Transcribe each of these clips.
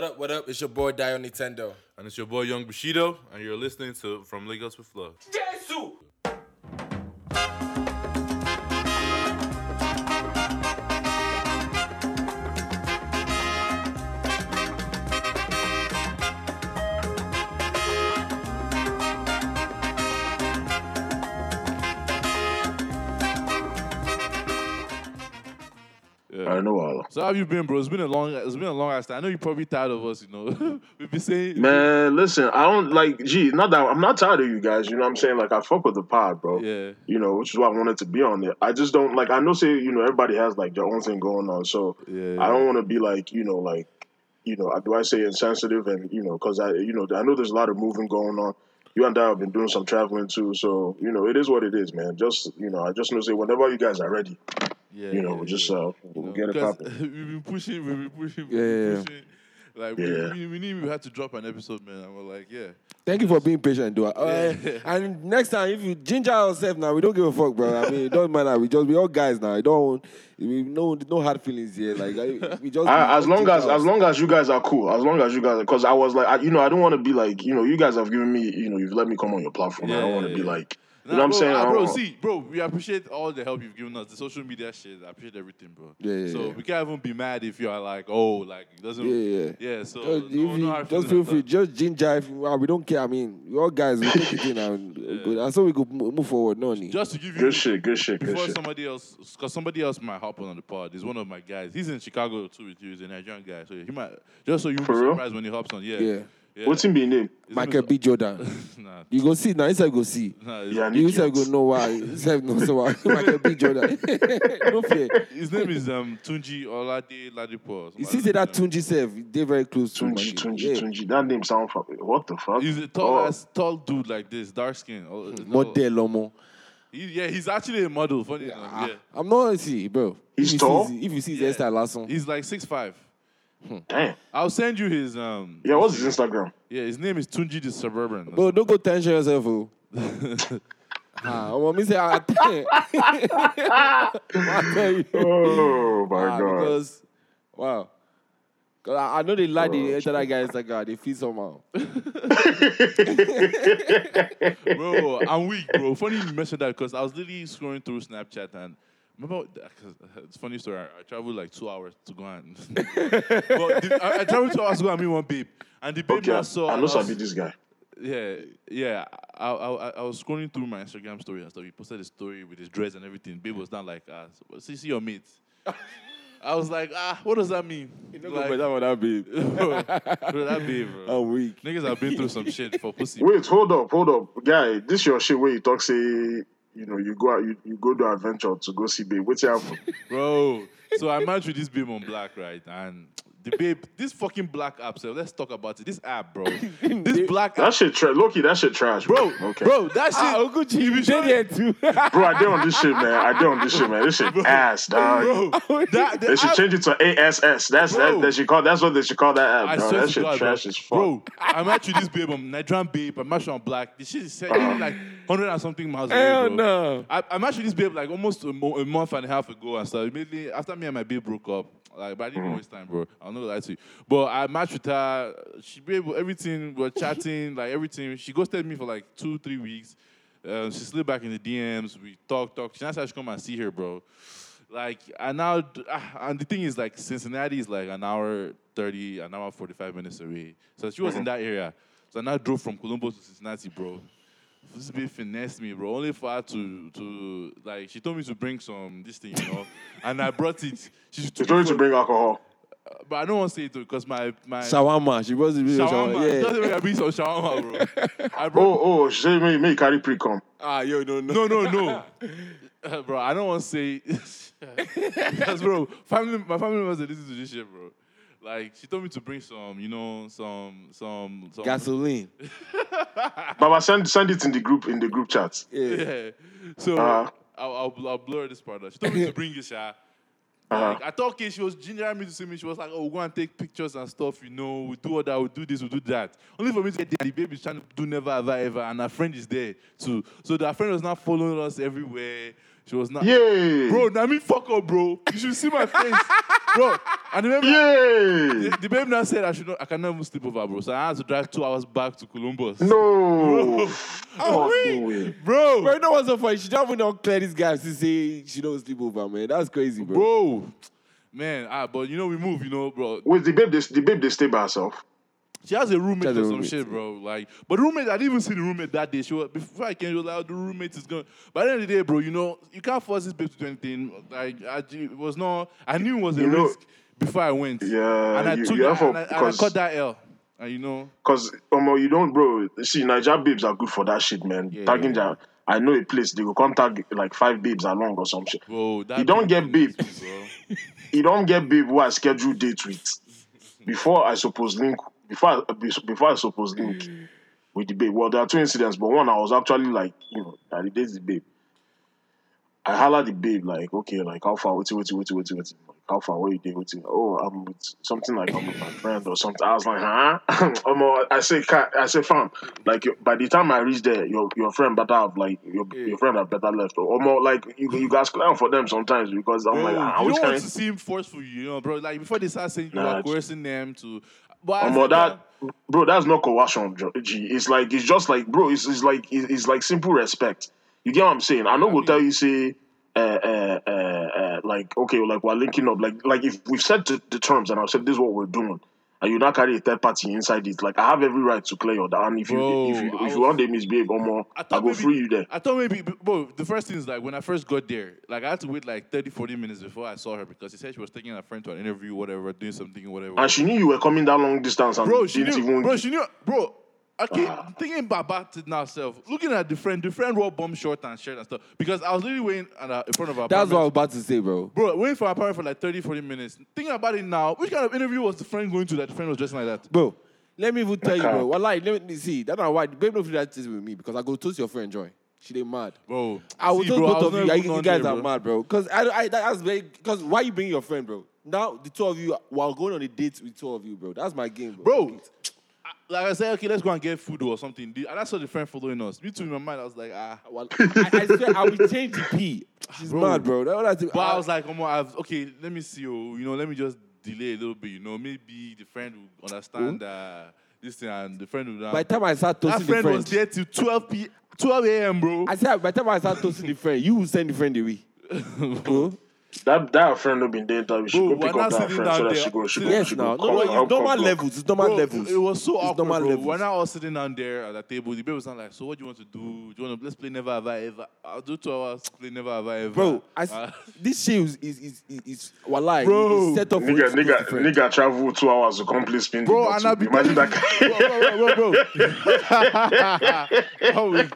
What up, what up? It's your boy Dio Nintendo. And it's your boy Young Bushido, and you're listening to From Lagos with Love. I So how have you been, bro? It's been a long, it's been a long ass time. I know you're probably tired of us. You know, we've been saying, Man, listen, I don't like. Gee, not that I'm not tired of you guys. You know what I'm saying? Like I fuck with the pod, bro. yeah, You know, which is why I wanted to be on there. I just don't like. I know, say you know, everybody has like their own thing going on. So yeah. I don't want to be like, you know, like, you know, do I say insensitive? And you know, because I, you know, I know there's a lot of moving going on. You and I have been doing some traveling too, so you know, it is what it is, man. Just you know, I just to say whenever you guys are ready, yeah, you know, yeah, we'll just yeah. uh, we'll get it Because popping. we've been pushing, we've been pushing, we've Yeah, been yeah. pushing. Like Yeah. we, we, we knew we had to drop an episode, man. And we're like, yeah, Thank you for being patient, dude. Uh, Yeah. And next time, if you ginger ourselves now, we don't give a fuck, bro. I mean, it doesn't matter. We just we all guys now. We don't. We no no hard feelings here. Like I, we just. I, as long ginger as as long as you guys are cool, as long as you guys, because I was like, I, you know, I don't want to be like, you know, you guys have given me, you know, you've let me come on your platform. I don't want to be yeah. Like, you Nah, know what I'm bro, saying? ah, I bro, see, bro, we appreciate all the help you've given us, the social media shit. I appreciate everything, bro. Yeah, yeah, So yeah. we can't even be mad if you are like, oh, like it doesn't. Yeah, yeah. Yeah. So Just, if no, you- no just feel free, all. just ginger. If you, we don't care. I mean, we all guys, we take it in and good. And so we could move forward. No need. Just to give you good shit, good shit, good before shit. somebody else, because somebody else might hop on the pod. He's one of my guys. He's in Chicago too with you. He's a Nigerian guy, so he might just so you won't be surprised when he hops on. Yeah. Yeah. Yeah. What's him be name? His name Michael B. Jordan. Nah, You go see now. Inside you go see. nah, his, Yeah, You need inside go kids. know why. Inside no so why. Michael B. Jordan. no fear. his name is um Tunji Olade Ladipo. You see, say that Tunji self, they very close to Tunji, Tunji, Yeah. Tunji. That name sound fucking. What the fuck? He's a tall Oh. ass, tall dude like this, dark skin. Oh, no. Model, Lomo. He, yeah, he's actually a model. Funny enough. Ah, Yeah. I'm not see, bro. He's if you tall? See, if you see his Yeah. hairstyle last song, He's like six five. Damn. I'll send you his um. Yeah, what's his Instagram? Yeah, his name is Tunji the Suburban. bro, don't go tension yourself, oh. ah, I'm me say I tell I tell you. Oh my Ah, god. because wow. Cause I, I know they like Oh, the enter that guy Instagram, they feel somehow. bro, I'm weak, bro. Funny you mentioned that because I was literally scrolling through Snapchat and remember, cause it's a funny story. I, I traveled like two hours to go and. but the, I, I traveled two hours to go and meet one babe, and the babe Okay, now saw. I and know was- Sabi this guy. Yeah, yeah. I, I I was scrolling through my Instagram story and stuff. He posted a story with his dress and everything. Babe was down like, ah, so- see, see your mates. I was like, ah, what does that mean? You know, Like, but that one that babe. bro, bro, that babe, bro. I'm weak. Niggas have been through some shit for pussy. Wait, hold up, hold up, guy. This your shit where you talk say, you know, you go out, you, you go to adventure to go see babe. What's happening? Bro, so I matched with this babe on black, right? And the babe, this fucking black app, so let's talk about it. This app, bro. This black That app. shit trash. Loki, that shit trash, Bro, Okay, bro, that shit. Ah, Oguchi, you you be did showing- it too. bro, I did on this shit, man. I did on this shit, man. This shit ass, dog. Bro, that, the They should app- change it to ASS. That's Bro. that. They should call. That's what they should call that app, I dog. swear That to shit God, trash bro. as fuck. Bro, I'm actually this babe, I'm Nigerian babe, I'm actually on black. This shit is set Uh-huh. like 100 and something miles away, Hell bro. no. I, I'm actually this babe like almost a, mo- a month and a half ago and stuff. Immediately after me and my babe broke up, like, but I didn't Mm-hmm. waste time, bro. I'm not lie to you. But I matched with her. She be able everything. We're chatting, like everything. She ghosted me for like two, three weeks. Um, she slid back in the DMs. We talk, talk. She asked I should come and see her, bro. Like, and now, ah, and the thing is, like, Cincinnati is like an hour 30, an hour 45 minutes away. So she was in that area. So I now drove from Columbus to Cincinnati, bro. This bitch finessed me, bro. Only for her to, to, like, she told me to bring some, this thing, you know. and I brought it. She They told it you to bring alcohol. But I don't want to say it because my, my, Shawarma. She was the shawarma. shawarma. Yeah. Doesn't make I bring some shawarma, bro. I brought, Oh, oh, she said, make, make carry pre com. Ah, yo, no, no. No, no, no. Uh, bro, I don't want to say because, bro, family, my family members they listen to this shit, bro. Like, she told me to bring some, you know, some, some, some Gasoline. Baba, send send it in the group in the group chat. Yeah. Yeah. So Uh-huh. I'll, I'll, I'll blur this part out. She told me to bring it, Sha. Uh-huh. Like, I thought, okay, she was gingering me to see me. She was like, oh, we'll go and take pictures and stuff, you know. We do all that, we do this, we do that. Only for me to get there. The baby's trying to do never, ever, ever. And her friend is there too. So that friend was not following us everywhere. She was not. Yeah. Bro, now me fuck up, bro. You should see my face, bro. And remember, Yeah. the, the babe now said I should not, I can never sleep over, bro. So I had to drive two hours back to Columbus. No. Oh, wait. no way. bro, Bro, you know what's so funny? She don't even know clear this guy to say she don't sleep over, man. That's crazy, bro. bro, man. Ah, but you know we move, you know, bro. Wait, the babe, they, the babe, they stay by herself. She has a roommate has a or some roommate, shit, bro. Like, but the roommate, I didn't even see the roommate that day. She was before I came. She was like, oh, "The roommate is going." By the end of the day, bro, you know, you can't force this babe to do anything. Like, I, it was not. I knew it was a You know- risk before I went. Yeah, and I you- took you that, and, I, and I caught that L. And you know, Cause um, you don't, bro. See, Niger babes are good for that shit, man. Yeah, Tagging yeah. I know a place they go contact like five babes along or some shit. bro, that You don't get babe. You don't get babe who I schedule date with before I suppose link before I, before I suppose link with the babe. Well, there are two incidents, but one I was actually like, you know, I did the babe. I holla the babe like, okay, like how far? Wait, wait, wait, wait, wait. Like, how far? Where you did? Wait, oh, I'm with something like I'm with my friend or something. I was like, huh? um, I say, I say, fam. Like by the time I reach there, your your friend better have like your your friend have better left or more like you you guys clown for them sometimes because I'm Bro, like, ah, you don't want to seem forceful, you know, bro. Like before they start saying you Nah, are it's- coercing them to. But Um, that, bro, that's not coercion, G. It's like it's just like, bro, it's, it's like it's, it's like simple respect. You get what I'm saying? I know go tell you say, uh, uh, uh, uh, like okay, like we're linking up, like like if we've set the, the terms and I've said this is what we're doing, and you not carry a third party inside it, like I have every right to clear your down. If you Bro, if you if was- you want to misbehave or more, I I, go maybe, free you there. I thought maybe, bro, the first thing is like when I first got there, like I had to wait like 30, 40 minutes before I saw her because she said she was taking a friend to an interview, whatever, doing something, whatever. And she knew you were coming that long distance and bro, she didn't knew, even. bro, she knew, bro. Okay, Ah. thinking about, about it now, self. Looking at the friend, the friend wore bomb short and shirt and stuff because I was literally waiting at, uh, in front of our That's what I was about to say, bro. Bro, waiting for her apartment for like 30, 40 minutes. Thinking about it now, which kind of interview was the friend going to that the friend was dressing like that? Bro, let me even tell you, Okay. bro. Wallahi, let me see. That's not why. The babe no feel that with me because I go toast your friend Joy. She they mad. Bro, I will see, toast bro, both of you. You, you guys there, are mad, bro. Because I, I that's very. Because why you bring your friend, bro? Now the two of you while going on a date with two of you, bro. That's my game, bro. Bro, I- like I said, okay, let's go and get food or something. And I saw the friend following us. Me too, in my mind, I was like, ah. Well, I, I swear I will change the P. She's Bro. mad, bro. That's what I think. But I was like, oh, I've, okay, let me see, oh, you know, let me just delay a little bit, you know, maybe the friend will understand uh, this thing and the friend will. by the time I start that toasting the friend friend, was there till 12 p. 12 a.m., bro. I said by the time I start toasting the friend, you will send the friend away. bro. That that friend no been there. That we should Bro, go pick we're up not that sitting friend down so that there. she go. She go. Yes, she now. go No, no, it's out, normal come levels. It's normal Bro, levels. It was so It's awkward, normal bro. levels. We're now all sitting down there at the table. The baby was not like, so what do you want to do? Do you want to let's play Never Have I Ever? I'll do two hours. Play Never Have I Ever. Bro, I s Uh, this shit is is is, is, is wallahi, Bro. it's set up for you Nigga, to toast nigga, the friend. nigga travel two hours to complete spin. Bro, the and bottle. I've been Imagine telling that. you, bro, bro, bro, bro.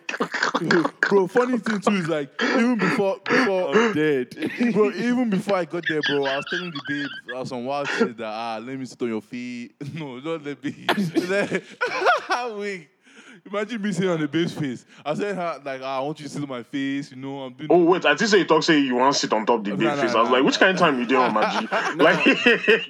Bro, funny thing too is like even before before I'm dead. bro, even before I got there, bro, I was telling the babe I was some wild shit that ah, let me sit on your feet. No, don't let me. Wait. Imagine me sitting on the babe's face. I said her like, ah, I want you to sit on my face, you know, I'm doing Oh wait, I think say you talk say you want to sit on top of the Nah, big nah, face. I was nah, like, which kind of time you doing on my G? Like,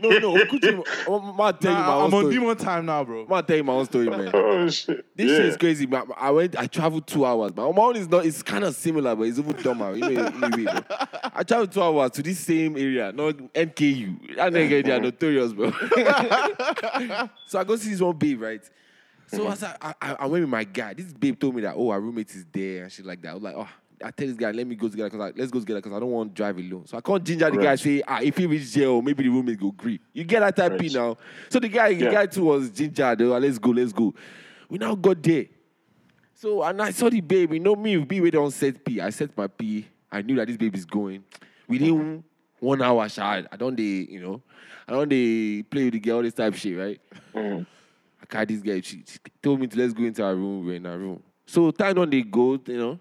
no, no, Okuchi, I'm gonna tell you my Nah, own I'm on demon time now, bro. I'm gonna tell you my own story, man. oh shit. This yeah. shit is crazy, man. I went, I traveled two hours. My own is not, it's kind of similar, but it's even dumber. You know. I traveled two hours to this same area, not NKU. That nigga, they are notorious, bro. so I go see this one babe, right? So as I, I, I went with my guy, this babe told me that, oh, our roommate is there and shit like that. I was like, oh, I tell this guy, let me go together because let's go together because I don't want to drive alone. So I can't ginger the guy say, ah, if he reach jail, maybe the roommate go agree. You get that type P now. So the guy, the guy too was ginger. Were, let's go, let's go. We now got there. So and I saw the babe. You know me, be waiting on set P. I set my P. I knew that this baby is going. Within one hour, shy. I don't they, you know, I don't they play with the girl, this type of shit, right? Mm. I carried this girl. She, she told me to let's go into our room. We're in our room. So time on they go, you know.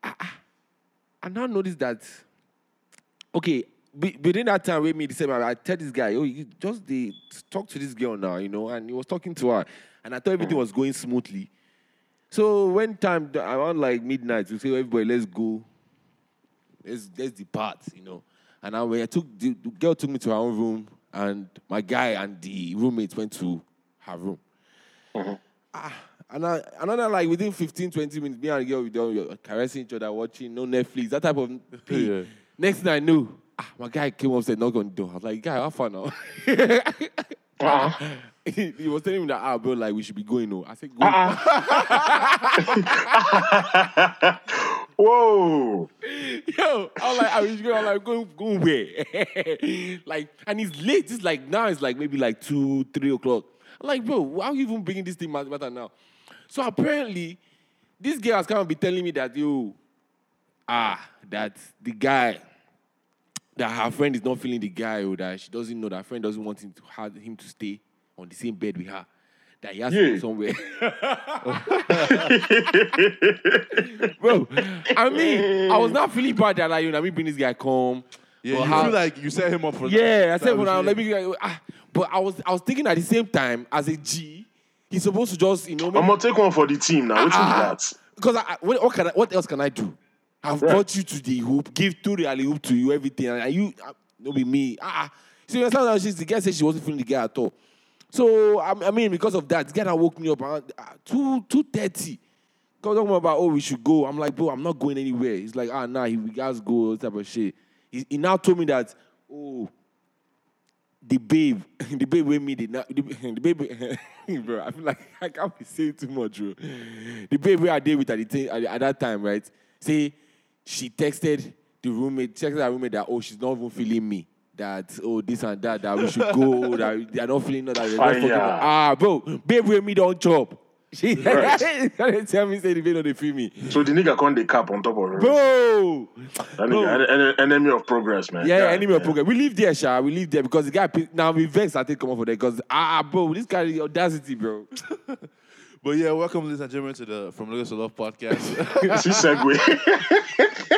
I, I, I now notice that. Okay, within that time with me, December, I tell this guy, oh, you just they talk to this girl now, you know, and he was talking to her, and I thought everything was going smoothly. So when time around like midnight, we say, everybody, let's go, let's let's depart, you know. And I, when I took the, the girl took me to her own room, and my guy and the roommate went to her room. Ah, And I, another like within 15, 20 minutes, me and the girl we done caressing each other, watching no Netflix, that type of thing. Yeah. Next thing I knew, ah, my guy came up upstairs, knocked on the door. I was like, guy, how far now? Uh-uh. he, he was telling me that, ah, bro, like we should be going. No, I said, go. Whoa. Yo, I was like, I was going, I'm like, going, going where? like, and it's late. It's like now. It's like maybe like two, three o'clock. Like, bro, why are you even bringing this thing matter now? So apparently, this girl has come and be telling me that you, ah, that the guy, that her friend is not feeling the guy, or that she doesn't know that her friend doesn't want him to have him to stay on the same bed with her. That he has to go somewhere. Bro, I mean, I was not feeling bad that like, you know, me bring this guy come. Yeah, but you how- feel like you set him up for yeah, I that. said, That well, now, let me. Ah, but I was, I was thinking at the same time as a G, he's supposed to just, you know, I'm gonna take one for the team now. Which Ah. is that? because I, I- what, what can I, what else can I do? I've Right. brought you to the hoop, give two the alley hoop to you, everything, and you, uh, no be me. Ah, so you understand? Now she's the girl said she wasn't feeling the guy at all. So I, I mean, because of that, the guy that woke me up around uh, two two thirty. Cause talking about oh we should go. I'm like bro, I'm not going anywhere. He's like ah nah, he we guys go type of shit. He, he now told me that oh the babe, the babe with me did not the, the babe, bro. I feel like I can't be saying too much, bro. The babe where I did with at, the at, at that time, right? Say she texted the roommate, texted her roommate that oh she's not even feeling me. That oh this and that that we should go. that they are not feeling that. They're just fucking- ah, bro, babe with me don't chop. She Right. tell me say the babe no dey feel me, So the nigga con the cap on top of her. bro. That nigga, en- en- enemy of progress, man. Yeah, God enemy of progress. We live there, Sha. We live there because the guy pick, now we vex I think come up for that because ah bro, this guy the audacity, bro. But yeah, welcome, ladies and gentlemen, to the From Lagos to Love podcast. See segue.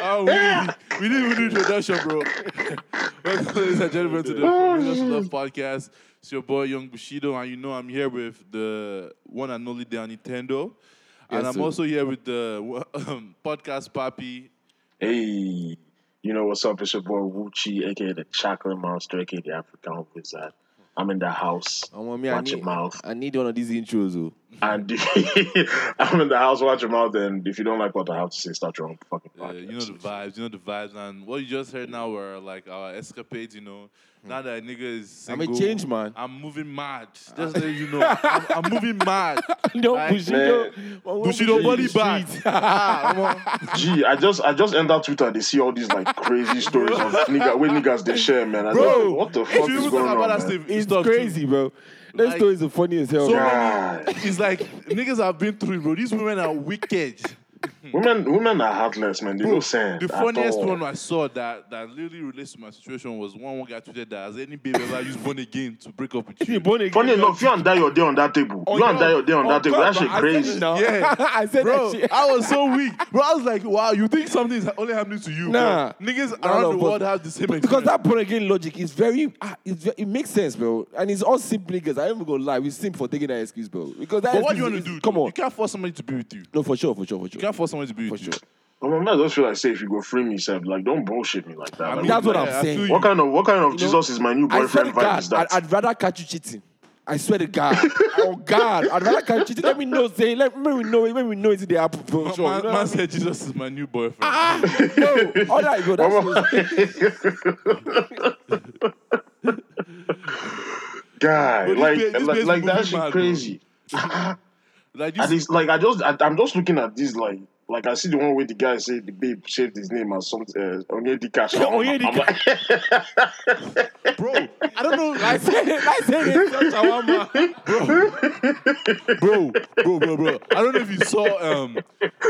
oh, we, didn't- we didn't even do introduction, bro. welcome, ladies and gentlemen, to the From Lagos to Love podcast. It's your boy Young Bushido, and you know I'm here with the one and only Dan Nintendo. And Yes, I'm sir. also here with the um, podcast Papi. hey, you know what's up? It's your boy Wuchi, aka the Chocolate Monster, aka the African Wizard. I'm in the house. I want me, I Watch need, your mouth. I need one of these intros, oh. And I'm in the house, watch your mouth. And if you don't like what I have to say, start your own fucking Uh, you know the vibes, you know the vibes, and what you just heard now were like our escapades. You know, now that a nigga is I'm a change man. I'm moving mad. Just let you know, I'm, I'm moving mad. no, Like, Bushido. Bushido body bag. Ah, come on. Gee, I just I just enter Twitter. They see all these like crazy stories of nigga where niggas they share, man. I Bro, don't, what the If fuck you is even going talk about on, that man? stuff, It's stuff too, crazy, bro. That Like- story is funny as hell. So bro. God. It's like niggas have been through it, bro. These women are wicked. Women, women are heartless, man. They Bro, no sense. the funniest one I saw that that literally relates to my situation was one one guy tweeted that has any babe ever used born again to break up with You you? born again, Funny enough, you and die day on that table. Oh, you and no. die day on Oh, that table. God, That shit but I said crazy. now. Yeah. I said Bro, that shit. I was so weak. Bro, I was like, wow, you think something is only happening to you? Nah. Bro. Niggas None around of the us. world have the same Because that born again logic is very, ah, it's it makes sense, bro. And it's all simple niggas. I ain't even gonna lie. We simp for taking that excuse, bro. Because that But what do you want to do? Come on. You can't force somebody to be with you. No, for sure, for sure, for You sure. can't force somebody to be For with sure. you. I mean, I just feel like say if you go free me, Seb, like don't bullshit me like that. I Like, mean, That's what I'm saying. what kind of what kind of You know, Jesus is my new I swear to boyfriend vibe God, is that? I'd, I'd rather catch you cheating. I swear to God. oh God, I'd rather catch you cheating. Let me know, say, let me know, let me know it's the apple for sure. man, you know man I mean? said Jesus is my new boyfriend. Ah, no, all right, bro. That's Guy, But like this like, babe's like that shit crazy. Like And this, it's like I just I, I'm just looking at this like like I see the one where the guy said the babe saved his name as something. uh, Onyedika. Onyedika. Like, bro. I don't know. I Like, said it, I said it. Such a woman. bro, bro, bro, bro. I don't know if you saw, um,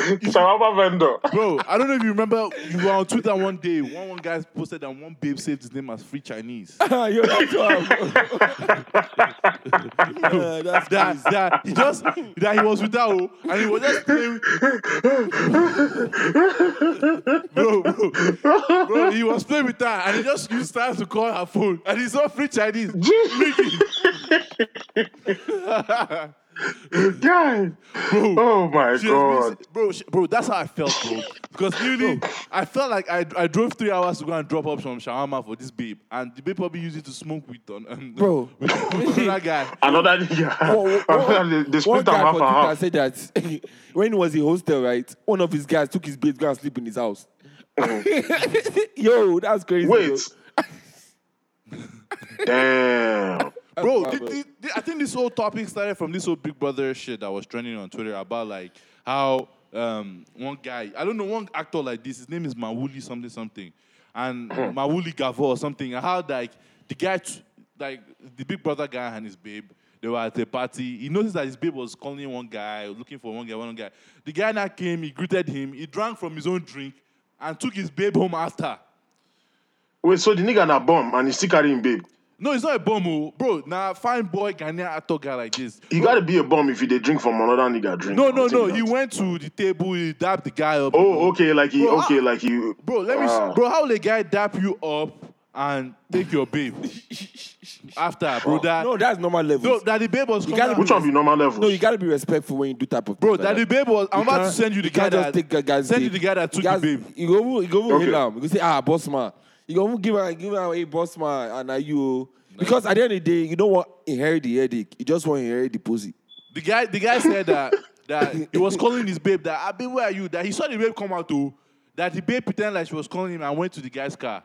Saraba vendor. bro. I don't know if you remember. You were on Twitter one day. One one guy posted that one babe saved his name as free Chinese. Yo, that's Uh, that's that that he just that he was with oh, and he was just playing bro, bro, bro, he was playing with her and he just used time to call her phone and he's saw free Chinese. Guy. Oh my She god. missing- bro, she, bro, that's how I felt, bro. Because really, I felt like I, I drove three hours to go and drop off some shawarma for this babe, and the babe probably used it to smoke with on, um, Bro. with, with another guy. Another nigga. One- one- they, they one split guy half for and Twitter half. said that when he was in hostel, right, one of his guys took his bed to go and sleep in his house. Yo, that's crazy. Wait. bro. Damn. Bro, That's thi- bad, thi- thi- I think this whole topic started from this whole Big Brother shit that was trending on Twitter about like how um, one guy, I don't know, one actor like this, his name is Mawuli something something, and Mawuli Gavor or something, and how like the guy, t- like the Big Brother guy and his babe, they were at a party. He noticed that his babe was calling one guy, looking for one guy, one guy. The guy now came, he greeted him, he drank from his own drink, and took his babe home after. Wait, so the nigga na bomb and he still carrying babe. No, it's not a bomb, oh. bro. Now, fine boy, Ghanaian actor guy like this. He gotta be a bomb if he dey drink from another nigga drink. No, no, no. He went to the table, he dapped the guy up. Oh, okay, like he, Bro, okay, how- like he. Bro, let me Ah. bro, how will a guy dap you up and take your babe? After, bro, that No, that's normal level. no, that the babe was You gotta out- Which one be normal level? No, you gotta be respectful when you do type of Bro, things that the babe was I'm about to send you the you guy that take a guy's send you the guy that took the babe. You go, you go Okay. hail am. You go say, ah, boss man. You go over give her, give her a boss man, and are you? Because at the end of the day, you don't want inherit the headache. You just want inherit the pussy. The guy, the guy said that that he was calling his babe that I babe, where are you? That he saw the babe come out too. That the babe pretended like she was calling him and went to the guy's car.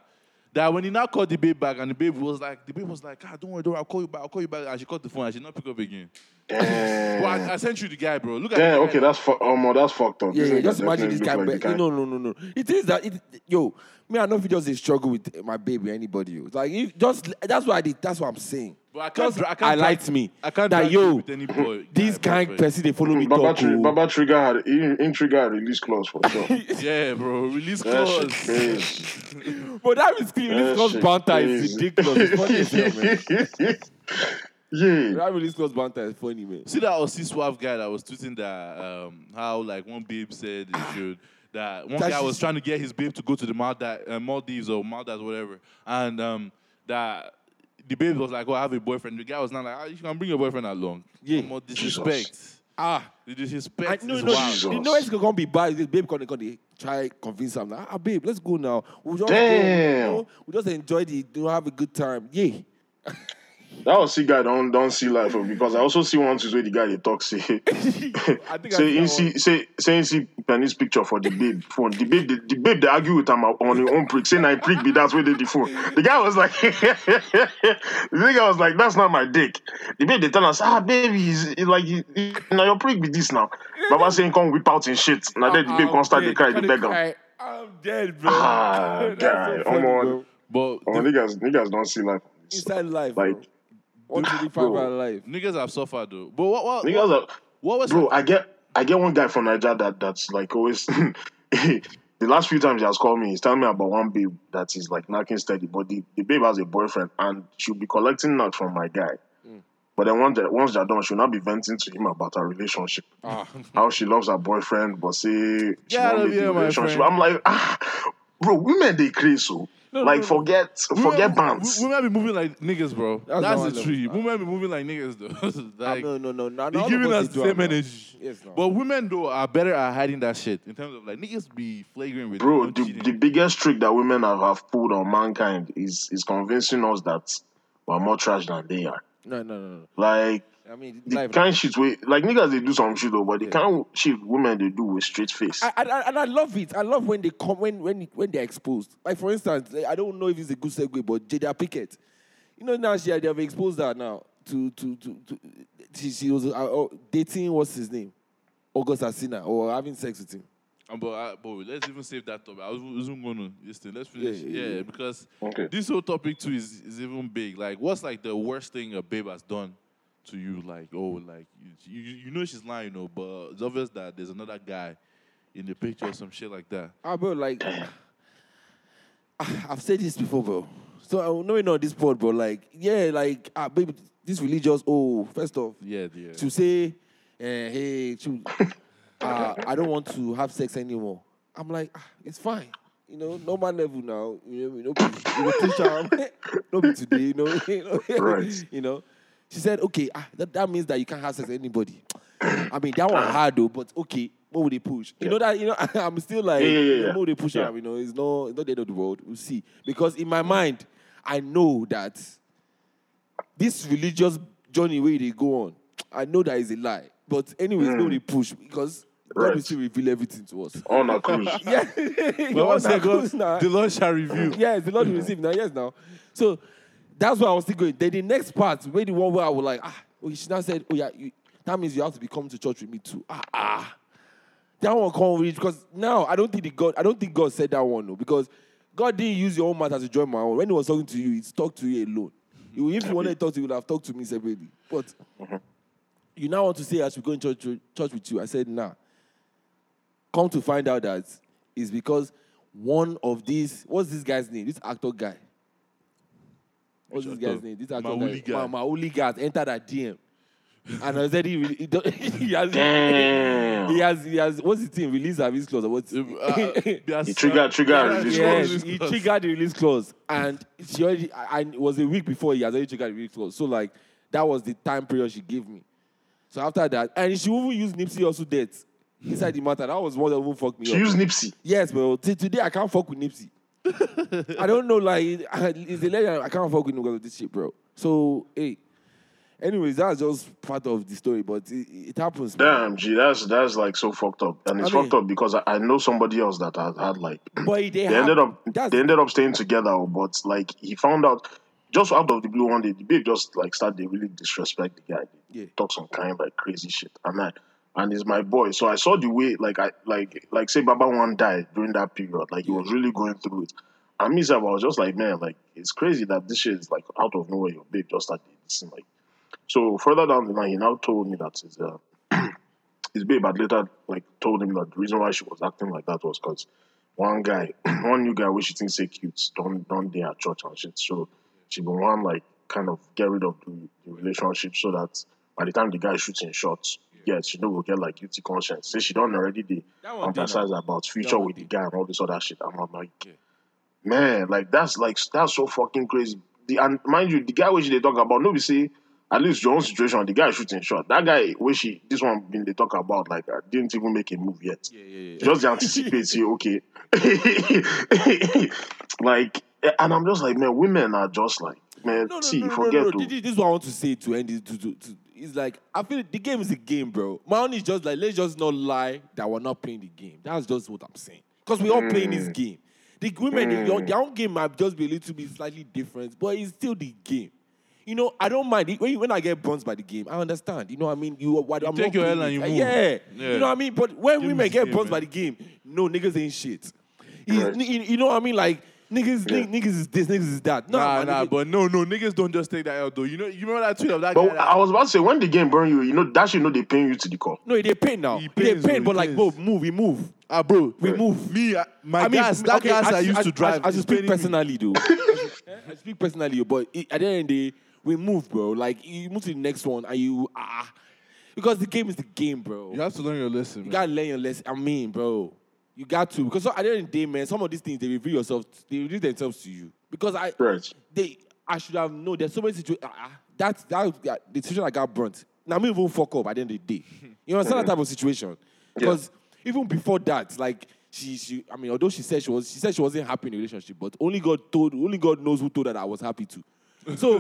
That when he now called the babe back and the babe was like, the babe was like, ah, don't worry, don't worry, I'll call you back, I'll call you back. And she called the phone and she did not pick up again. Damn. But I, I sent you the guy, bro. Look at Damn, the guy. okay, that's fu- oh, man, that's fucked up. Yeah, This yeah just imagine this guy. look but- like the no, no, no, no. It is that it. Yo, me, I know if you just a struggle with my baby, anybody. yo. Like, if just that's what I did. That's what I'm saying. But I can't, dra- I can't highlight drag- me. I can't that drag you yo, with any boy. this guy, kind person they follow me Baba, talk. Tri- oh. Baba Trigger had in, in Trigger had release clause for sure. Yeah, bro. Release That clause. But that is clean. That This cause shit banter is crazy. ridiculous. It's funny as hell, man. yeah. That release cause banter is funny, man. See that Aussie Suave guy that was tweeting that um, how like one babe said he should that one That guy was trying to get his babe to go to the Maldives, uh, Maldives or Maldives whatever, and um, that the babe was like, "Oh, I have a boyfriend." The guy was not like, oh, "You can bring your boyfriend along." Yeah. More disrespect. Ah. The I, disrespect no, is no, wild. Jesus. you know it's gonna be bad. This babe gonna, gonna try convince him. Like, ah, babe, let's go now. We'll just Damn. Go, you know, we just enjoy the, you know, have a good time. Yeah. That was see guy don't don't see life oh, because I also see one tweet where the guy they talk say I think say see in see one. say say in see Penny's picture for the babe phone. The babe the, the babe they argue with him on his own prick. Say I prick be that's where they the phone. The guy was like the nigga was like that's not my dick. The babe they tell us ah baby he's, he's like he, he, now your prick be this now. Baba saying come whip out in shit. Now then the babe I'm start the cry the Kinda beg him. I'm dead, bro. Ah, That's guy, so funny, come on. bro. But Oh the niggas niggas don't see life. Inside life, Like, bro. One to the five life. niggas have suffered though. But what what Niggas what, are what was Bro, I get I get one guy from Nigeria that that's like always the last few times he has called me, he's telling me about one babe that is like knocking steady, but the, the babe has a boyfriend and she'll be collecting knocks from my guy. Mm. But then once they're, once they're done, she'll not be venting to him about her relationship. Ah. How she loves her boyfriend, but say she Get out don't of make the relationship. I'm like, ah, bro, women they crazy so. No, like no, no. forget forget women, bands. Women be moving like niggas, bro. That's That's, not the what I truth. love. Women be moving like niggas, though. Ah, like, no, no, no, no. They're giving us us the same energy. Yes, no. But women though are better at hiding that shit in terms of like niggas be flagrant with Bro, the, the biggest trick that women have, have pulled on mankind is is convincing us that we're more trash than they are. No, no, no, no. Like I mean, the life. kind shit we like niggas they do some shit though, but the kind of shit women they do with straight face. I, I, I- and I love it. I love when they come when when when they're exposed. Like for instance, I don't know if it's a good segue, but Jada Pinkett, you know now she had they have exposed her now to to to, to she, she was uh, uh, dating what's his name, August Alsina, or having sex with him. Um, but, uh, but let's even save that topic. I was wasn't going to listen. Let's finish. Yeah, Yeah, yeah, yeah. because Okay. this whole topic too is, is even big. Like, what's like the worst thing a babe has done to you? Like, oh, like you, you, you know she's lying, you know, but it's obvious that there's another guy in the picture or some shit like that. Ah, bro, like I've said this before, bro. So I know it on this part, bro. Like, yeah, like ah, baby, this religious. Oh, first off, Yeah, yeah. to say, eh, hey, to, uh, I don't want to have sex anymore. I'm like, ah, it's fine. You know, normal level now. You know, you know, you know push arm. no be today. You know, you know, Right. you know. She said, okay, ah, that, that means that you can't have sex with anybody. I mean, that one hard though, but okay, what would they push? You know that you know I'm still like, Yeah, yeah, yeah, yeah. what would they push? Yeah. You know, it's no, it's not the end of the world. We'll see. Because in my mind, I know that this religious journey where they go on, I know that is a lie. But anyways, no, they push because God will still reveal everything to us. On a cruise. yeah, Well, one Nah, second, nah. the Lord shall reveal. Yes, the Lord will receive now. Yes, now. So that's why I was still going. Then the next part, where the one where I was like, ah, okay, she now said, oh yeah, you, that means you have to be coming to church with me too. Ah, ah. That one can't reach because now I don't think the God, I don't think God said that one no, because God didn't use your own matter to join my own. When he was talking to you, he talked to you alone. If you wanted to talk to you, he would have talked to me separately. But you now want to say I should go in church, church with you. I said, nah. Come to find out that it's because one of these, what's this guy's name? This actor guy. What's this guy's name? This actor Mauli guy. guy. Ma- Mauli guy has entered that DM. and I said he, really- he, don't- he has Damn. he has he has what's his thing? Release service clause or what's Uh, He triggered- triggered release Yes, clause. he triggered the release clause, and she already. And it was a week before he has already triggered the release clause. So like that was the time period she gave me. So after that, and she even used Nipsey also death inside the matter. That was one that even fucked me She up. used Nipsey. yes, bro. Till today I can't fuck with Nipsey. I don't know, like it's a legend. I can't fuck with of this shit, bro. So hey. Anyways, that's just part of the story, but it, it happens. man. Damn, G, that's that's like so fucked up, and it's I mean- fucked up because I, I know somebody else that had had like But they, they have, ended up they ended up staying together, but like he found out just out of the blue one day, the babe just like started to really disrespect the guy. Yeah. Talk some kind of like crazy shit. And I and he's my boy. So I saw the way like I like like say Baba one died during that period. Like he was really going through it. And me, I was just like, man, like it's crazy that this shit is like out of nowhere. Your babe just started this like. So further down the line, he now told me that his uh, his babe had later like told him that the reason why she was acting like that was because one guy, one new guy, which she thinks say cute, don't don't dare at church and shit. So she been want like kind of get rid of the, the relationship so that by the time the guy shoots in shots, yeah, she no go get like guilty conscience. Say she don't already dey That one dey fantasize about future with the guy and all this other shit. I'm I'm like, man, like that's like that's so fucking crazy. The, and mind you, the guy which they talk about, nobody say at least your own situation, the guy shooting shot. That guy which he this one been they talk about like uh, didn't even make a move yet. yeah, yeah, yeah. Just anticipate, say okay, like, and I'm just like, man, women are just like, man, No, no, see, no, no, forget no, no. This, this is what I want to say to end it. To, to, to, it's like I feel the game is a game, bro. My own is just like let's just not lie that we're not playing the game. That's just what I'm saying. Because we're all playing this mm. game. The women, the- your, mm. their own game might just be a little bit slightly different, but it's still the game. You know, I don't mind it. when when I get burned by the game. I understand. You know what I mean? You, what, I'm take your L and you move. Yeah. Yeah. you know what I mean. But when Game women get game, burned by the game, no niggas ain't shit. He's- you you know what I mean? Like niggas, Yeah. niggas is this, niggas is that. Nah, Nah, nah, nigga- but no, no, niggas don't just take that out though. You know, you remember that tweet of that But guy? That, I was about to say, when the game burn you, you know that should know they paying you to the call. No, they pain now. He They pains, pain, bro, but like, bro, move, we move. ah, bro, We move. Me, I- my I mean, gas, that okay, gas I, should- used to drive. I, is should speak personally, though. I speak personally, but it, at the end of the day, we move, bro. Like you move to the next one, and you ah, because the game is the game, bro. You have to learn your lesson. You man. gotta learn your lesson. I mean, bro, you got to because at the end of the day, man, some of these things they reveal yourself, they reveal themselves to you. Because I, Right. they, I should have known. There's so many situations. Uh, that's that, that the situation I got burnt. Now me even fuck up at the end of the day. You understand that type of situation? Because even before that, like she, she, I mean, although she said she was, she said she wasn't happy in the relationship, but only God told, only God knows who told her that I was happy too. So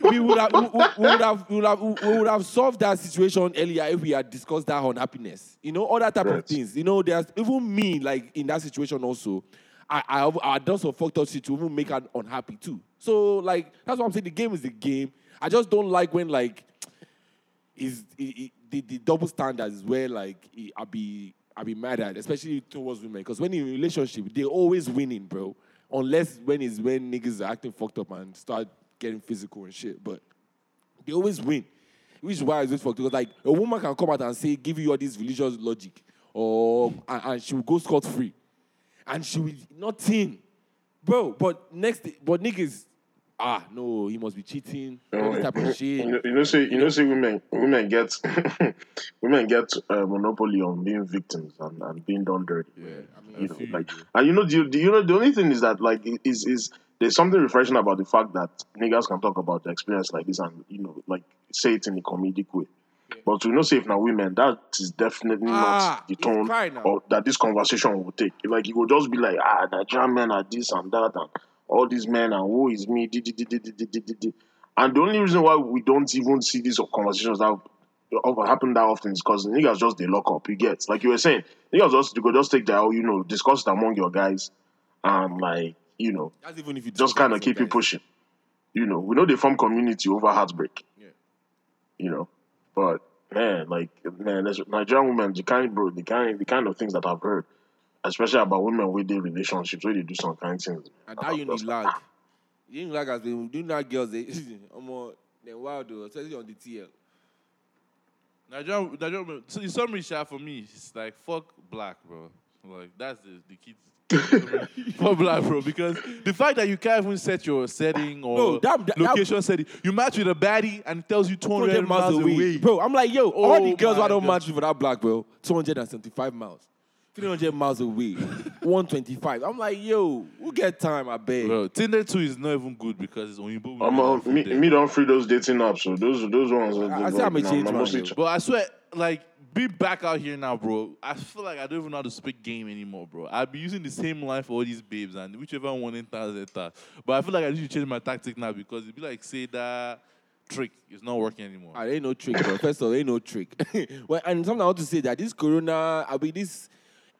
we would have, we, we- would have, we would have, we would have solved that situation earlier if we had discussed that unhappiness. You know, all that type of things. You know, there's even me, like in that situation also. I, I, I done some fucked up shit to even make her unhappy too. So like that's what I'm saying. The game is the game. I just don't like when like is it, it, the, the double standards is where like it, I be I be mad at, especially towards women. Because when in a relationship, they're always winning, bro. Unless when it's when niggas are acting fucked up and start getting physical and shit. But they always win. Which is why it's just fucked. Because like a woman can come out and say, give you all this religious logic, or and, and she will go scot free, and she will nothing, bro. But next, but niggas, ah no, he must be cheating, all this type of shit. You know, you know, say you know, say women, women get, women get uh, monopoly on being victims and, and being done dirty. Yeah, I mean, you know, you, like, and you know, the, the, you know, the only thing is that like is is there's something refreshing about the fact that niggas can talk about the experience like this and you know, like say it in a comedic way. But we know say if now women, that is definitely Ah, not the tone or that this conversation will take. Like it will just be like, ah, Nigerian men are this and that and all these men and who is me, and the only reason why we don't even see these conversations that happen that often is because niggas just they lock up. You get like you were saying, niggas just just take that you know discuss it among your guys, and like you know, even if you just kind of keep you it pushing. You know, we know they form community over heartbreak. Yeah. You know, but man, like man, Nigerian women, the kind bro, the kind the kind of things that I've heard especially about women with their relationships, where they do some kind of things. And that you Just need like, lag. You need lag as they do not girls. They, I'm more than wild though, especially on the TL. Nigerian, Nigerian, so in summary, Sha, for me, it's like fuck black, bro. Like that's the the key. fuck black, bro. Because the fact that you can't even set your setting or No, that- that- location setting, you match with a baddie and it tells you 200 200 miles away. Bro, I'm like, yo, all the Oh girls I don't God. match with for that black, bro, 275 miles. 300 miles away, 125. I'm like, yo, who get time, I beg. Bro, Tinder 2 is not even good because it's only women. I'm are uh, me, there. me don't free those dating apps, so those those ones. are- I- I say I'm a change nah, man, mostly. But I swear, like, be back out here now, bro. I feel like I don't even know how to speak game anymore, bro. I be using the same line for all these babes, and whichever one enters, enters. But I feel like I need to change my tactic now because it'd be like, say that trick is not working anymore. Ah, there ain't no trick, bro. First of all, ain't no trick. well, and something I want to say that this corona, I mean, this,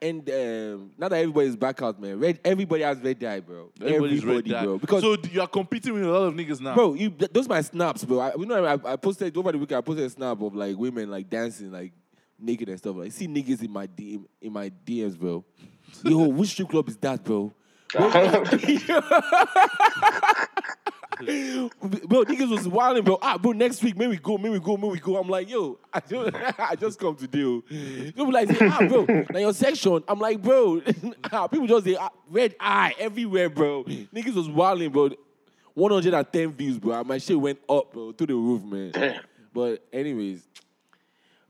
and um, now that everybody's back out, man, red, everybody has red eye, bro. Everybody's everybody, red bro. Because so you are competing with a lot of niggas now. Bro, you th- those my snaps, bro. I, you know, I, I posted over the weekend. I posted a snap of like women like dancing, like naked and stuff. Like, see niggas in my DM, in my DMs, bro. Yo, which strip club is that, bro? bro, niggas was wilding, bro. Ah, bro, next week, maybe we go, maybe we go, may we go. I'm like, yo, I just, I just come to deal. People like, say, ah, bro, now your section. I'm like, bro, ah, people just say, ah, red eye everywhere, bro. Niggas was wilding, bro. 110 views, bro. My shit went up, bro, to the roof, man. Damn. But anyways,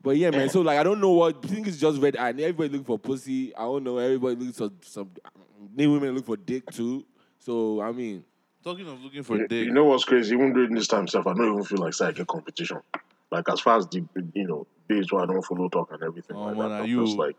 but yeah, man. So like, I don't know what. I think it's just red eye. Everybody looking for pussy. I don't know. Everybody looks for some. New women look for dick too. So I mean, Talking of looking for You, dick, you know what's crazy? Even during this time stuff, I don't even feel like psychic competition. Like as far as the you know days where I don't follow talk and everything Oh, like man, that. are you- just like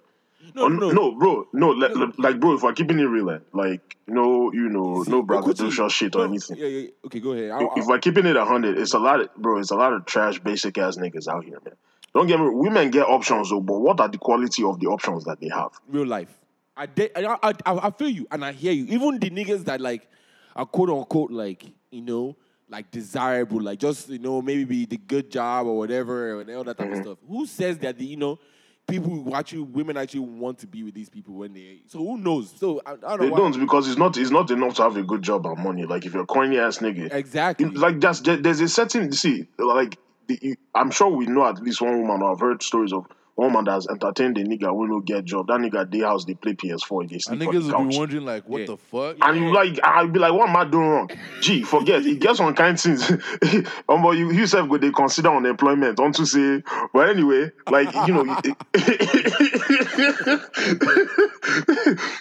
no, oh, no, no, bro, no, like, like bro, if we're keeping it real, like no, you know, See, no Okuchi, braggadocio shit or anything. Yeah, yeah. Okay, go ahead. I'll, if we're keeping it a hundred, it's a lot, of, bro. It's a lot of trash, basic ass niggas out here, man. Don't get me. Women get options though, but what are the quality of the options that they have? real life. I, de- I, I, I feel you and I hear you. Even the niggas that like are quote unquote like you know like desirable, like just you know maybe be the good job or whatever and all that type Mm-hmm. of stuff. Who says that the you know people actually women actually want to be with these people when they so who knows? So I, I don't They know. don't because it's not. It's not enough to have a good job and money. Like if you're a corny ass nigga, Exactly. You- like that's there- there's a certain see like the, I'm sure we know at least one woman or I've heard stories of woman that's entertained the nigga when no get job. That nigga day house they play PS4, they and sleep on niggas the will couch. be wondering like, what Yeah. the fuck? and you like, I'll be like, what am I doing wrong? Gee, forget, it gets on kind things. um, but you yourself go they consider unemployment, don't you say? But anyway, like, you know,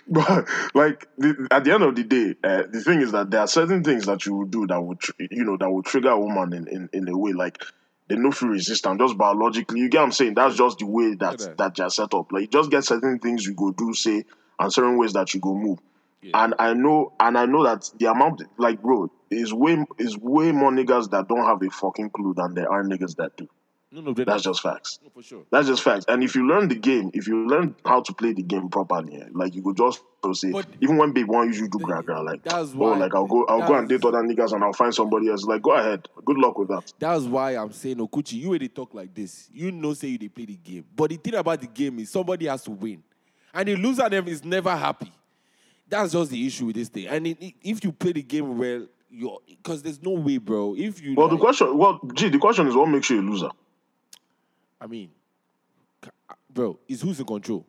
but like the, at the end of the day, uh, the thing is that there are certain things that you will do that would, tr- you know, that will trigger a woman in, in, in a way like they no feel resistant just biologically. You get what I'm saying? That's just the way that that. that you're set up. Like you just get certain things you go do, say, and certain ways that you go move. And I know, and I know that the amount, like, bro, is way is way more niggas that don't have a fucking clue than there are niggas that do. No, no, That's just facts. no, for sure. That's just facts. And if you learn the game, if you learn how to play the game properly, eh, like you could just say, But- even when babe want you do gra gra, like, That's oh, like I'll go, I'll go and date other niggas and I'll find somebody else. Like, go ahead, good luck with that. That's why I'm saying, Okuchi, you already talk like this. You know, say you they play the game. But the thing about the game is somebody has to win. And the loser them is never happy. That's just the issue with this thing. And it, it- if you play the game well, you're because there's no way, bro. If you Well, the question, well, gee, the question is what makes you a loser? I mean, uh, bro, is who's in control?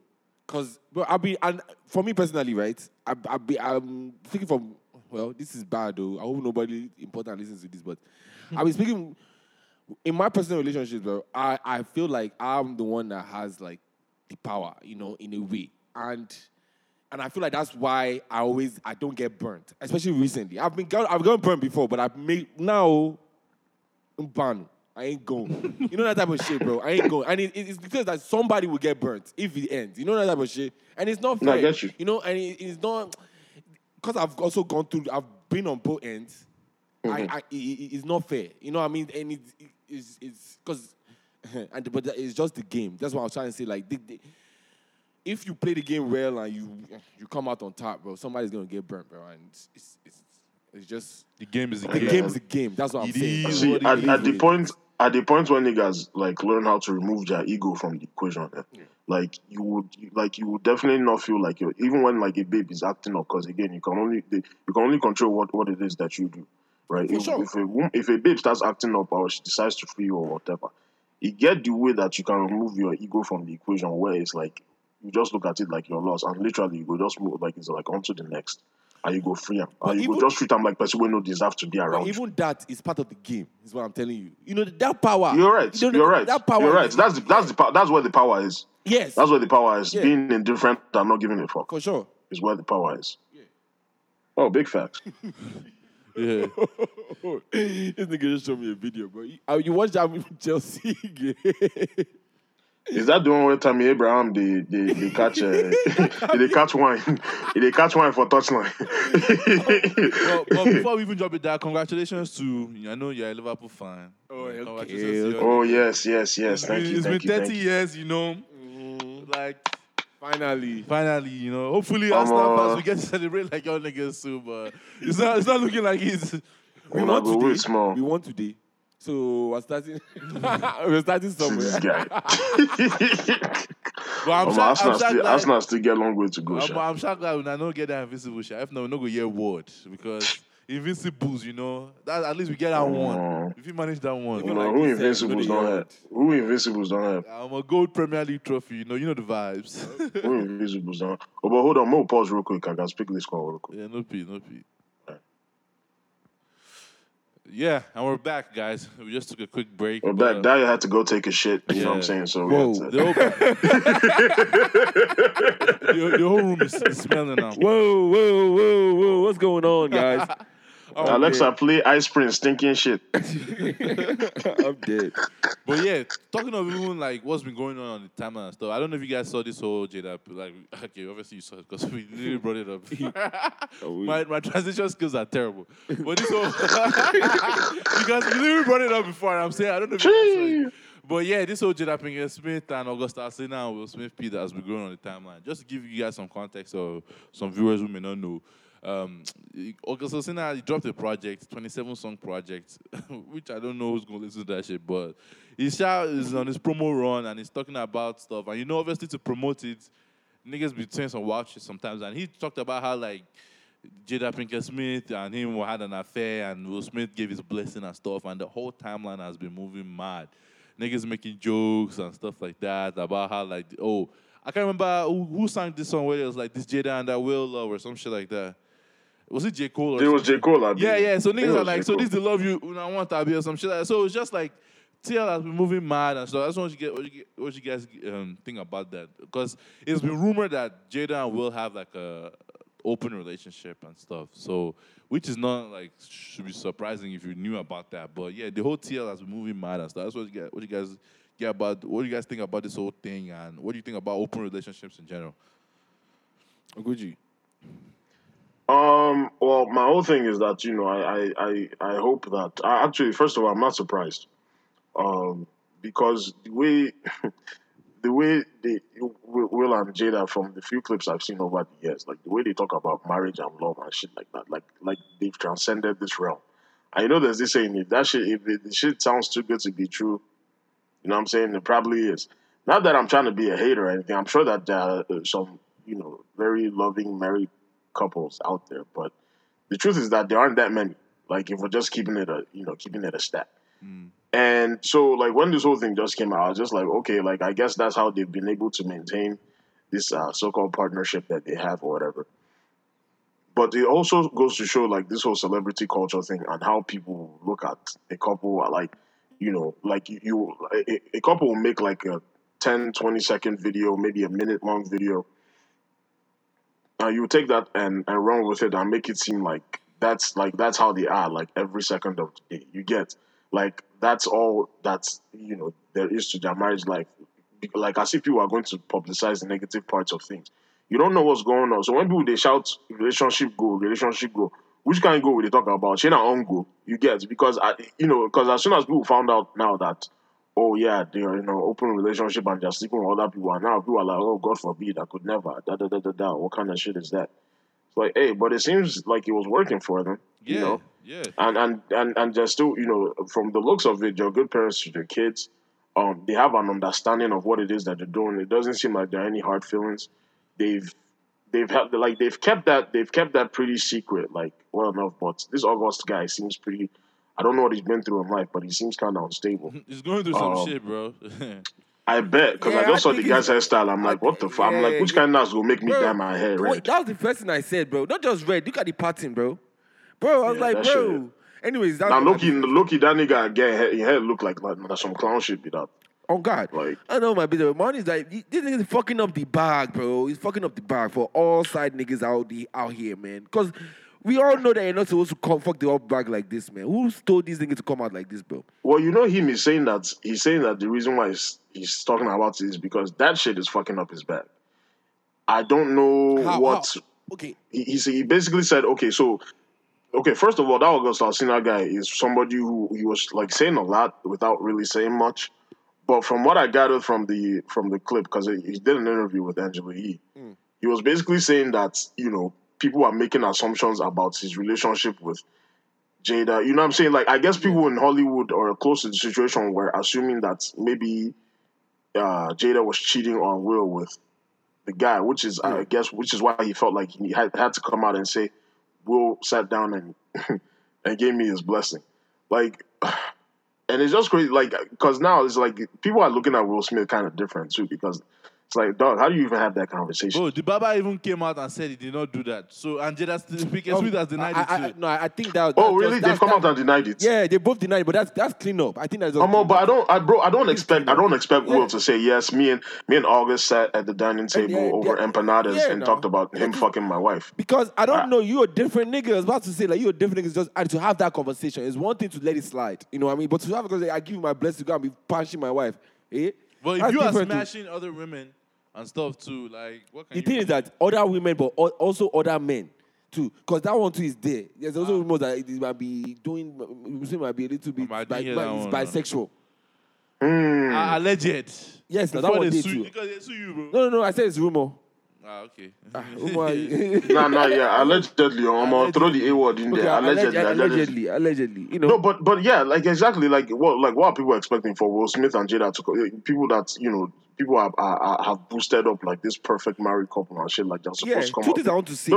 Cause, bro, I'll be and for me personally, right? I, I be I'm thinking from well, this is bad though. I hope nobody important listens to this, but hmm. I'll be speaking in my personal relationships, bro. I I feel like I'm the one that has like the power, you know, in a way, and and I feel like that's why I always I don't get burnt, especially recently. I've been I've gotten burnt before, but I've made now. I'm ban. I ain't going. you know that type of shit, bro. I ain't going. And it, it's because that somebody will get burnt if it ends. You know that type of shit. And it's not fair. No, I get you. You know, and it, it's not because I've also gone through. I've been on both ends. I, mm-hmm. I it, it- it's not fair. You know what I mean? And it, it, it's it's because, and but it's just the game. That's what I was trying to say. Like, the, the, if you play the game well and you you come out on top, bro, somebody's gonna get burnt, bro. And it's it's, it's, it's just The game is the game. the game. game is the game. That's what I'm It saying. See, what at, at the point at the point when niggas like learn how to remove their ego from the equation, eh, like you would like you would definitely not feel like you're even when like a babe is acting up because again you can only you can only control what, what it is that you do, right? If, sure. if a if a babe starts acting up or she decides to free you or whatever, you get the way that you can remove your ego from the equation where it's like you just look at it like you're lost and literally you go just move like it's like onto the next. And you go free. But And you even- go just treat them like person we no deserve to be around. Even that is part of the game. Is what I'm telling you. You know that power. You're right. You know, You're right. That power. You're right. That's the, that's the that's where the power is. yes. That's where the power is. Yeah. Being indifferent and not giving a fuck for sure. is where the power is. Oh, big facts. Yeah. this nigga just showed me a video, bro. You, uh, you watch that Chelsea game? Is that the one where Tammy Abraham they they, they catch uh, they catch wine they catch wine for touchline? well, but before we even drop it down, congratulations to I know you're a Liverpool fan. Oh, okay, Congratulations to okay. your- oh yes, yes, yes. Thank you, It's thank been you, 30 thank you. years, you know. Mm-hmm. Like Finally. finally, you know. Hopefully, I'm, Arsenal fans we get to celebrate like y'all niggas soon, but it's not. It's not looking like it's. We Una won go today. wait small. We won today. So we're starting. we're starting See this somewhere. guy. But I'm Um, sure. Arsenal, I'm sure still, glad, Arsenal still get a long way to go. I'm. I'm sure glad when I don't get that invincible shit. If not, we not go hear word because invincibles, you know. That at least we get that one. Mm. If you manage that one, You like know, who you said, invincibles go to don't have? Who invincibles don't have? I'm a gold Premier League trophy. You know, you know the vibes. Who invisibles don't? Oh, but hold on, more pause real quick. I can speak this call real quick. Yeah, no pee, no pee. Yeah, and we're back, guys. We just took a quick break. We're back. Uh, Dayo had to go take a shit. You know what I'm saying? So we Whoa. to- The whole, the, the whole room is, is smelling now. Whoa, whoa, whoa, whoa! What's going on, guys? Oh, I'm Alexa, dead. play Ice Prince, stinking shit. I'm dead. But yeah, talking of even like what's been going on on the timeline and stuff. I don't know if you guys saw this whole Jada. Like, okay, obviously you saw it because we literally brought it up. Oh, my my transition skills are terrible. But this whole because we literally brought it up before. And I'm saying I don't know if you guys. But yeah, this whole Jada Pinkett Smith and August Alsina and Will Smith P that has been going on the timeline. Just to give you guys some context or some viewers who may not know. Um, August Alsina he dropped a project, 27 song project, which I don't know who's gonna listen to that shit, but he shot is on his promo run and he's talking about stuff. And you know, obviously to promote it, niggas be saying some shit sometimes. And he talked about how like Jada Pinkett Smith and him had an affair, and Will Smith gave his blessing and stuff, and the whole timeline has been moving mad. Niggas making jokes and stuff like that about how like oh I can't remember who, who sang this song where it was like this Jada and that Will love or some shit like that. Was it J Cole? Or It was something? J. Cole, I Yeah, believe. yeah. So I think it niggas are like, so Cole. this the love you when I want to be or some shit like that. So it's just like TL has been moving mad and stuff. I just want you get what you, get, what you guys um, think about that because it's been rumored that Jada and Will have like a open relationship and stuff. So which is not like should be surprising if you knew about that. But yeah, the whole TL has been moving mad and stuff. That's what you get. What you guys get about? What do you guys think about this whole thing and what do you think about open relationships in general? Gucci. Um. Well, my whole thing is that you know, I, I, I, I hope that. I, actually, first of all, I'm not surprised. Um, because the way, the way they Will and Jada from the few clips I've seen over the years, like the way they talk about marriage and love and shit like that, like like they've transcended this realm. I know there's this saying if that shit if the shit sounds too good to be true, you know what I'm saying? It probably is. Not that I'm trying to be a hater or anything. I'm sure that there are uh, some, you know, very loving married couples out there, but the truth is that there aren't that many. Like if we're just keeping it a, you know, keeping it a stat. And so, like when this whole thing just came out, I was just like, okay, like I guess that's how they've been able to maintain this uh, so-called partnership that they have or whatever. But it also goes to show like this whole celebrity culture thing and how people look at a couple like, you know, like you, you a, a couple will make like a 10, 20 second video, maybe a minute long video. Uh, you take that and, and run with it and make it seem like that's like that's how they are like every second of the day. You get like that's all that's you know there is to their marriage life. Like I see people are going to publicize the negative parts of things. You don't know what's going on. So when people they shout relationship go, relationship go, which kind of go will they talk about? Shana on go, you get because I you know because as soon as people found out now that oh yeah they're in an open relationship and they're sleeping with other people and now people are like oh God forbid I could never da da da da da what kind of shit is that? It's like hey, but it seems like it was working for them. Yeah, You know, yeah. and and and and they're still you know from the looks of it, they're good parents to their kids. Um, they have an understanding of what it is that they're doing. It doesn't seem like there are any hard feelings. They've they've had like they've kept that they've kept that pretty secret, like well enough. But this August guy seems pretty. I don't know what he's been through in life, but he seems kind of unstable. He's going through some Um, shit, bro. I bet because I just I saw the guy's hairstyle. I'm like, what the think- fuck? I'm like, which kind of will make me Bro, dye my hair wait, red? that was the first thing I said, bro. Not just red. Look at the pattern, bro. Bro, I was Yeah, like, that shit- bro. Anyways, that's Now, what I Loki, Loki, that nigga again, hair, his hair look like, like, like some clown shit. Be that. On God. Like- I know my business. Man is like, this nigga's fucking up the bag, bro. He's fucking up the bag for all side niggas out the out here, man. Because we all know that you're not supposed to come fuck the up bag like this, man. Who told these niggas to come out like this, bro? Well, you know him. He's saying that he's saying that the reason why he's, he's talking about it is because that shit is fucking up his back. I don't know How- what how? Okay. he, he he basically said. Okay, so okay, first of all, that August Alsina guy is somebody who he was like saying a lot without really saying much. But from what I gathered from the from the clip, because he, did an interview with Angela Yee, hmm. he was basically saying that you know people are making assumptions about his relationship with Jada. You know what I'm saying? Like I guess people in Hollywood or close to the situation were assuming that maybe uh, Jada was cheating on Will with the guy, which is I guess which is why he felt like he had, had to come out and say Will sat down and and gave me his blessing. Like and it's just crazy like because now it's like people are looking at Will Smith kind of different too because it's like dog how do you even have that conversation? Bro, the Baba even came out and said he did not do that. So and Jada Pinkett Smith has denied I, it too. I, no, I think that. oh that- really? that's- They've come out and denied it. Yeah, they both denied, it, but that's that's clean up. I think that's. just Um, but I don't, I, bro, I don't expect, I don't expect Yeah. Will to say yes. Me and me and August sat at the dining table yeah, over yeah, empanadas yeah, and no. talked about him fucking my wife. Because I don't Ah. know, you're a different nigga. I was about to say, like, you're a different nigga. Just and to have that conversation is one thing to let it slide. You know what I mean? But to have because I give you my blessing to go and be punching my wife. Eh? But if That's you are different too. smashing other women and stuff too, like what can The you thing is that other women, but al- also other men too. Because that one too is there. There's also rumors that it might be doing, it might be a little bit I didn't bi- hear bi- it's one, no. bisexual. Hmm. Ah, alleged. Yes, now that Before one they did sue too. because they sue you, bro. No, no, no. I said it's rumor. Ah, okay. rumor. nah, nah, yeah, allegedly. I'm gonna throw the A word in Okay, there. Allegedly, allegedly, allegedly. allegedly, allegedly. You know. No, but but yeah, like exactly, like what like what are people expecting for Will Smith and Jada to co- people that you know people are, are, are have boosted up like this perfect married couple and shit like supposed yeah, to come two out. things I want to say.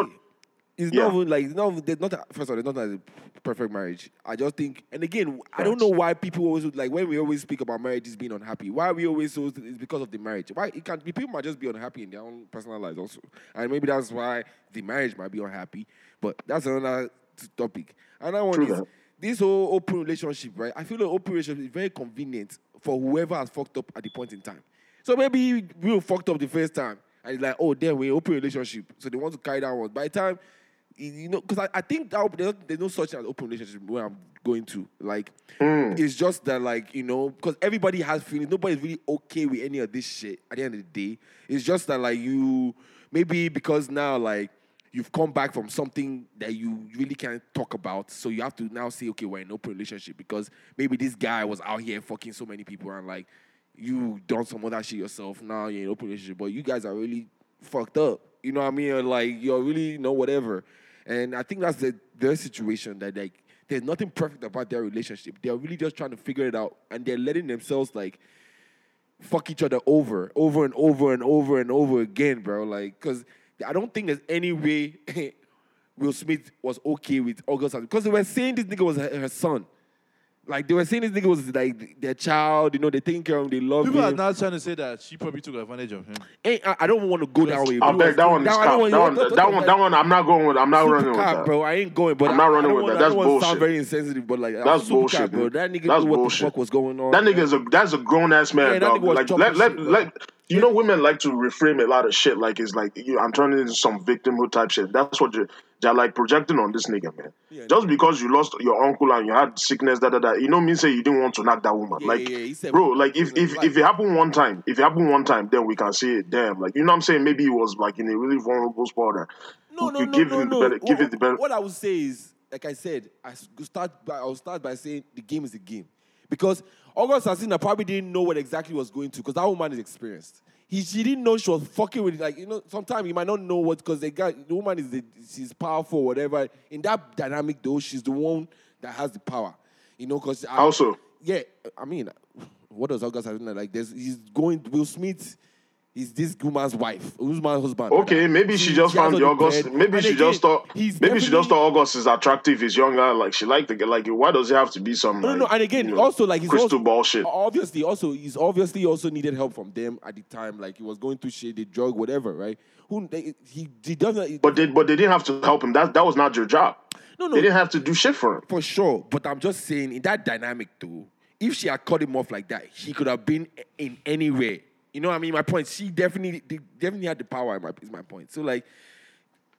It's Yeah. not even like no, they're not first of all, it's not a perfect marriage. I just think, and again, I don't know why people always like when we always speak about marriages being unhappy. Why we always so it's because of the marriage. Why it can be people might just be unhappy in their own personal lives also, and maybe that's why the marriage might be unhappy. But that's another topic. Another one True is that. this whole open relationship, right? I feel like open relationship is very convenient for whoever has fucked up at the point in time. So maybe we were fucked up the first time, and it's like, oh, damn, we're open relationship, so they want to carry that one. By the time, you know, because I, I think that there's, there's no such as open relationship where I'm going to. Like, mm. it's just that, like, you know, because everybody has feelings. Nobody's really okay with any of this shit at the end of the day. It's just that, like, you maybe because now, like, you've come back from something that you really can't talk about. So you have to now say, okay, we're in an open relationship because maybe this guy was out here fucking so many people and like you done some other shit yourself. Now you ain't open relationship, but you guys are really fucked up. You know what I mean? Like you're really, you know, whatever. And I think that's the their situation that like there's nothing perfect about their relationship. They're really just trying to figure it out and they're letting themselves like fuck each other over, over and over and over and over again, bro. Like, cause I don't think there's any way Will Smith was okay with August because they were saying this nigga was her, her son. Like they were saying this nigga was like their child, you know, they taking care of him, they love People are him. now trying to say that she probably took advantage of him. Ain't- I, I don't want to go that way. I People beg that one is I cap. That one, don't- that one, that one. I'm not going with. I'm not running with cap, that. bro. I ain't going, but I'm not running with that. I That's bullshit. Sound very insensitive, but like That's bullshit, cap, bro. That nigga That's knew what bullshit. the fuck was going on. That man. nigga is a that's a grown ass man. Yeah, dog. Like let let let you know, women like to reframe a lot of shit. Like it's like you, I'm turning into some victimhood type shit. That's what they're like projecting on this nigga, man. Yeah, Just because you lost your uncle and you had sickness, da da da. You know, mean say you didn't want to knock that woman. Yeah, like, yeah, bro, like if if if it happened one time, if it happened one time, then we can say, damn, like you know, what I'm saying maybe he was like in a really vulnerable spot. Or, No, you- no, no, give no, him no. the better, give what, it the better. what I would say is, like I said, I start. By, I'll start by saying the game is a game, because August Alsina probably didn't know what exactly was going to, because that woman is experienced. He, she didn't know she was fucking with like you know. Sometimes you might not know what because the guy, the woman is the, she's powerful, whatever. In that dynamic though, she's the one that has the power. You know, because Also- yeah, I mean, what does August Alsina like? There's he's going Will Smith. Is this woman's wife, woman's husband? Okay, maybe she just has found all the the August. Maybe And she again, just thought. he's Maybe she just thought August is attractive. He's younger. Ah, like she liked the like. Why does it have to be some? No, no, no, and again, you know, also like he's crystal also, ball shit. Obviously, also he's obviously also needed help from them at the time. Like he was going through shit, the drug, whatever, right? Who they, he he doesn't. But they but they didn't have to help him. That that was not your job. no, no, They didn't have to do shit for him. for sure. But I'm just saying, in that dynamic, though, if she had cut him off like that, he could have been in anywhere. You know what I mean? My point. She definitely, definitely had the power. My, is my point. So like,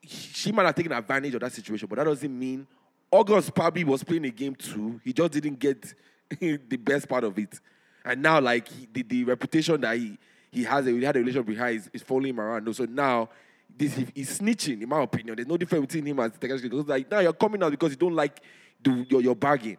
she might have taken advantage of that situation, but that doesn't mean August probably was playing a game too. He just didn't get the best part of it, and now like he, the, the reputation that he he has, a, he had a relationship with her is, is following him around. So now. This he's snitching, in my opinion. There's no difference between him and Tekashi because like now you're coming out because you don't like the, your your bargain.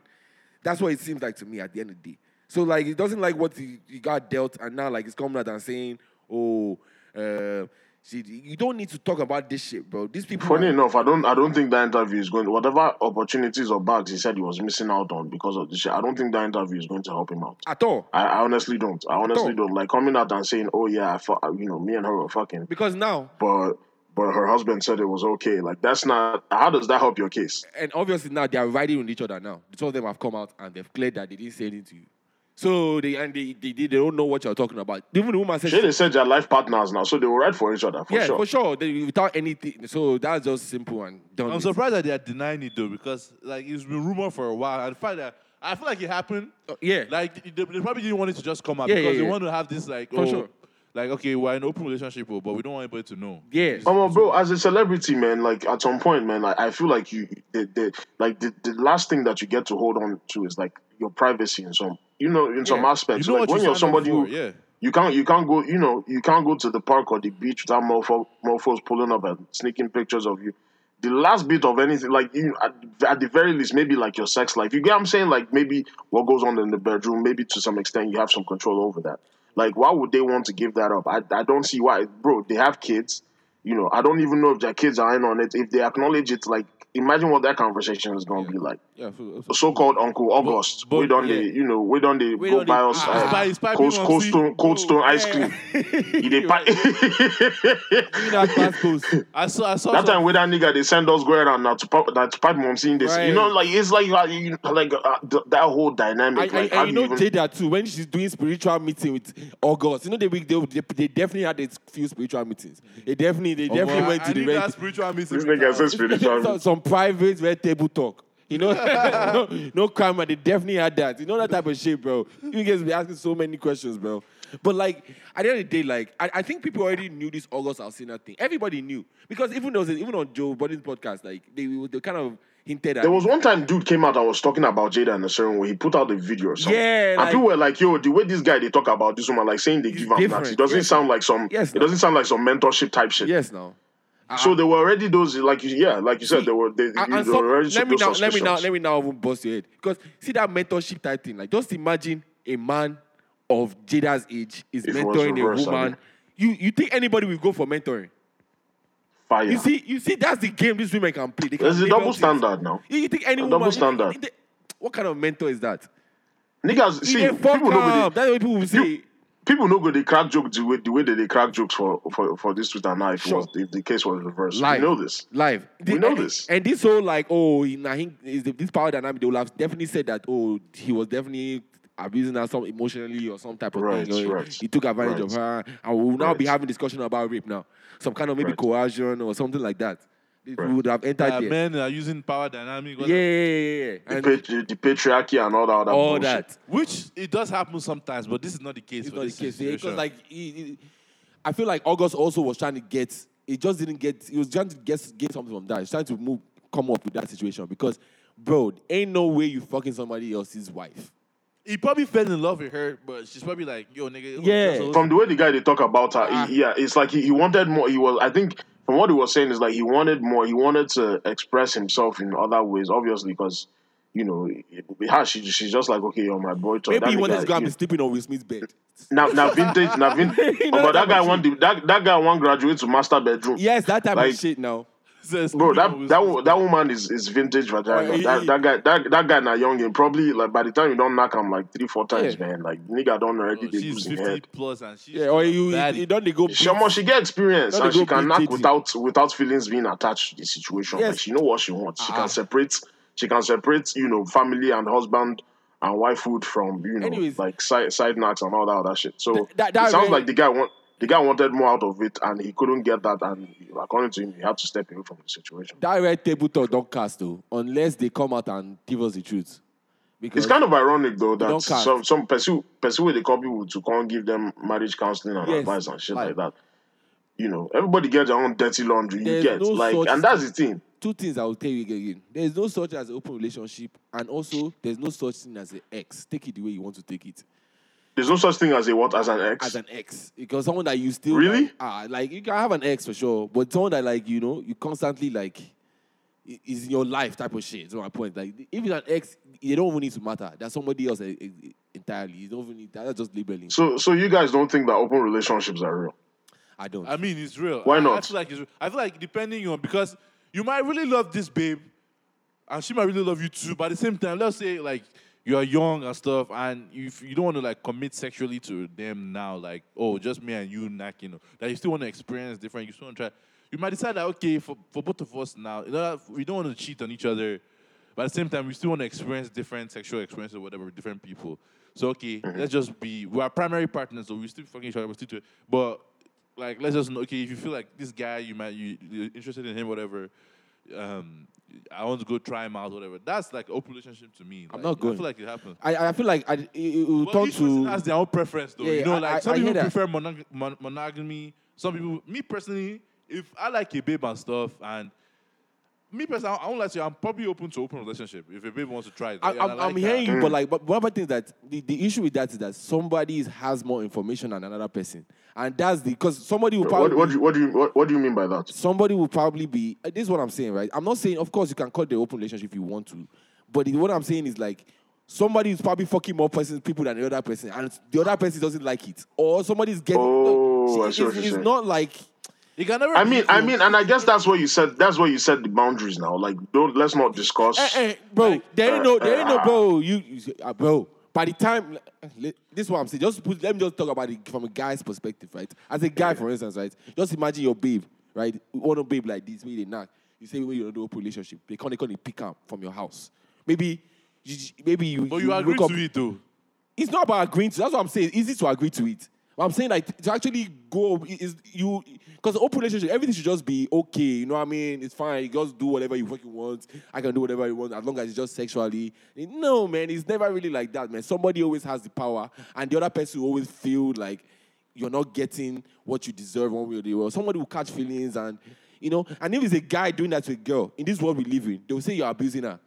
That's what it seems like to me at the end of the day. So like he doesn't like what he, he got dealt, and now like he's coming out and saying, "Oh, uh, see, you don't need to talk about this shit, bro. These people." Funny are- enough, I don't I don't think that interview is going. Whatever opportunities or bags he said he was missing out on because of this shit. I don't think that interview is going to help him out. at all. I, I honestly don't. I honestly don't. Like coming out and saying, "Oh yeah, I fu- you know, me and her were fucking," Because now, but but her husband said it was okay. Like that's not. How does that help your case? and obviously now they are riding on each other now. The two of them have come out and they've cleared that they didn't say anything to you. So they and they, they, they don't know what you're talking about. Even the woman said, Sure, they said they're life partners now, so they will ride for each other for "Yeah, sure. for sure, they, without anything." So that's just simple and done. I'm with. surprised that they are denying it though, because like it's been rumored for a while. And the fact that I feel like it happened. Uh, yeah. Like they, they probably didn't want it to just come out Yeah, because yeah, they want to have this like For oh, sure. Like okay, we're in open relationship, oh, but we don't want anybody to know. Yeah. Come on, bro. As a celebrity, man, like at some point, man, like, I feel like you, the, the, like the, the last thing that you get to hold on to is like your privacy in some, you know, in some aspects. You know like when you you're signed up somebody for, who, yeah. you can't, you can't go, you know, you can't go to the park or the beach without mofo, mofos pulling up and sneaking pictures of you. The last bit of anything, like you, at, at the very least, maybe like your sex life. You get what I'm saying? Like maybe what goes on in the bedroom, maybe to some extent you have some control over that. Like, why would they want to give that up? I, I don't see why, bro. They have kids. You know, I don't even know if their kids are in on it. If they acknowledge it, like, imagine what that conversation is going to be like. yeah. for- for- So-called Uncle August, but- we don't, yeah. they, you know, we don't they We go don't buy dey- us uh, buy- he's cold, on cold stone, cold stone ice Yeah. cream. He dey pi- that. I saw I saw that some- time with that nigga, they send us go around now to pipe, now to pipe mom seeing this. Right. You know, like it's like you, like uh, th- that whole dynamic. And, like, and, how and you know even- Jada too, when she's doing spiritual meeting with August, you know they, they, they, they definitely had a few spiritual meetings. They definitely they definitely Omo, went I to the need that spiritual meeting. this nigga says spiritual. some, some private red table talk. You know, no, no crime, they definitely had that. You know that type of shit, bro. You guys be asking so many questions, bro. But like at the end of the day, like I, I think people already knew this August Alsina thing. Everybody knew because even there was even on Joe Budden's podcast, like they they kind of hinted at. There was one time dude came out and was talking about Jada in a certain way. He put out a video or something. Yeah, and like- people were like, yo, the way this guy they talk about this woman, like saying they give him that. It doesn't Yes, sound like some Yes, it no. doesn't sound like some mentorship type shit. yes, now. So there were already those like you yeah, like you said, there were they, And, were some- already let me now, let me now, let me now even bust your head because see that mentorship type thing. Like, just imagine a man of Jada's age is If mentoring reversed, a I woman. mean. You you think anybody will go for mentoring? Fire. You see, you see, that's the game these women can play. They can There's a label double things. standard now. You, you think any double woman? you- standard. you what kind of mentor is that? Niggas see people know up. That's what people will say. People know go they crack jokes the way the way that they crack jokes for for, for this Twitter now if Sure. was if the case was reversed. Live. We know this. Live. We The- know and, this. And this whole like, oh, nah, he, this power dynamic, they will have definitely said that, oh, he was definitely abusing her some emotionally or some type of Right, thing. Or right, He took advantage of her. And we'll now be having discussion about rape now. Some kind of maybe Right. coercion or something like that. It Right. would have entered that there. men are using power dynamic. Yeah, yeah, yeah, yeah. The, And patri- the patriarchy and all that other all bullshit. that. Which it does happen sometimes, but this is not the case. It's not the this case. Because situation. like, he, he- I feel like August also was trying to get. He just didn't get. He was trying to get get something from that. He's trying to move, come up with that situation because, bro, ain't no way you fucking somebody else's wife. he probably fell in love with her, but she's probably like, "Yo, nigga." Yeah. From the way the guy they talk about her, Ah. he, yeah, it's like he, he wanted more. He was, I think, from what he was saying, is like he wanted more. He wanted to express himself in other ways, obviously, because you know, she, she's just like, okay, you're my boy. toy. Maybe that he wanted to go and be sleeping on Will Smith's bed. Now, now vintage, now vintage. You know but that that guy want that that guy want graduate to master bedroom. Yes, that type Like- of shit. Now, says, Bro, "Speaking that of that that woman is is vintage vagina. Oh, he- that, he- that guy that that guy not young and probably like by the time you don't knock him like three four times, Yeah. man. Like nigga don't already Smith, they she's losing 50 head. plus and she's yeah, or you, bad. you don't they go. She almost she get experience and she can beat knock JT. without without feelings being attached to the situation. Yes. Like she know what she wants. She Ah. can separate she can separate, you know, family and husband and wifehood from, you know, Anyways. like side side knocks and all that other shit. So Th- that- that it sounds really- like the guy want the guy wanted more out of it and he couldn't get that and according to him he had to step away from the situation. that red table talk don't cast though, unless they come out and give us the truth. Because It's kind of ironic though that some some pursue pursue with the couple to come give them marriage counseling and Yes, advice and shit like- like, that. You know, everybody gets their own dirty laundry. You get no like, and that's the thing. two things I will tell you again. There is no such as open relationship, and also there's no such thing as an ex. Take it the way you want to take it. There's no such thing as a what as an ex. As an ex, because someone that you still Really? like, ah like you can have an ex for sure, but someone that like you know you constantly like is in your life type of shit. Is my point. Like if it's an ex, you don't even need to matter. That's somebody else eh, eh, entirely. You don't even need that. That's just labeling. so so you guys don't think that open relationships are real? I don't. I mean, it's real. Why I- I not? feel like it's real. I feel like depending on because you might really love this babe, and she might really love you too. But at the same time, let's say like you are young and stuff, and you you don't want to like commit sexually to them now, like oh just me and you, like you know, that you still want to experience different. You still want to try. You might decide that okay for, for both of us now, you know, we don't want to cheat on each other, but at the same time we still want to experience different sexual experiences or whatever with different people. So okay, mm-hmm. let's just be we are primary partners, so we still fucking each other, we still do it. But like let's just know, okay, if you feel like this guy you might you you're interested in him, whatever, um, I want to go try him out, whatever. That's like open relationship to me. I'm Like, not going. I feel like it happens. I, I feel like I, it, it will each to has their own preference, though. Yeah, you know, I- like some people prefer monog- mon- monogamy. Some people, me personally, if I like a babe and stuff, and me personally, I won't lie to you, I'm probably open to open relationship if a babe wants to try it. I, I'm, I I'm like hearing you, but like, but one of the things that the, the issue with that is that somebody has more information than another person, and that's the because somebody will probably What, what, do you, what do you what, what do you mean by that? somebody will probably be. uh, This is what I'm saying, right? I'm not saying, of course, you can cut the open relationship if you want to, but the- what I'm saying is like somebody is probably fucking more person people than the other person, and the other person doesn't like it, or somebody's getting. Oh, I it's, see what it's you're saying. not like You can never. I mean, I mean, and I guess that's what you said. That's what you said. The boundaries now, like, don't let's not discuss. Eh, eh, bro, Like, there ain't no, there ain't no, uh, bro. You, you uh, bro. By the time, this is what I'm saying. Just put, let me just talk about it from a guy's perspective, right? As a guy, for instance, right? Just imagine your babe, right? You want a babe like this, maybe they knock. You say when you're in an open relationship, they can't, they can't pick up from your house. Maybe, you, maybe you. but you agree wake up- to it though. it's not about agreeing to. That's what I'm saying. It's easy to agree to it. I'm saying like to actually go is you because the open relationship, everything should just be okay. You know what I mean? It's fine. You just do whatever you fucking want. I can do whatever I want as long as it's just sexually. No, man, it's never really like that, man. Somebody always has the power, and the other person will always feel like you're not getting what you deserve one way or the other. Somebody will catch feelings, and you know. And if it's a guy doing that to a girl in this world we live in, they'll say you're abusing her.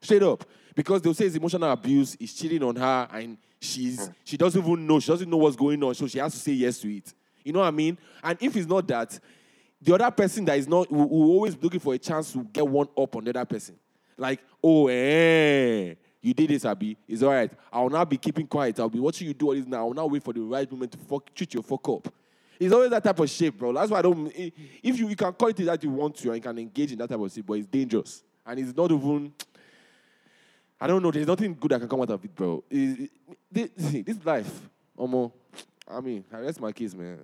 Straight up. Because they'll say it's emotional abuse, is cheating on her, and she's she doesn't even know, she doesn't know what's going on, so she has to say yes to it. You know what I mean? And if it's not that, the other person that is not will, will always be looking for a chance to get one up on the other person. Like, oh eh, you did this, Abby. It's all right. I'll now be keeping quiet. I'll be watching you do all this now. I'll now wait for the right moment to fuck treat your fuck up. It's always that type of shit, bro. That's why I don't. If you, you can call it that you want to and you can engage in that type of shit, but it's dangerous and it's not even. I don't know. There's nothing good that can come out of it, bro. It- it- this, this life, Omo. I mean, that's my case, man.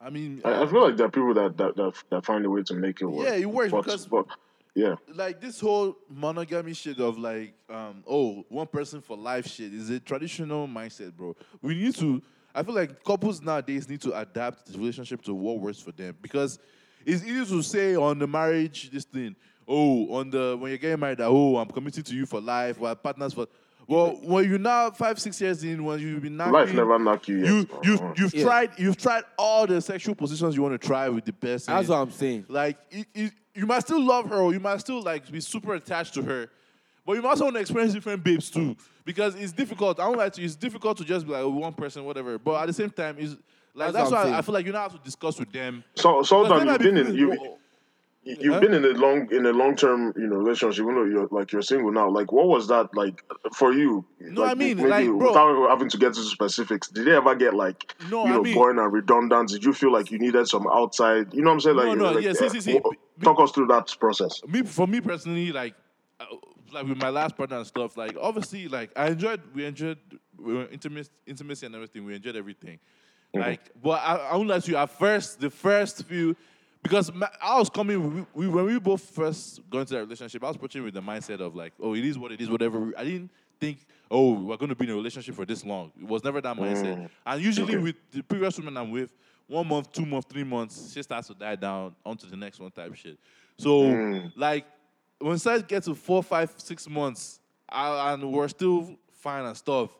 I mean, I, I feel like there are people that, that that that find a way to make it work. Yeah, it works But- because- but, yeah, like this whole monogamy shit of like um oh one person for life shit is a traditional mindset bro we need to i feel like couples nowadays need to adapt the relationship to what works for them because it's easy to say on the marriage this thing. Oh, on the when you're getting married, that oh, I'm committed to you for life. We're partners for. Well, when you're now five, six years in, when you've been knocking, Life never knock you yet. you bro. you've, Uh-huh. you've Yeah. tried you've tried all the sexual positions you want to try with the person. That's what I'm saying. Like it, it, you might still love her, or you might still like be super attached to her, but you also want to experience different babes too, because it's difficult. I don't like to. It's difficult to just be like one person, whatever. But at the same time, is like That's that's, why I, I feel like you now have to discuss with them. So, so Because they you've been in you you- you've Huh? been in a long in a long term you know relationship. Even though you're like you're single now. Like, what was that like for you? No, like, I mean, maybe like, bro- without having to get into specifics, did they ever get like No, you I know mean- boring and redundant? Did you feel like you needed some outside? You know what I'm saying? No, Like, no, like, yeah, see, see, see, talk us through that process. me for me personally, like uh, like with my last partner and stuff, like obviously, like I enjoyed, we enjoyed we were intimacy, intimacy and everything. We enjoyed everything. Like, but I, I won't lie to you. At first, the first few, because my, I was coming, we, we, when we both first got into that relationship, I was approaching with the mindset of like, oh, it is what it is, whatever. I didn't think, oh, we're going to be in a relationship for this long. It was never that mindset. Mm. And usually with the previous women I'm with, one month, two months, three months, she starts to die down onto the next one type shit. So, mm. like, when size gets to four, five, six months, I, and we're still fine and stuff.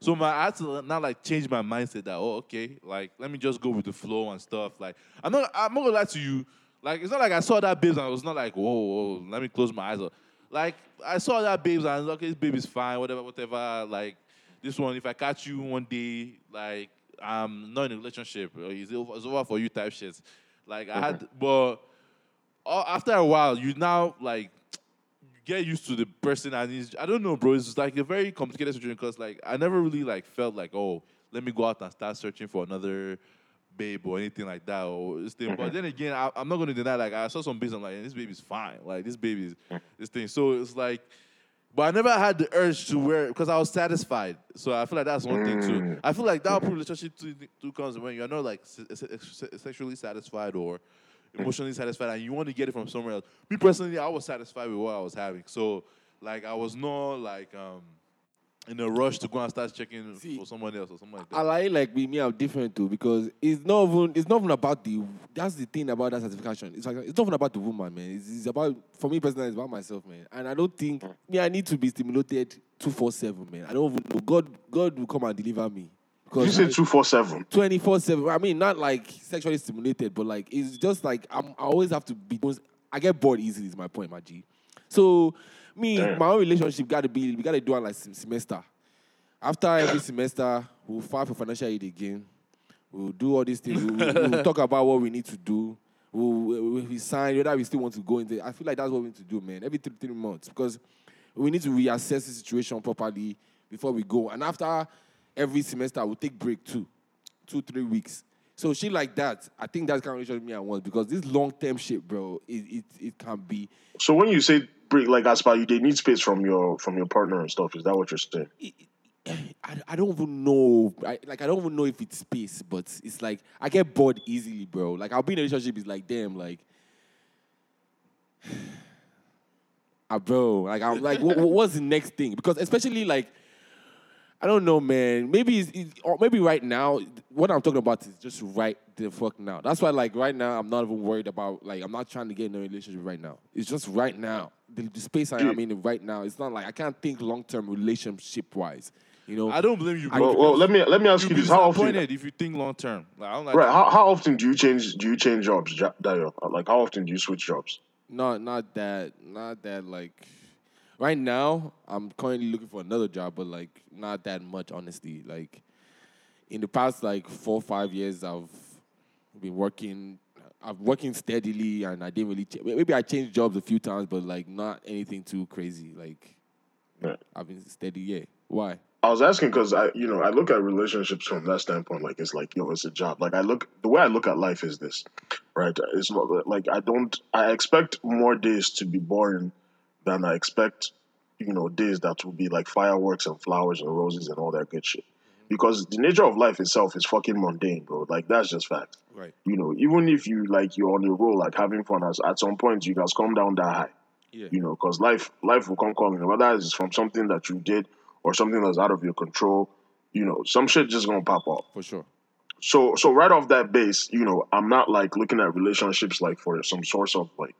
So my I had to now like change my mindset that oh okay like let me just go with the flow and stuff like I'm not I'm not gonna lie to you like it's not like I saw that babes and I was not like whoa, whoa let me close my eyes up. Like I saw that babes and okay this baby's fine whatever whatever like this one if I catch you one day like I'm not in a relationship or it's over, it's over for you type shit. Like I had but uh, after a while you now like get used to the person and it's, I don't know, bro. It's like a very complicated situation because like I never really like felt like oh let me go out and start searching for another babe or anything like that or this thing. But mm-hmm. then again, I, I'm not gonna deny like I saw some babes. I'm like this baby's fine. Like this baby's this thing. So it's like. But I never had the urge to wear because I was satisfied. So I feel like that's one thing too. Mm. I feel like that relationship too, too comes when you're not like se- se- sexually satisfied or emotionally satisfied and you want to get it from somewhere else. Me personally, I was satisfied with what I was having. So like I was not like um in a rush to go and start checking See, for someone else or something like I like like with me, I'm different too because it's not even it's not even about the that's the thing about that certification. It's like it's not even about the woman, man. It's, it's about for me personally, it's about myself, man. And I don't think me, I need to be stimulated two four seven, man. I don't even know. God God will come and deliver me. You say two four seven? 24 7. I mean, not like sexually stimulated, but like it's just like I'm, I always have to be. I get bored easily, is my point, my G. So, me, Damn. my own relationship got to be, we got to do it like semester. After every semester, we'll file for financial aid again. We'll do all these things. We'll, we'll talk about what we need to do. We'll, we we sign whether we still want to go into. I feel like that's what we need to do, man. Every three, three months because we need to reassess the situation properly before we go. And after every semester, I would take break too, two three weeks. So shit like that, I think that's kind of relationship me I want because this long term shit, bro, it, it it can be. So when you say break, like as per you, they need space from your from your partner and stuff. Is that what you're saying? it- I, I don't even know. I, like I don't even know if it's space, but it's like I get bored easily, bro. Like I'll be in a relationship, it's like damn, like, ah, bro. Like I'm like, what, what's the next thing? Because especially like, I don't know, man. Maybe it's, it's or maybe right now, what I'm talking about is just right the fuck now. That's why like right now, I'm not even worried about like I'm not trying to get in a relationship right now. It's just right now. The, the space I am in right now. It's not like I can't think long term relationship wise. You know, I don't blame you, bro. Well, well, let me let me ask You'll you this: How often? if you think long term. Like, I don't like Right. How, how often do you change do you change jobs, Ja- Dayo? Like how often do you switch jobs? Not not that not that like right now I'm currently looking for another job, but like not that much honestly. Like in the past like four five years I've been working I'm working steadily and I didn't really ch- maybe I changed jobs a few times, but like not anything too crazy. Like Yeah. I've been steady, yeah. Why? I was asking because I, you know, I look at relationships from that standpoint. Like it's like, yo, it's a job. Like I look, the way I look at life is this, right? It's like I don't. I expect more days to be boring than I expect, you know, days that will be like fireworks and flowers and roses and all that good shit. Mm-hmm. Because the nature of life itself is fucking mundane, bro. Like that's just fact. Right. You know, even if you like you're on the roll, like having fun, as at some point you guys come down that high. Yeah. You know, because life life will come calling, whether it's from something that you did or something that's out of your control. You know, some shit just gonna pop up. For sure. so so right off that base, you know, I'm not like looking at relationships like for some source of like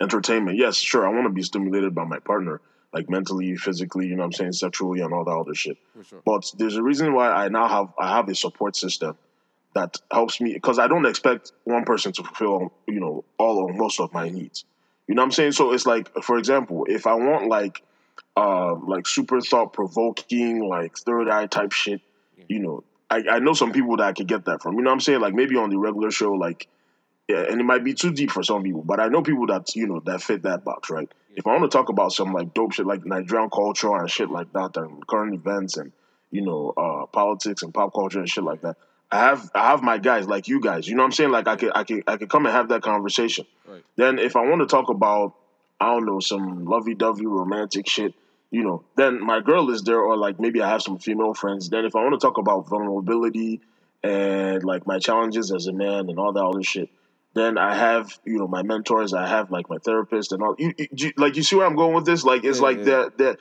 entertainment. Yes, sure, I want to be stimulated by my partner, like mentally, physically, you know what I'm saying, sexually and all that other shit. sure. But there's a reason why I now have I have a support system that helps me because I don't expect one person to fulfill, you know, all or most of my needs. You know what I'm saying? So it's like, for example, if I want like um like super thought provoking, like third eye type shit, you know, I, I know some people that I could get that from. You know what I'm saying? Like maybe on the regular show, like yeah, and it might be too deep for some people, but I know people that you know that fit that box, right? If I want to talk about some like dope shit like Nigerian culture and shit like that, and current events and you know uh, politics and pop culture and shit like that, I have I have my guys like you guys. You know what I'm saying? Like I could I could I could come and have that conversation. Right. Then if I want to talk about I don't know some lovey dovey romantic shit, you know, then my girl is there, or like maybe I have some female friends. Then if I want to talk about vulnerability and like my challenges as a man and all that other shit, then I have you know my mentors. I have like my therapist and all. You, you- like you see where I'm going with this? Like it's Yeah, like yeah. that that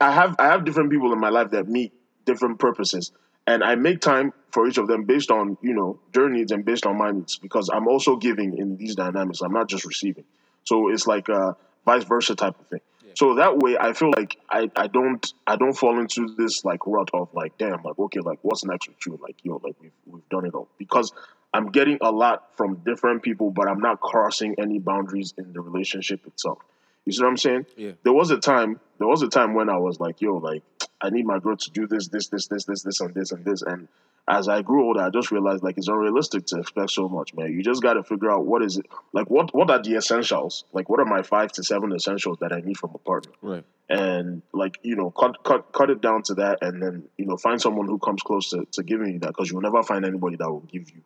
I have I have different people in my life that meet different purposes, and I make time for each of them based on you know their needs and based on my needs because I'm also giving in these dynamics. I'm not just receiving. So it's like a vice versa type of thing. So that way, I feel like I, I don't I don't fall into this like rut of like damn like okay like what's next with you like you know like we've we've done it all because I'm getting a lot from different people but I'm not crossing any boundaries in the relationship itself. You see what I'm saying? Yeah. There was a time there was a time when I was like yo like I need my girl to do this this this this this this and this and this and as I grew older, I just realized like it's unrealistic to expect so much, man. You just got to figure out what is it like. What what are the essentials? Like, what are my five to seven essentials that I need from a partner? Right. and like you know cut cut cut it down to that and then you know find someone who comes close to, to giving you that because you'll never find anybody that will give you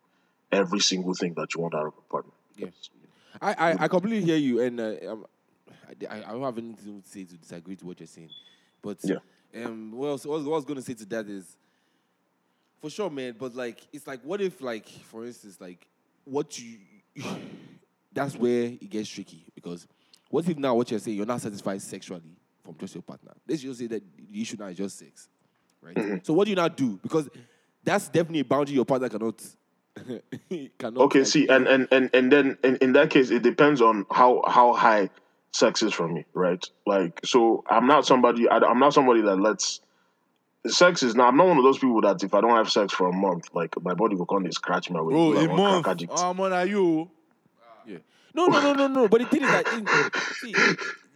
every single thing that you want out of a partner Yeah. I, I, I completely hear you, and uh, um, I, I don't have anything to say to disagree to what you're saying. But Yeah. um, what, else, what, I was going to say to that is, for sure, man. But like, it's like, what if, like, for instance, like, what you, that's where it gets tricky because what if now what you're saying you're not satisfied sexually from just your partner? Let's just say that the issue now is just sex, right? So what do you now do? Because that's definitely a boundary your partner cannot. cannot okay like, see and and and, and then in, in that case it depends on how how high sex is for me right like so i'm not somebody I, i'm not somebody that lets sex is not i'm not one of those people that if i don't have sex for a month like my body will come and scratch my way. Bro, like, a one month. crack addict. I'm ah, on you. Yeah. No, no, no, no, no. But the thing is that, in, see,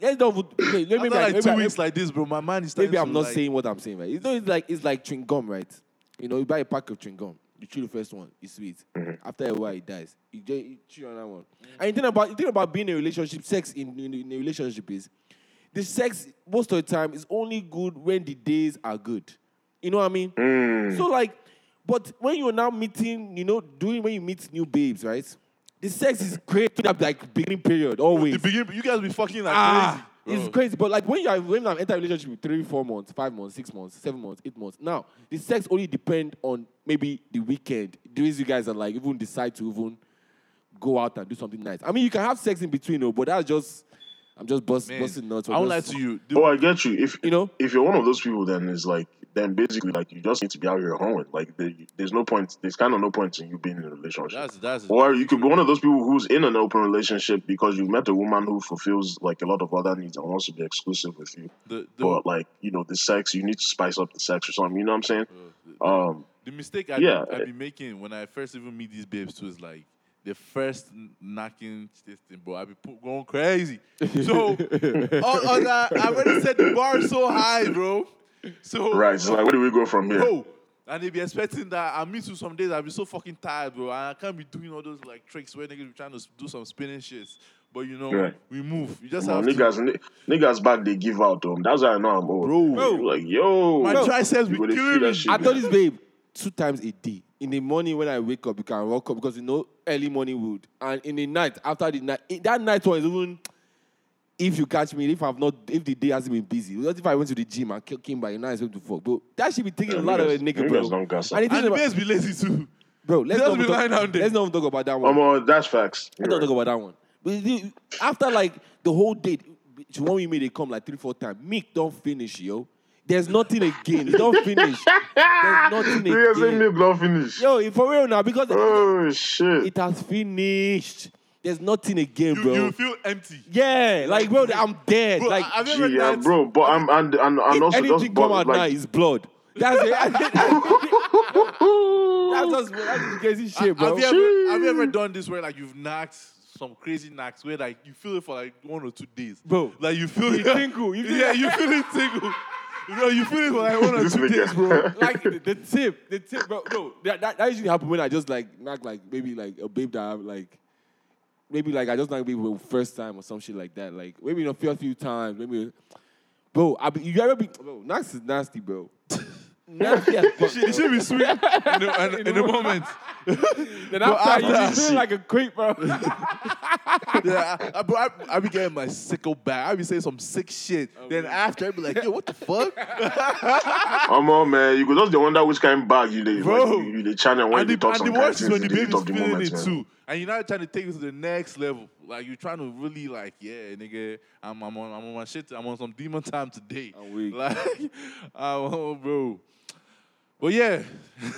let's not. Okay, let me After like maybe, two I- weeks like this, bro, my man is starting maybe I'm to, not like, saying what I'm saying, right? You know, it's like it's like chewing gum, right? You know, you buy a pack of chewing gum, you chew the first one, it's sweet. After a while, it dies. You, just, you chew another one. And the thing about the thing about being in a relationship, sex in, in, in a relationship is the sex most of the time is only good when the days are good. You know what I mean? So like, but when you're now meeting, you know, doing when you meet new babes, right? The sex is great in that like beginning period always. The beginning, you guys be fucking like Ah, crazy. It's mm. crazy. But like when you are when I'm enter a relationship with three, four months, five months, six months, seven months, eight months. Now the sex only depend on maybe the weekend. The ways you guys are like even decide to even go out and do something nice. I mean, you can have sex in between, though, but that's just I'm just bust, Man, busting nuts. I won't lie just- to you. The- Oh, I get you. If You know? if you're one of those people, then it's like then basically like you just need to be out here hoeing. Like there, there's no point. There's kind of no point in you being in a relationship. that's that's or you could be one of those people who's in an open relationship because you've met a woman who fulfills like a lot of other needs and wants to be exclusive with you. the, the, But like you know, the sex you need to spice up the sex or something. You know what I'm saying? Um, the mistake I Yeah. be, I be making when I first even meet these babes too is like the first knocking this thing, bro. I be pu- going crazy. So on, on that, I already set the bar so high, bro. So right. It's like where do we go from here? bro. And they be expecting that I meet you some days. I'll be so fucking tired, bro. And I can't be doing all those like tricks where niggas be trying to do some spinning shits. But you know, Right. we move. You just No, have niggas, to. ni- niggas back they give out to them. That's why I know I'm old. Bro. Bro. like yo, My bro, triceps be killing me. shit, I man. told this babe two times a day. In the morning when I wake up, you can walk up because you know early morning wood, and in the night after the night, eh, that night one is even. If you catch me, if I've not, if the day hasn't been busy, what if I went to the gym and came back and now it's going to fuck, bro? That should be taking Yeah, a lot of a niggas- nigga, bro. don't gas up. And the thing And the about- be lazy too. bro, let's Just not, be even lying talk, down there. let's not even talk about that one. Um, uh, that's facts. Let's You're not talk about that one. But after like the whole date, when we made it come like three, four times, Meek don't finish, yo. There's nothing again. Don't finish. There's nothing You guys say again. milk don't finish. Yo, for real now, because Oh shit. it has finished. There's nothing again, You, bro. you feel empty. yeah, like bro, I'm dead. Bro, like have you Yeah, bro. But I'm and and, and also anything just come but, out like, now is blood. That's it. that's just that's crazy shit, bro. Have you, ever, have you ever done this where like you've knocked some crazy knocks where like you feel it for like one or two days? Bro. Like you feel it tingle, you feel- yeah, you feel it tingle. You know, you feel it for like one or two days, bro. like the, the tip, the tip, bro. No, that, that, that usually happen when I just like knock like maybe like a babe that I have like maybe like I just knock be for the first time or some shit like that. Like maybe in a few, a few times, maybe. Bro, I be, you ever be bro? Knocks is nasty, bro. nasty as fuck. It should be sweet in the, in, in the moment. Then Bro, after, you after- be feeling like a creep, bro. Yeah, I, I, bro, I, I be getting my sicko back. I be saying some sick shit. Oh, then after, I be like, yo, what the fuck? Come on, man. You could just dey wonder which kind of bag you dey Bro. like, you, you dey channel when and you the, talk and some the kind of worst is when the the heat baby's of the feeling moment, it man. too. And you're not trying to take it to the next level. Like you're trying to really like, yeah, nigga, I'm, I'm on I'm on my shit. I'm on some demon time today. I'm weak. Like, oh, bro. But yeah.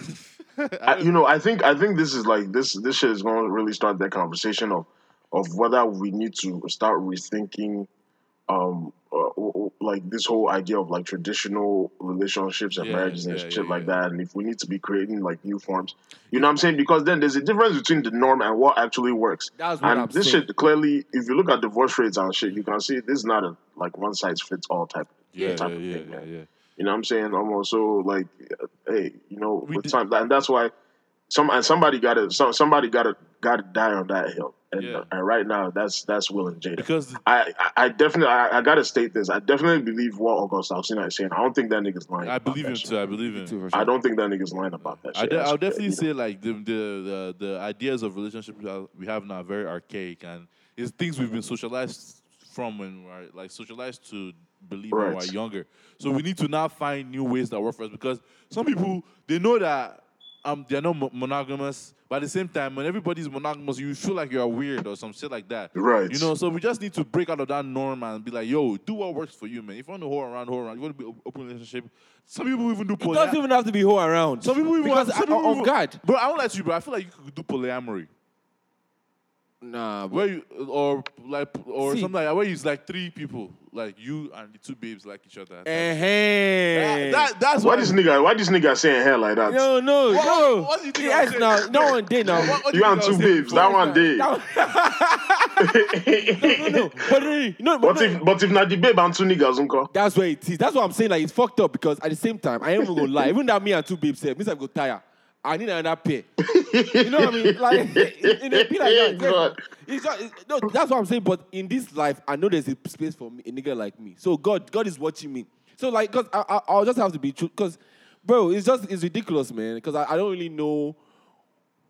I, you know, I think I think this is like this this shit is going to really start that conversation of of whether we need to start rethinking um uh, w- w- like this whole idea of like traditional relationships and Yeah, marriages and yeah, shit yeah, like that and if we need to be creating like new forms you know what i'm saying because then there's a difference between the norm and what actually works That's what and I'm this saying. shit clearly if you look at divorce rates and shit you can see this is not a like one size fits all type Yeah, type yeah, of yeah, thing, yeah, man. yeah. You know what I'm saying? I'm also like, hey, you know, We with did- time, and that's why some and somebody got to some, somebody got to got to die on that hill. And, Yeah. and right now, that's that's Will and Jada. Because I, I, I definitely I, I got to state this. I definitely believe what August Alsina is saying. I don't think that nigga's lying. I about believe that him shit. too. I believe him. Too, for sure. I don't think that nigga's lying about that I shit. de- That's- I'll definitely you know. say like the, the the the ideas of relationships we have- now are very archaic and it's things we've been socialized from when we're like socialized to believe when we're younger. So we need to now find new ways that work for us because some people they know that um they're not monogamous, but at the same time when everybody's monogamous, you feel like you're weird or some shit like that. Right. You know, so we just need to break out of that norm and be like, yo, do what works for you, man. If you want to hold around, hold around. You want to be op- open relationship. Some people even do It poly- doesn't even have to be whole around. some people even because some I, people oh even- God, Bro, I won't lie to you, bro. I feel like you could do polyamory. Nah, bro. Where you or like or See. something like that, where it's like three people, like you and the two babes like each other. Eh-heh. That, that- that's Why what this nigga? Why this nigga saying hair like that? No, no, What- no. what do you think yes, I'm now, no one did now. What- what do you think and two was babes. That one day. no, no, but uh, no, but But no, if but if not the babe and two niggas, uncle. that's where it is. That's what I'm saying. Like it's fucked up because at the same time, I ain't even gonna lie. Even that me and two babes said, means I go tire. I need another pair. you know what I mean? Like it, it, it be like that. It's just, it's, no, that's what I'm saying. But in this life, I know there's a space for me, a nigga like me. So God, God is watching me. So like, cause I, I, I'll just have to be true. Cause, bro, it's just it's ridiculous, man. Cause I, I don't really know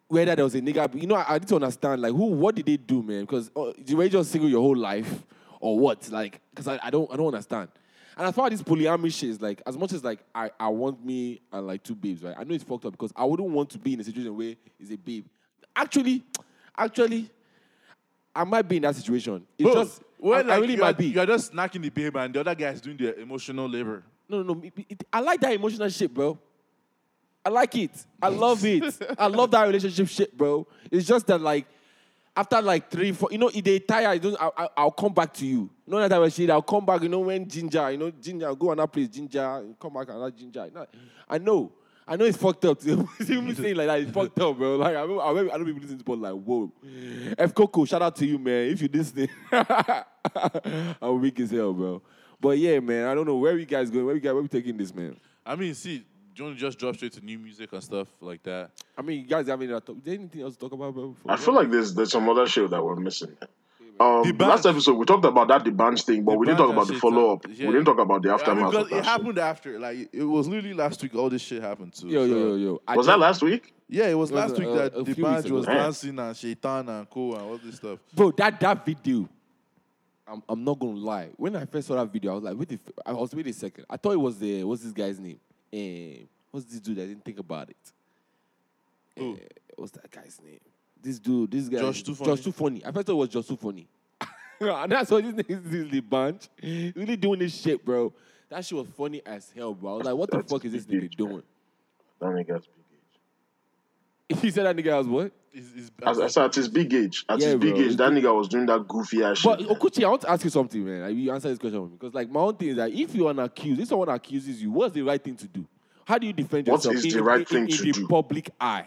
whether there was a nigga. You know, I, I need to understand like who, what did they do, man? Because uh, you were just single your whole life, or what? Like, cause I, I don't I don't understand. And as far as this polyamory shit is like, as much as like I, I want me and like two babes, right? I know it's fucked up because I wouldn't want to be in a situation where it's a babe. Actually, actually, I might be in that situation. It's Bro, just well, I, like, I really might are, be. You are just snacking the babe and the other guy is doing the emotional labor. No, no, no. it- it- I like that emotional shit, bro. I like it. I love it. I love that relationship shit, bro. It's just that like after like three, four, you know, if they tire, I don't, I, I, I'll come back to you. You know that type of shit. I'll come back. You know when ginger, you know ginger, I'll go on that place, ginger, come back and that ginger. You know, I know. I know it's fucked up. See me saying like that, it's fucked up, bro. Like I, remember, I, remember, I don't people listen to but like, whoa. F Coco, shout out to you, man. If you listening, I'm weak as hell, bro. But yeah, man, I don't know where you guys going. Where you guys, where we taking this, man? I mean, see, do you want to just drop straight to new music and stuff like that? I mean, you guys have any other talk? Is there anything else to talk about, bro? before I feel like there's there's some other shit that we're missing. Um, The last episode we talked about that D'banj thing, but The we didn't talk about the follow up. uh, We didn't talk about the I mean, aftermath. because of it that shit. happened after. Like, it was literally last week all this shit happened too. Yo, yo, so- yo, yo. I Was just- that last week? Yeah, it was It was last a- week a- that a the few band was ago. dancing and Seyitan and Co and all this stuff. Bro, that that video, I'm, I'm not gonna lie. When I first saw that video, I was like, wait, the f- I was wait a second. I thought it was the what's this guy's name? Eh, what's this dude? I didn't think about it. Who? Eh, what's that guy's name? This dude, this guy, Josh Too Josh Funny? Too Funny. I first thought it was Josh Too Funny. and that's what this nigga is D'banj. Really doing this shit, bro. That shit was funny as hell, bro. I was like, what the That's fuck is this big nigga age, doing? That nigga's big age. He said that nigga was what? Is, is, As, as at his big age, at Yeah, his big bro. age, that nigga was doing that goofy ass But shit. But Okuchi, I want to ask you something, man. Like, you answer this question for me. Because like my own thing is that if you're an accused, if someone accuses you, what's the right thing to do? How do you defend yourself is in, the in- right in- thing in to the do? public eye?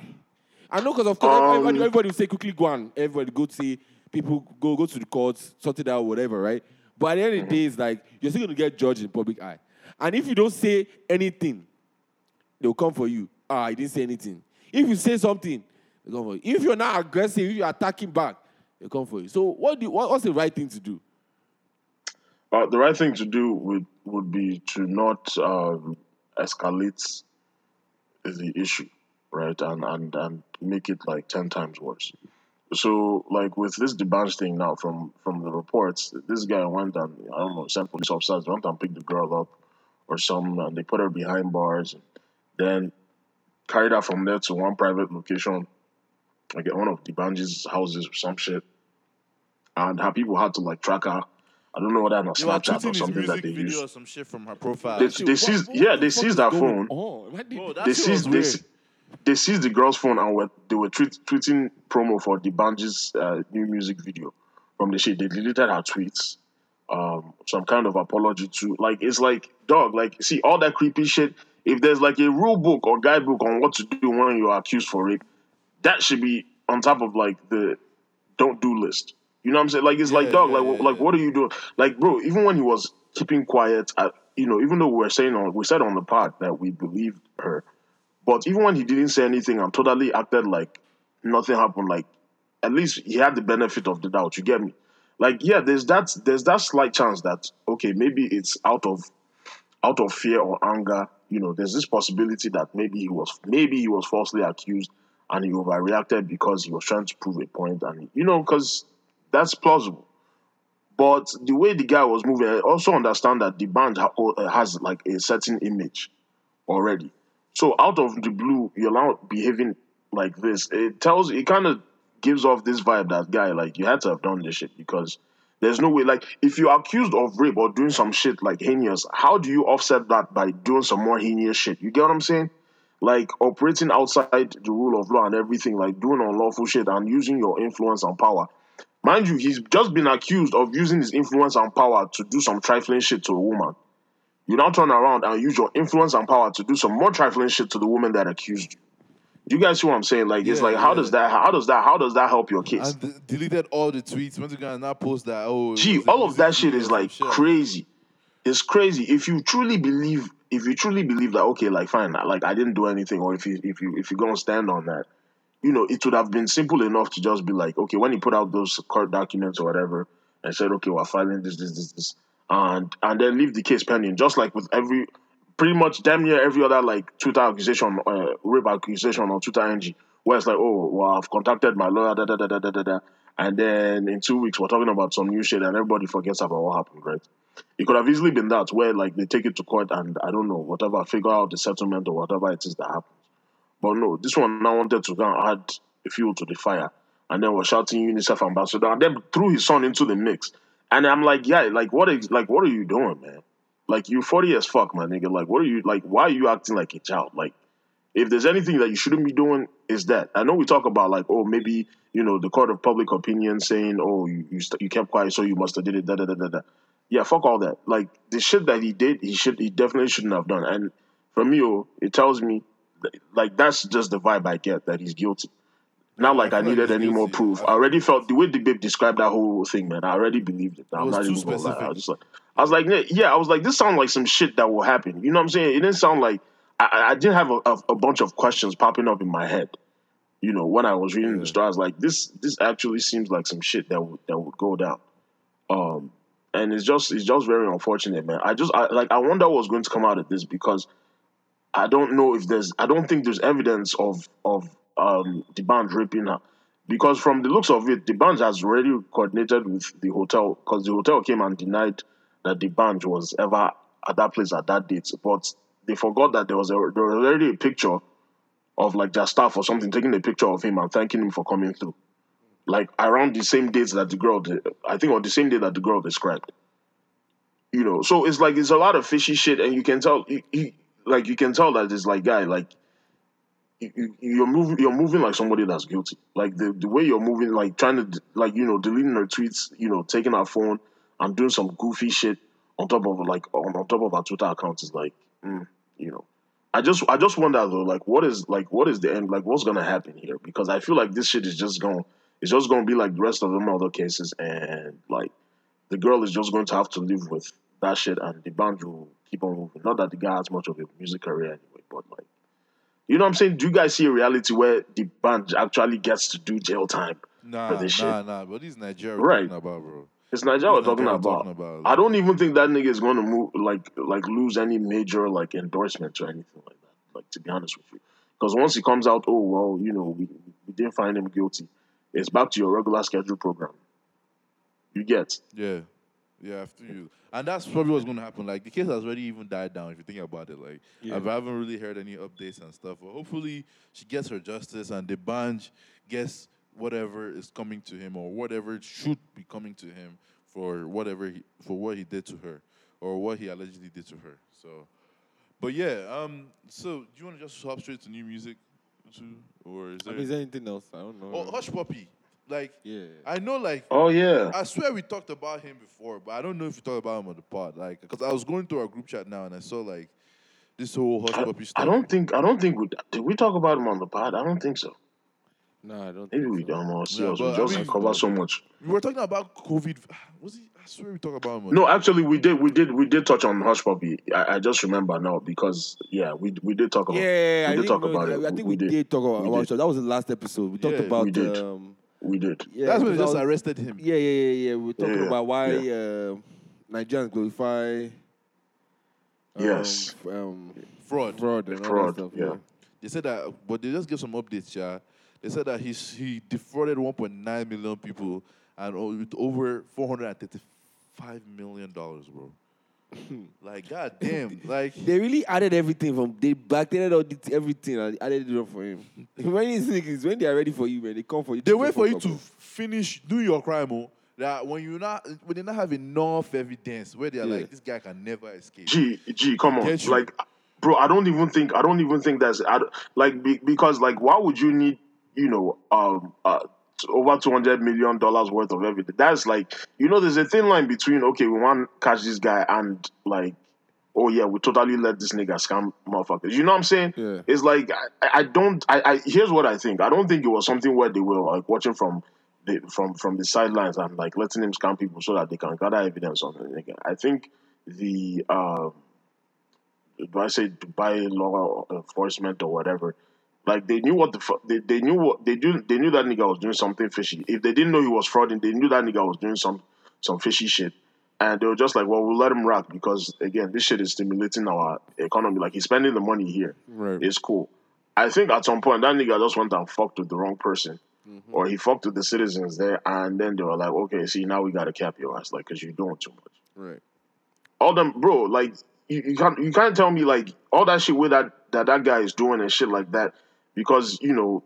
I know because of course Um, everybody, everybody will say quickly go on. everybody go say people go go to the courts, sort it out, whatever, right? But at the end of the day, it's like you're still gonna get judged in public eye. And if you don't say anything, they'll come for you. Ah, I didn't say anything. If you say something, they'll come for you. If you're not aggressive, if you're attacking back, they'll come for you. So what do you, what, what's the right thing to do? Uh, the right thing to do would would be to not um, escalate the issue, right, and and and make it like ten times worse. So, like with this D'banj thing now, from from the reports, this guy went and I don't know, sent police officers went and picked the girl up or some and they put her behind bars, and then carried her from there to one private location, like at one of D'banj's houses or some shit, and her people had to like track her. I don't know whether on They Snapchat or something that they use. or some shit from her profile. They- they what- seized- what yeah, they seized is that phone. on? Why did- Bro, They seized they, weird. se- they seized the girl's phone and were, they were tweet, tweeting promo for D'banj's uh, new music video from the shit. They deleted her tweets, um, some kind of apology to like it's like dog like see all that creepy shit. If there's like a rule book or guidebook on what to do when you're accused for rape, that should be on top of like the don't do list. You know what I'm saying? Like it's like dog, yeah, like yeah, like yeah. what are you doing? Like bro, even when he was keeping quiet, uh, you know, even though we were saying on we said on the pod that we believed her, but even when he didn't say anything and totally acted like nothing happened, like at least he had the benefit of the doubt. You get me? Like yeah, there's that there's that slight chance that okay maybe it's out of out of fear or anger. You know, there's this possibility that maybe he was maybe he was falsely accused and he overreacted because he was trying to prove a point, and you know because that's plausible. But the way the guy was moving, I also understand that D'banj ha- has like a certain image already. So out of the blue, you're now behaving like this. It tells, it kind of gives off this vibe that guy like you had to have done this shit because there's no way. Like if you're accused of rape or doing some shit like heinous, how do you offset that by doing some more heinous shit? You get what I'm saying? Like operating outside the rule of law and everything, like doing unlawful shit and using your influence and power. Mind you, he's just been accused of using his influence and power to do some trifling shit to a woman. You now turn around and use your influence and power to do some more trifling shit to the woman that accused you. Do you guys see what I'm saying? Like, it's like, how yeah. does that, how does that, how does that help your case? And d- deleted all the tweets. Went to go and now post that. Oh, Gee, was all of that shit is like shit. crazy. It's crazy. If you truly believe, if you truly believe that, okay, like fine, like I didn't do anything, or if you if you if you're gonna stand on that, you know, it would have been simple enough to just be like, okay, when he put out those court documents or whatever, and said, okay, we're filing this, this, this, this, and and then leave the case pending, just like with every, pretty much damn near every other like Twitter accusation, uh, rape accusation on Twitter NG, where it's like, oh, well, I've contacted my lawyer, da da da da da da da, and then in two weeks we're talking about some new shit, and everybody forgets about what happened, right? It could have easily been that where like they take it to court and I don't know whatever figure out the settlement or whatever it is that happens. But no, this one now wanted to go and add fuel to the fire, and then was shouting UNICEF ambassador, and then threw his son into the mix. And I'm like, yeah, like what is like what are you doing, man? Like you're 40 as fuck, my nigga. Like what are you like? Why are you acting like a child? Like if there's anything that you shouldn't be doing, is that I know we talk about like oh maybe you know the court of public opinion saying oh you you, st- you kept quiet so you must have did it da da da da da. Yeah, fuck all that. Like the shit that he did, he should he definitely shouldn't have done. And from oh, you, it tells me like that's just the vibe I get that he's guilty. Not like I, needed any more proof. I already felt the way the babe described that whole thing, man. I already believed it. I'm was not even gonna lie. I was just like, I was like, yeah, yeah. I was like, this sounds like some shit that will happen. You know what I'm saying? It didn't sound like I, I- didn't have a, a, a bunch of questions popping up in my head. You know, when I was reading the story, I was like, this this actually seems like some shit that would that would go down. Um, and it's just it's just very unfortunate, man. I just I, like I wonder what's going to come out of this because I don't know if there's I don't think there's evidence of of um D'banj raping her. Because from the looks of it, D'banj has already coordinated with the hotel because the hotel came and denied that D'banj was ever at that place at that date, but they forgot that there was a, there was already a picture of like their staff or something taking a picture of him and thanking him for coming through, like around the same dates that the girl, I think, on the same day that the girl described. you know, so it's like it's a lot of fishy shit, and you can tell, he, he, like you can tell that this like guy, like you, you- you're moving, you're moving like somebody that's guilty. Like the the way you're moving, like trying to, like you know, deleting her tweets, you know, taking her phone and doing some goofy shit on top of like on, on top of her Twitter account is like, mm, you know. I just I just wonder though, like what is like what is the end like what's gonna happen here? Because I feel like this shit is just gonna, it's just gonna be like the rest of them other cases and like the girl is just going to have to live with that shit and D'banj will keep on moving. Not that the guy has much of a music career anyway, but like you know what I'm saying? Do you guys see a reality where the band actually gets to do jail time? Nah, for this shit. nah, nah. But this Nigeria Right. talking about, bro. It's Nigeria we're talking about. talking about. I don't even think that nigga is going to move like like lose any major like endorsements or anything like that. Like to be honest with you, because once he comes out, oh well, you know we, we didn't find him guilty. It's back to your regular schedule program. You get Yeah, yeah. After you, and that's probably what's going to happen. Like the case has already even died down. If you think about it, like Yeah. I haven't really heard any updates and stuff. But hopefully, she gets her justice and D'banj gets whatever is coming to him or whatever should be coming to him for whatever he, for what he did to her or what he allegedly did to her. So, but yeah. Um. So do you want to just hop straight to new music, too, or is I there? mean, is there anything else? I don't know. oh, Hushpuppi. Like yeah. I know, like oh yeah, I swear we talked about him before, but I don't know if we talked about him on the pod. Like, because I was going through our group chat now and I saw like this whole hush I, puppy stuff. I don't think I don't think we did we talk about him on the pod. I don't think so. No, I don't. Maybe think we so. don't know. See Yeah, us. but We I just mean- cover so much. We were talking about COVID. Was he? I swear we talked about him. No, actually, we did, we did, we did touch on Hushpuppi. I, I just remember now because yeah, we we did talk about. Yeah, we I did talk know about that. it. I think we, we, did. talk about, We did. it. That was the last episode. We talked Yeah. about. We did. Um, We did. yeah, That's when they just was- arrested him. Yeah, yeah, yeah, yeah. We were talking Yeah, about why yeah. um Nigerians glorify. Um, Yes. f- Um, Fraud. fraud and all Fraud, that stuff. yeah. They said that, but they just give some updates, yeah. They said that he's he defrauded 1.9 million people and with over 435 million dollars, bro. like, god damn, like. They really added everything from they backdated all this, everything and added it up for him. when these niggas, when they are ready for you, man, they come for you. They wait for you to finish do your crime, oh. That when you not when they not have enough evidence where they're Yeah. like this guy can never escape. G G, come on, Get you. like, bro, I don't even think I don't even think that's I, don't- like be, because like why would you need you know um uh over two hundred million dollars worth of evidence? That's like you know there's a thin line between okay we want to catch this guy and like oh yeah we totally let this nigga scam motherfuckers. You know what I'm saying? Yeah. It's like I, I don't I, I here's what I think. I don't think it was something where they were like watching from the from from the sidelines and like letting him scam people so that they can gather evidence on the nigga. I think the um do I say Dubai law enforcement or whatever, like they knew what the they, they knew what they do they knew that nigga was doing something fishy. If they didn't know he was frauding, they knew that nigga was doing some some fishy shit. And they were just like, well, we'll let him rock because again, this shit is stimulating our economy. Like he's spending the money here. Right. It's cool. I think at some point that nigga just went and fucked with the wrong person. Mm-hmm. Or he fucked with the citizens there, and then they were like, "Okay, see, now we gotta cap your ass, like, cause you're doing too much." Right. all them bro like you, you can't you can't tell me like all that shit with that that that guy is doing and shit like that because you know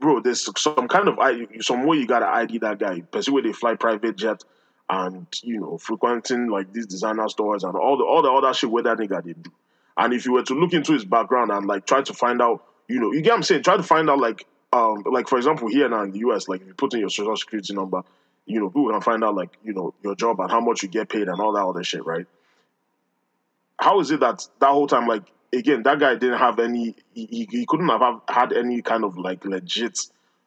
bro there's some kind of some way you gotta ID that guy. Especially where they fly private jet and you know frequenting like these designer stores and all the all the other shit where that nigga did do. And if you were to look into his background and like try to find out you know you get what I'm saying? Try to find out like um like for example here now in the US like if you put in your social security number you know people can find out like you know your job and how much you get paid and all that other shit right? How is it that that whole time, like again, that guy didn't have any, he, he, couldn't have have had any kind of like legit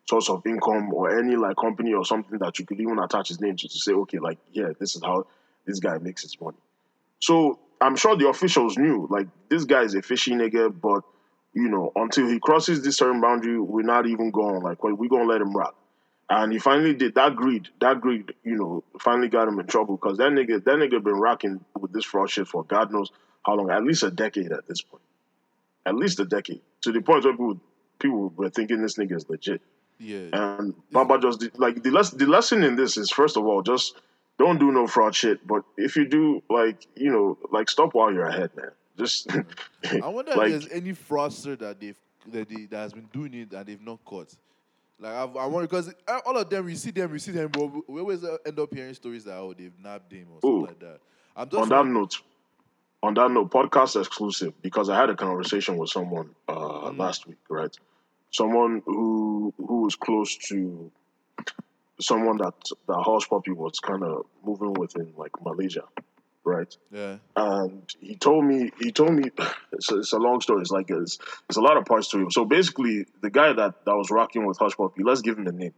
source of income or any like company or something that you could even attach his name to to say, okay, like yeah, this is how this guy makes his money. So I'm sure the officials knew, like this guy is a fishy nigga, but you know, until he crosses this certain boundary, we're not even going like, well, we're gonna let him rock. And he finally did that greed. That greed, you know, finally got him in trouble because that nigga, that nigga been rocking with this fraud shit for God knows how long. At least a decade at this point. At least a decade. To the point where people, people were thinking this nigga is legit. Yeah. And Baba just did, like the lesson. The lesson in this is first of all, just don't do no fraud shit. But if you do, like you know, like stop while you're ahead, man. Just I wonder like, if there's any fraudster that they've that, they, that has been doing it and they've not caught. Like I've, I wonder because all of them we see them, we see them, but we always end up hearing stories that oh they've nabbed him or something Ooh. like that. I'm just on that note, on that note, podcast exclusive because I had a conversation with someone uh, Mm. last week, right? Someone who who was close to someone that that Hushpuppi was kind of moving with in like Malaysia, right? yeah. and he told me he told me it's a, it's a long story. It's like it's, it's a lot of parts to him. So basically, the guy that that was rocking with Hushpuppi, let's give him a name,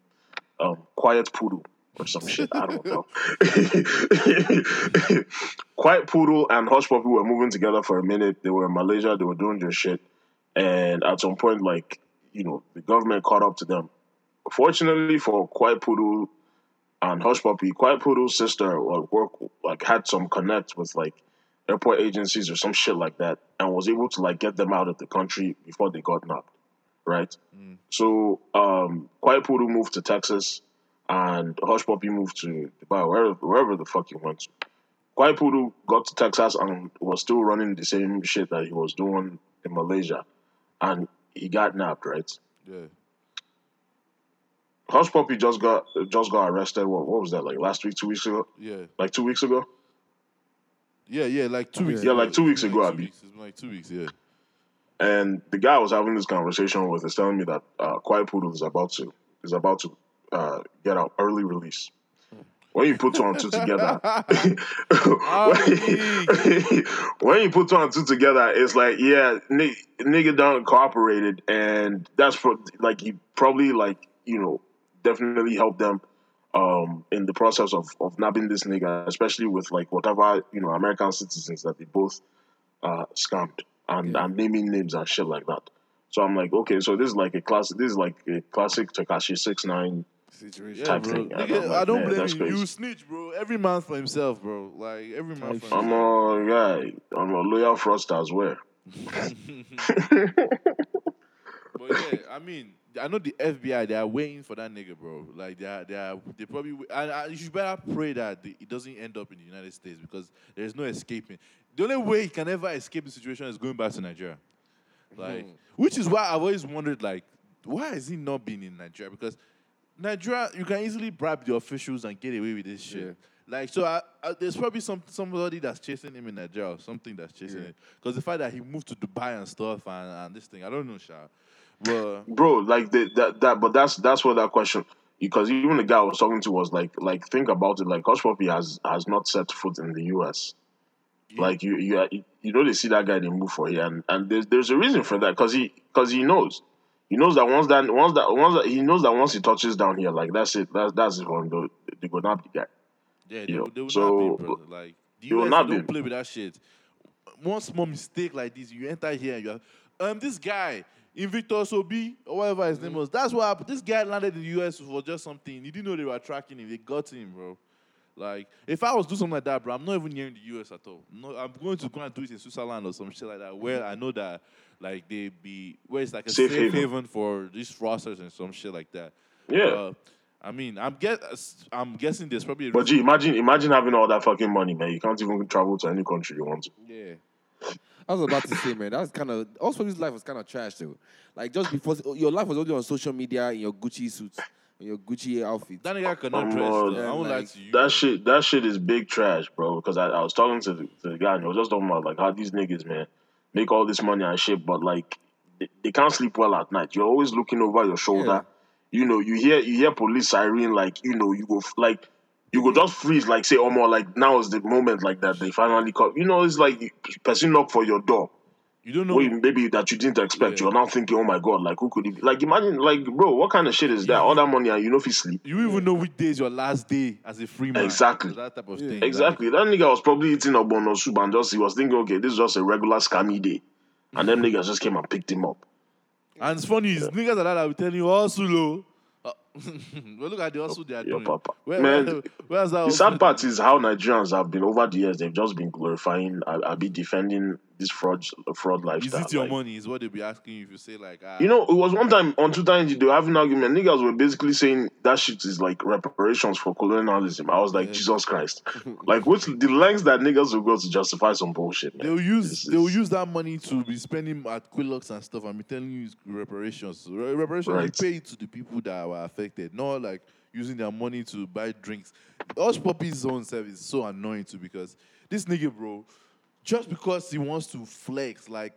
um, Quiet Poodle or some shit. I don't know. Quiet Poodle and Hushpuppi were moving together for a minute. They were in Malaysia. They were doing their shit, and at some point, like you know, the government caught up to them. Fortunately for Quiet Poodle and Hushpuppi, Quiet Poodle's sister like work like had some connect with like airport agencies or some shit like that, and was able to like get them out of the country before they got knocked. Right. So um, Quiet Poodle moved to Texas, and Hushpuppi moved to Dubai, wherever wherever the fuck he went to. Quiet Poodle got to Texas and was still running the same shit that he was doing in Malaysia, and he got nabbed. Right. Yeah. Hushpuppi just got just got arrested. What what was that like last week, two weeks ago? Yeah. Like two weeks ago? Yeah, yeah, like two weeks Yeah, ago. like two weeks ago, Like Abi. two weeks. It's like two weeks, yeah. And the guy I was having this conversation with is telling me that uh, Quiet Poodle is about to is about to uh, get out early release. When you put two and two together, when, when you put two and two together, it's like yeah, ni- nigga done cooperated, and that's pro- like he probably like you know definitely helped them um, in the process of of nabbing this nigga, especially with like whatever you know American citizens that they both uh, scammed and, and naming names and shit like that. So I'm like, okay, so this is like a classic. This is like a classic Tekashi six nine. Situation. Yeah, type bro. thing. And Nigga, I'm like, I don't man, blame you. crazy. You snitch, bro. Every man for himself, bro. Like every man for I'm himself. a guy. I'm a loyal fraudster as well. But yeah, I mean, I know the FBI. They are waiting for that nigga, bro. Like they are, they are, they probably. And uh, you should better pray that the, it doesn't end up in the United States because there is no escaping. The only way he can ever escape the situation is going back to Nigeria. Like, which is why I've always wondered, like, why has he not been in Nigeria? Because Nigeria, you can easily bribe the officials and get away with this shit. Yeah. Like, so I, I, there's probably some somebody that's chasing him in Nigeria or something that's chasing Yeah. him. Because the fact that he moved to Dubai and stuff and, and this thing, I don't know, Sha. But bro like the, that that but that's that's what that question because even the guy I was talking to was like like think about it like Hushpuppi has has not set foot in the US like you you you know they see that guy they move for here and and there's there's a reason for that because he because he knows he knows that once that once that once that he knows that once he touches down here like that's it that's that's it for him they, they go the guy Yeah, they, know, will- they will so- not be, brother. Like the they will US not don't be. play with that shit. One small mistake like this, you enter here and you have um this guy Invictus Obi or whatever his name was. That's what happened. This guy landed in the US for just something. He didn't know they were tracking him. They got him, bro. Like if I was doing something like that, bro, I'm not even here in the US at all. No, I'm going to go and do it in Switzerland or some shit like that, where I know that like they be where it's like a Safe safe, haven. haven. for these fraudsters and some shit like that. Yeah. Uh, I mean, I'm get, I'm guessing there's probably a but gee imagine imagine having all that fucking money man you can't even travel to any country you want to Yeah. I was about to say, man, that's kind of also his life was kind of trash too. Like just before your life was only on social media in your Gucci suits, in your Gucci outfit. That nigga cannot Um, dress. uh, though. I won't lie like, to you. That shit, that shit is big trash, bro. Because I, I was talking to the, to the guy and he was just talking about like how these niggas, man, make all this money and shit, but like they, they can't sleep well at night. You're always looking over your shoulder. You know, you hear you hear police siren, like you know, you go like you go just freeze, like say, oh more, like now is the moment, like that they finally come. You know, it's like person knock for your door. You don't know. Wait, maybe that you didn't expect. Yeah. You're now thinking, oh my god, like who could it be? Like imagine, like bro, what kind of shit is that? All that money and you know if you sleep. You even know which day is your last day as a free man. Exactly. That type of Yeah. thing. Exactly. That nigga was probably eating a bono soup and just he was thinking, okay, this is just a regular scammy day. And them niggas just came and picked him up. And it's funny, is niggas like that that will tell you hustle, oh. Uh, well, look at the hustle they are Your doing. papa. Where, Man, where, where's that? The hustle? sad part is how Nigerians have been over the years. They've just been glorifying. I, I be defending this fraud, fraud Is lifestyle. it your Like, money? Is what they'll be asking you if you say like, ah, You know, it was one time on Twitter and they were having an argument. Niggas were basically saying that shit is like reparations for colonialism. I was like, Jesus Christ. like, what's the lengths that niggas will go to justify some bullshit, man? They'll use This they'll is- use that money to be spending at Quillox and stuff and be telling you it's reparations. Re- reparations Right. you pay it to the people that were affected, not like using their money to buy drinks. Hushpuppi's own service is so annoying too because this nigga, bro, just because he wants to flex, like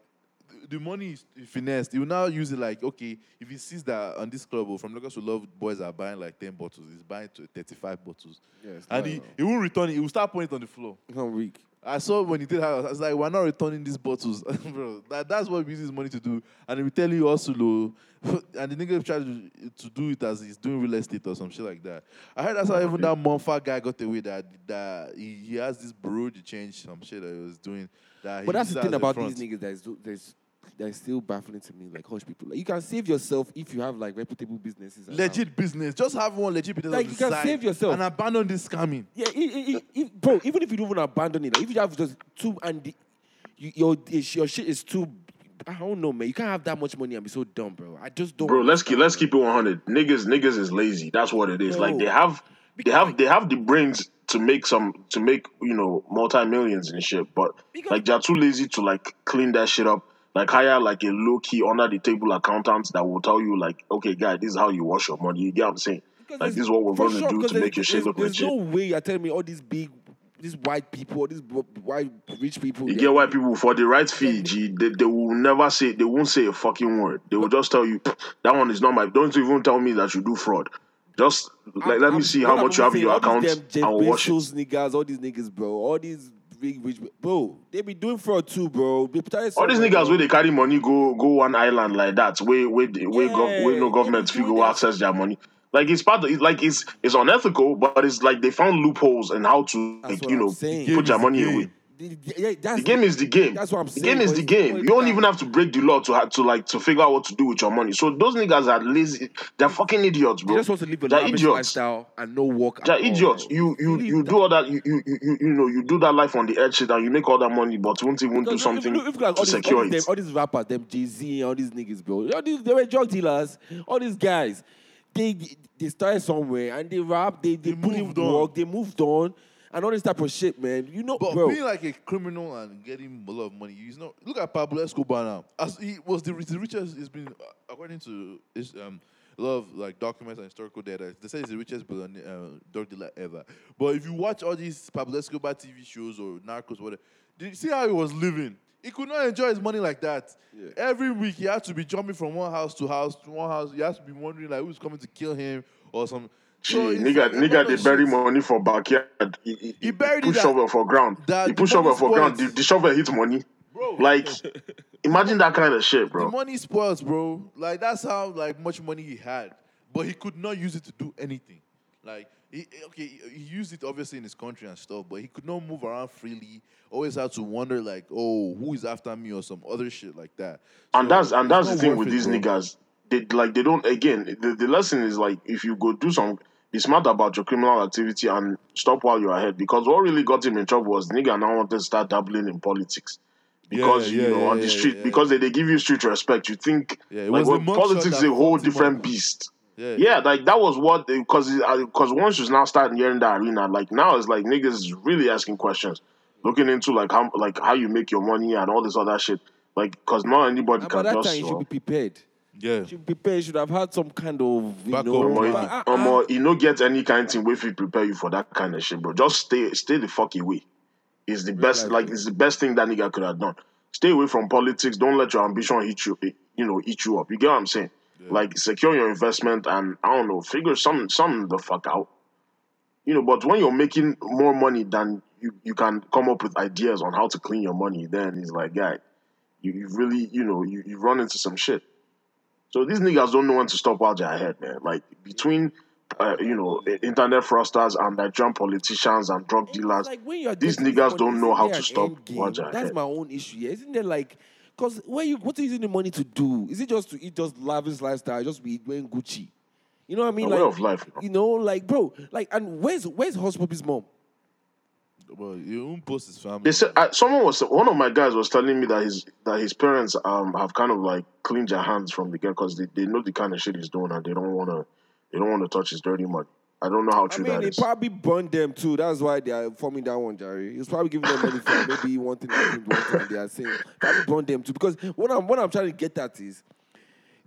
the money is finessed. He will now use it like, okay, if he sees that on this club or from Lagos to Love, boys are buying like 10 bottles, he's buying to 35 bottles. Yes, and he, he won't return it. He will start putting it on the floor. Come weak. I saw when he did that, I was like, we're not returning these bottles. Bro, that, that's what he uses money to do. And he will tell you also, low. and the nigga tried to, to do it as he's doing real estate or some shit like that. I heard that's how even that Mompha guy got away that that he, he has this bureau de change, some shit that he was doing. That But that's the thing about front. these niggas that is that is that is still baffling to me. Like hush people, like, you can save yourself if you have like reputable businesses. around. Legit business. Just have one legit business. Like, on you the can side save yourself. And abandon this scamming. Yeah, i i i i- bro. Even if you don't even abandon it, like, if you have just two and the, you, your your shit is too. I don't know, man. You can't have that much money and be so dumb, bro. I just don't. Bro, let's keep let's keep it 100. Niggas niggas is lazy. That's what it is. Like No. they have they have they have the brains to make some to make you know multi millions and shit, but Because- like they're too lazy to like clean that shit up. Like hire like a low key under the table accountant that will tell you like, okay, guy, this is how you wash your money. You get what I'm saying? Because Like this is what we're gonna sure, do to make your shit look There's legit. no way you're telling me all these big, these white people, all these white rich people. You get white people for the right fee, G. They, they will never say they won't say a fucking word. They will just tell you that one is not my. Don't even tell me that you do fraud. Just like I'm- let me I'm- see how much you have in your account. damn Jeff we'll wash it. Bezos niggas, all these niggas, bro, all these big rich, bro, they be doing fraud too, bro. They All these niggas bro. where they carry money go go one island like that, where where the- where, gov, where no government figure doing will that access their money. Like it's part of it's like it's it's unethical, but it's like they found loopholes and how to That's like you I'm know saying. put Game your money away. Game. The, the- yeah, that's The game is the game. That's what I'm The game is the game. You don't even have to break the law to ha- to like to figure out what to do with your money. So those niggas are lazy. They're fucking idiots, They bro. just want to live a They're lavish idiots. lifestyle and no work. They're at all, idiots. bro. You you Really, you do all that. You, you you you you know you do that life on the edge shit and you make all that money, but won't even do something if, if, if, like, to all, these, secure all, these, it. them, all these rappers, them Jay Z, all these niggas, bro. All these, they were drug dealers. All these guys, they they started somewhere and they rap. They they, They put in moved on. work. They moved on, and all this type of shit, man. You know, But bro. being like a criminal and getting a lot of money, he's not. Look at Pablo Escobar now. As he was the, the richest. He's been uh, according to his, um, a lot of like documents and historical data. They say he's the richest billionaire, uh, drug dealer ever. But if you watch all these Pablo Escobar TV shows or Narcos, whatever, did you see how he was living? He could not enjoy his money like that. Every week he had to be jumping from one house to house to one house. He has to be wondering like who's coming to kill him or some. So it's nigga, nigga, they bury shit. money for backyard. He, he, He buried put it shovel for ground. that he put shovel for ground. The, the shovel hit money. Bro. Like, imagine that kind of shit, bro. The money spoils, bro. Like that's how like much money he had, but he could not use it to do anything. Like he okay, he he used it obviously in his country and stuff, but he could not move around freely. Always had to wonder like, oh, who is after me or some other shit like that. And that's and that's the thing with it, these bro. niggas. They like they don't again. The, the lesson is like if you go do some, be smart about your criminal activity and stop while you're ahead. Because what really got him in trouble was nigga now wanted to start dabbling in politics. Because Yeah, you yeah, know yeah, on the street, yeah. because they, they give you street respect. You think Yeah, like was the when mugshot politics is a whole different beast. Yeah. Yeah, like that was what because because once you now start hearing that arena, like now it's like niggas is really asking questions, looking into like how like how you make your money and all this other shit. Like, because not anybody And can by that just. time, you should uh, be prepared. Yeah. You should be prepared. You should have had some kind of you Backup know. plan. Omo, but, you- uh, you no get any kind of thing wey fit prepare you for that kind of shit, bro. Just stay, stay the fuck away. It's the best, life, like it's the best thing that nigga could have done. Stay away from politics. Don't let your ambition hit you, eh, you know, eat you up. You get what I'm saying? Like secure your investment and I don't know, figure some some the fuck out. You know, but when you're making more money than you, you can come up with ideas on how to clean your money, then it's like, guy, you, you really, you know, you, you run into some shit. So these niggas don't know when to stop while they're ahead, man. Like between, uh, you know, internet fraudsters and Nigerian politicians and drug dealers, like when you're these niggas don't know how to stop end game? while they're That's ahead. my own issue. Yeah, isn't there like, cause where you what are you using the money to do? Is it just to eat just lavish lifestyle, just be wearing Gucci? You know what I mean? A way like, of life. You know, like bro, like and where's where's Hushpuppi's mom? Well, you won't post his family. They said uh, someone was one of my guys was telling me that his that his parents um have kind of like cleaned their hands from the get because they, they know the kind of shit he's doing and they don't want to they don't want to touch his dirty money. I don't know how I true mean, that he is. probably burned them too. That's why they are forming that one, Jerry. He was probably giving them money for maybe one thing, one thing, one thing. and They are saying probably burned them too. Because what I'm what I'm trying to get at is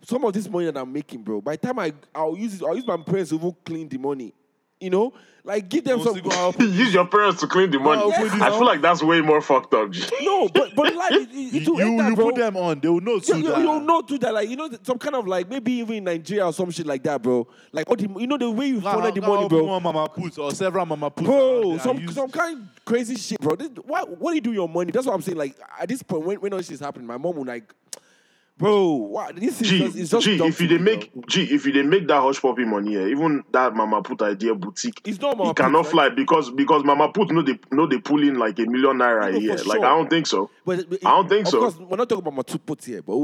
some of this money that I'm making, bro. By the time I I'll use it, I'll use my parents to even clean the money. You know, like give them some. still go out. Use your parents to clean the money. Yes. I feel like that's way more fucked up. G. No, but but like it, it, it You, will you, enter, bro. put them on, they will know You, too. you, that- you don't know do that, like you know, some kind of like maybe even in Nigeria or some shit like that, bro. Like the, you know the way you Nah, funnel the nah, money, nah, bro. One mama put or several mama put. Bro, some some kind of crazy shit, bro. This, what what do you do with your money? That's what I'm saying. Like at this point, when when all this is happening, my mom will like, bro, what this is G, just, it's just G, if you they make bro. G, if you they make that Hushpuppi money, yeah, even that Mama Put idea boutique, It's not Mama it cannot Put, fly because because Mama Put no they no they pull in like a million naira a year. for Like sure. I don't think so. But, but I don't think so. we're not talking about my two puts here, but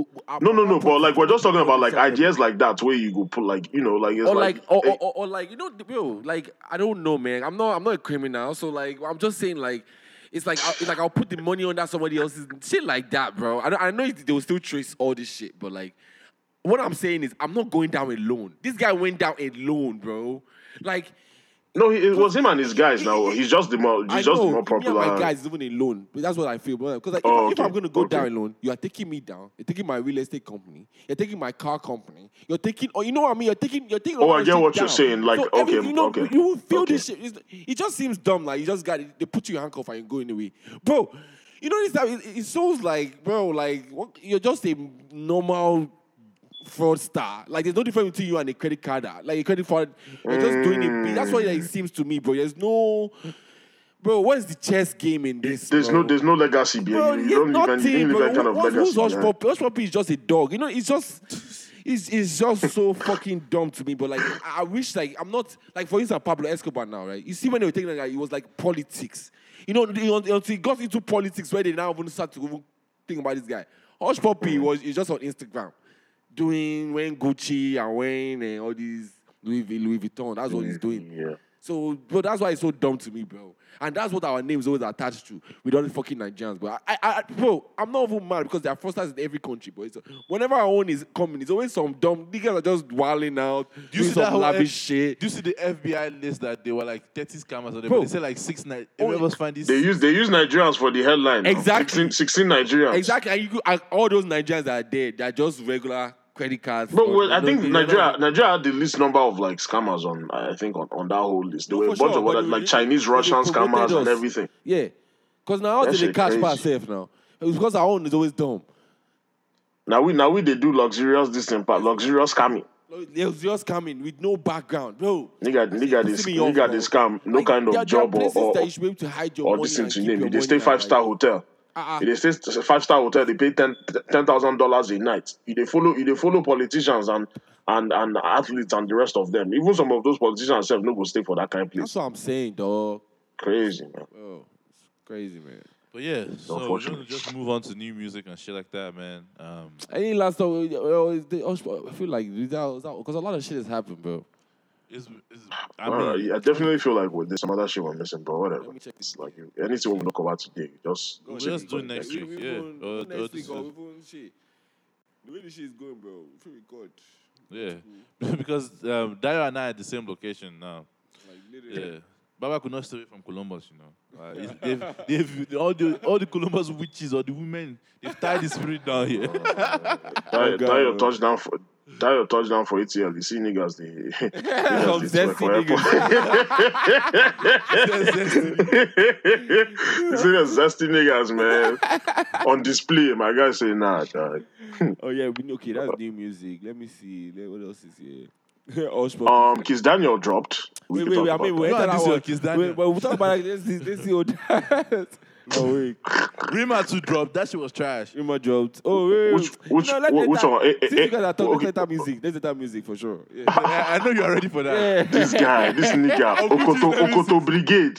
No, no, no. But like we're just talking about like ideas like that where you go put like you know like it's or like, like, or, eh, or, or, or like you know, bro, like I don't know, man. I'm not, I'm not a criminal, so like I'm just saying, like it's like, I'll, it's like I'll put the money under somebody else's shit like that, bro. I, I know they will still trace all this shit, but like what I'm saying is I'm not going down alone. This guy went down alone, bro. Like no, he- it was him and his guys. Now he's just the more I he's just know the more me and popular. my guys even alone, that's what I feel. Because like, if, Oh, I- if okay, I'm gonna go okay. down alone, you are taking me down. You're taking my real estate company. You're taking my car company. You're taking, or you know what I mean? You're taking, you're taking. Oh, I get what you're saying, like, So okay, everything, you know, okay, you will feel okay. this shit. It's- It just seems dumb. Like you just got. They put you in handcuff and you go in the way, bro. You know this. It, it shows like, bro, like what, you're just a normal fraudster. Like there's no difference between you and a credit card. Like a credit card, you're just doing it. Mm. That's what it seems to me, bro. There's no, bro. What's the chess game in this? There's bro? no there's no legacy behind Bro, you. You don't nothing, even you don't even kind of What's, legacy. who's Hush. Puppy? Hush Puppy is just a dog. You know, it's just, it's, it's just so fucking dumb to me. But like, I wish like I'm not like for instance Pablo Escobar now, right? You see when they were taking that guy, it was like politics. You know, until he got into politics where they now even start to even think about this guy. Hushpuppi mm. was is just on Instagram doing wearing Gucci and wearing and eh, all these Louis, Louis Vuitton. That's what he's mm-hmm. doing. Yeah. So, bro, that's why it's so dumb to me, bro. And that's what our names always attached to with all the fucking Nigerians, bro. I, I, I, bro, I'm not even mad because there are fraudsters in every country, bro. It's, whenever our own is coming, it's always some dumb niggas are just wilding out, Do you doing see that some whole lavish F- shit. Do you see the FBI list that they were like 30 scammers on there, Bro. but they said like six night. Oh, find this. They use they use Nigerians for the headline. Exactly. 16, 16 Nigerians. Exactly, and you, could- and all those Nigerians that are there, they're just regular credit cards. But well, I think Nigeria Nigeria had the least number of like scammers on I think on, on that whole list. There No, were a bunch sure, of other like Chinese, Russian scammers and everything. Yeah, because now how did they catch pass safe now? Because our own is always dumb. Now we now we they do luxurious this thing, part luxurious scamming. Just coming with no background, bro. Nigga, nigga, this nigga, this scam, no Like, kind of job or or, that you should be able to hide your or money this thing to name. they stay five star hotel, Uh-uh. if they stay five star hotel, they pay ten ten thousand dollars a night. If they follow, if they follow politicians and and and athletes and the rest of them, even some of those politicians themselves no go stay for that kind of place. That's what I'm saying, dog. Crazy man. Oh, it's crazy, man. But yeah, so we're gonna just move on to new music and shit like that, man. Um, Any last thought? Well, is the- I feel like because a lot of shit has happened, bro. It's, it's, I I, mean, I definitely feel like well, there's some other shit we're missing, but whatever. Let me check. It's like anything we talk about today, just We'll check just it do out. next Like, week. Yeah. Or- even or next week or even shit. The way the shit is going, bro. If we record, yeah, because um, Dayo and I are at the same location now. like literally. Yeah. Baba could not stay away from Columbus, you know. Uh, it's- they've, they've, all the all the Columbus witches or the women, they've tied the spirit down here. That, Oh, God, that your bro. touchdown for that your touchdown for ATL. You see niggas the Some niggas they twerk zesty for airport. you see the zesty niggas, man, on display. My guy say nah, dog. Oh yeah, we know okay. That's new music. Let me see. Let- What else is here? Hush Puppy. Um, Kizz Daniel dropped. We wait, wait, talk wait. I mean, about we No, enter this that your one. Kizz Daniel. Wait, but we'll talk about it. Let's see. Let's see what that. Oh wait, Rema to drop, that shit was trash. Rema dropped. Oh wait, Which- wait. which- no, let, wh- let which that, one? Eh, eh, Since you eh, guys are talking, okay. let's that music. Let's let that music for sure. Yeah. I, I know you're ready for that. yeah. this guy, this nigga, Okoto, Okoto Brigade,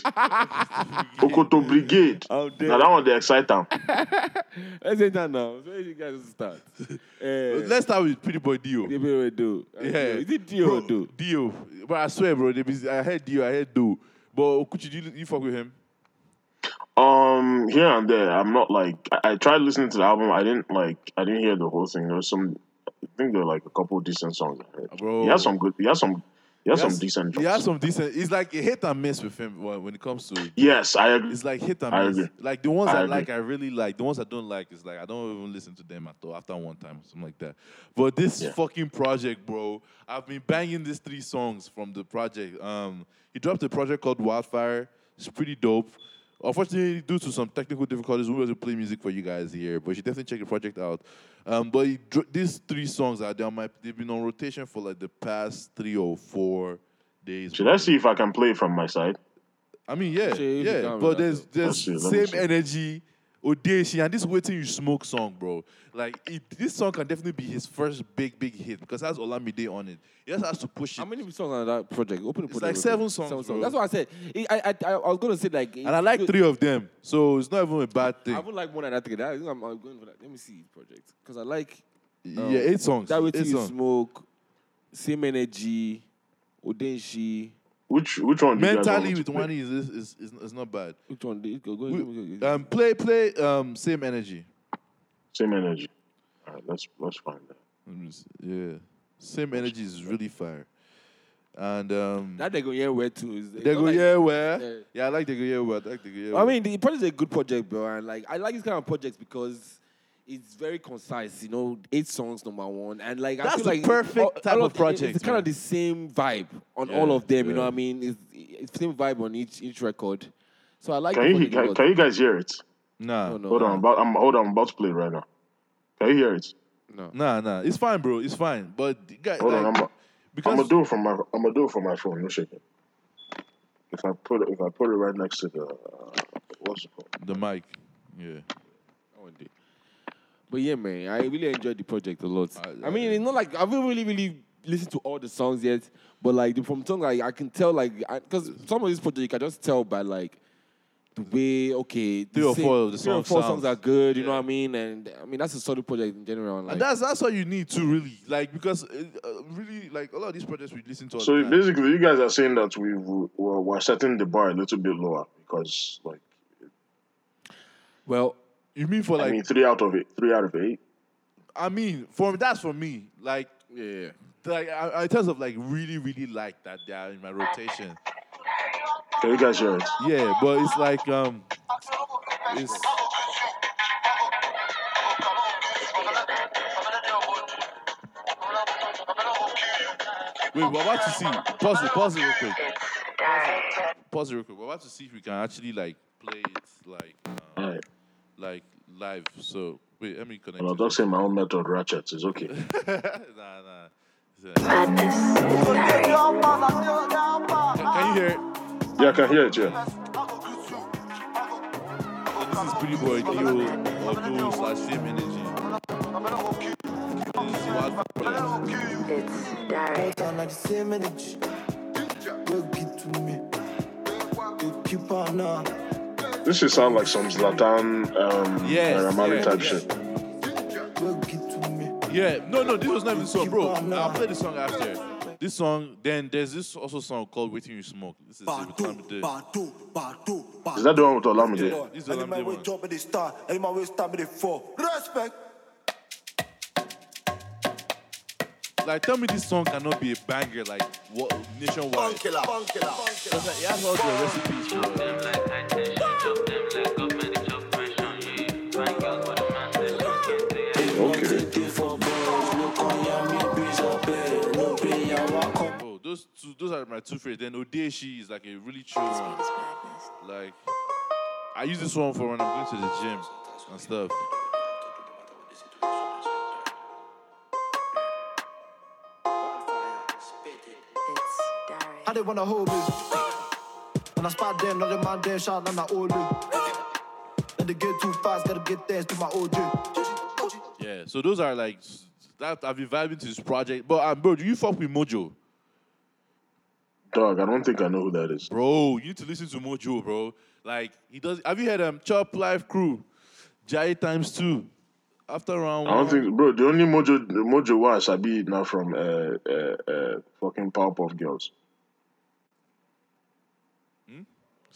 Okoto Brigade. Out there. Now that one they excite them. Let's enter now. So where you guys start? Uh, Let's start with Pretty Boy Dio. Give me a do. Yeah. Is it Dio Bro, or do? Dio. But I swear, bro, they be, I heard Dio, I heard Do. But Okuchi, you, you fuck with him? Um, here and there, I'm not like I, I tried listening to the album. I didn't like. I didn't hear the whole thing. There was some. I think there were like a couple decent songs. Bro. He has some good. He has some. He has He some decent He has some decent. It's like a hit and miss with him when it comes to. Yes, I agree. It's like hit and I miss. agree. Like the ones I I, like, I really like. The ones I don't like is like I don't even listen to them at all after one time, something like that. But this Yeah. fucking project, bro, I've been banging these three songs from the project. Um, he dropped a project called Wildfire. It's pretty dope. Unfortunately, due to some technical difficulties, we were able to play music for you guys here. But you should definitely check the project out. Um, but he these three songs are they on my, they've been on rotation for like the past three or four days. Should I see if I can play from my side? I mean, yeah, Sure, yeah. But there's there's Let's see, let me same see. energy, audacious, and this waiting you smoke song, bro. Like it, this song can definitely be his first big big hit because it has Olamide on it. He just has to push it. How many songs on that project? Open the It's project like real seven songs, bro. That's what I said. I, I, I, I was gonna say like, and I like three of them, so it's not even a bad thing. I would like more than that. Three. That, I think I'm, I'm going for that. Let me see project because I like um, yeah, eight songs. That eight you songs. smoke, same energy, Odenshi. Which which one? do you Mentally me with to one is, is, is, is, is not bad. Which one? Go, go, go, We- go, go. Um, play play um same energy. Same energy. All right, let's let's find that. Let me see. Yeah, same energy is really fire. And um, that they go yeah where too. Is, they go yeah where Yeah. yeah I like they go yeah where I like they go yeah. I mean, the project is a good project, bro. And like, I like this kind of projects because it's very concise. You know, eight songs, number one, and like I That's feel the like perfect all- type all of it- project, It's kind man. of the same vibe on Yeah, all of them. You know what I mean? It's, it's same vibe on each each record. So I like. Can the you can, can you guys hear it? nah, No, no, Hold on, I'm about, I'm hold on, I'm about to play it right now. Can you hear it? no. nah, nah. It's fine, bro. It's fine. But the guy, Hold like, on, I'm I'm gonna do it from my I'm gonna do it from my phone. No shaking. If I put it if I put it right next to the uh, what's it called? the mic, yeah. One day. But yeah, man, I really enjoyed the project a lot. I- I, mean, it's not like I haven't really, really listened to all the songs yet, but like the, from tongue, like I can tell, like, because some of these projects you can just tell by like the way, okay, the Three or same- four of the three or songs four sounds- songs are good. You know what I mean? And I mean that's a solid project in general. Like, And that's that's what you need to really like because uh, uh, really like a lot of these projects we listen to. All So the time. basically, you guys are saying that we we're, we're setting the bar a little bit lower because like well, you mean for I mean three out of eight, three out of eight. I mean for that's for me like yeah. like I, I- in terms of like really really like that they are in my rotation. Can you guys hear it? Yeah, but it's like um, it's wait. We're about to see. Pause it. Pause it real quick. Pause it, pause it real quick. We're about to see if we can actually like play it like um, All right. Like live. So wait, let me connect. Well, I'll to just say my own method ratchet is okay. nah, nah. It's, uh, Can you hear it? Yeah, I can hear it. Yeah. This is Pretty Boy D-O Abdul slash Same Energy. This is Wild Project. It's direct. Down like the same energy. Will get to me. You keep on now. This should sound like some Zlatan um Yes, Ramali yes, type yes. shit. Will get to me. Yeah, no, no, this was not even the song, bro. Keep. I'll play the song after. This song, then there's this also song called Waiting You Smoke. This is every time we did. Is that the one with Olamide? Yeah, this is the Any man Olamide way one. drop it, they start. Any man way stop it, they fall. Respect. Like, tell me this song cannot be a banger, like, what, nationwide. killer. Bunk killer. Because like, it has all the recipes, bro. Those two, those are my two favorites. Then Odeshi is like a really chill one. Like, I use this one for when I'm going to the gym and stuff. It's. I didn't wanna hold me. When I spot them, another man there shot on that old me. Let it get too fast, gotta get there to my OG. Yeah, so those are like that. I've been vibing to this project, but um, bro, do you fuck with Mojo, Dog, I don't think I know who that is. bro? You need to listen to Mojo, bro. Like he does. Have you heard um Chop Life Crew, Jai times two? After round I don't one, think, bro. The only Mojo, the Mojo was I be now from uh, uh, uh, fucking Powerpuff Girls.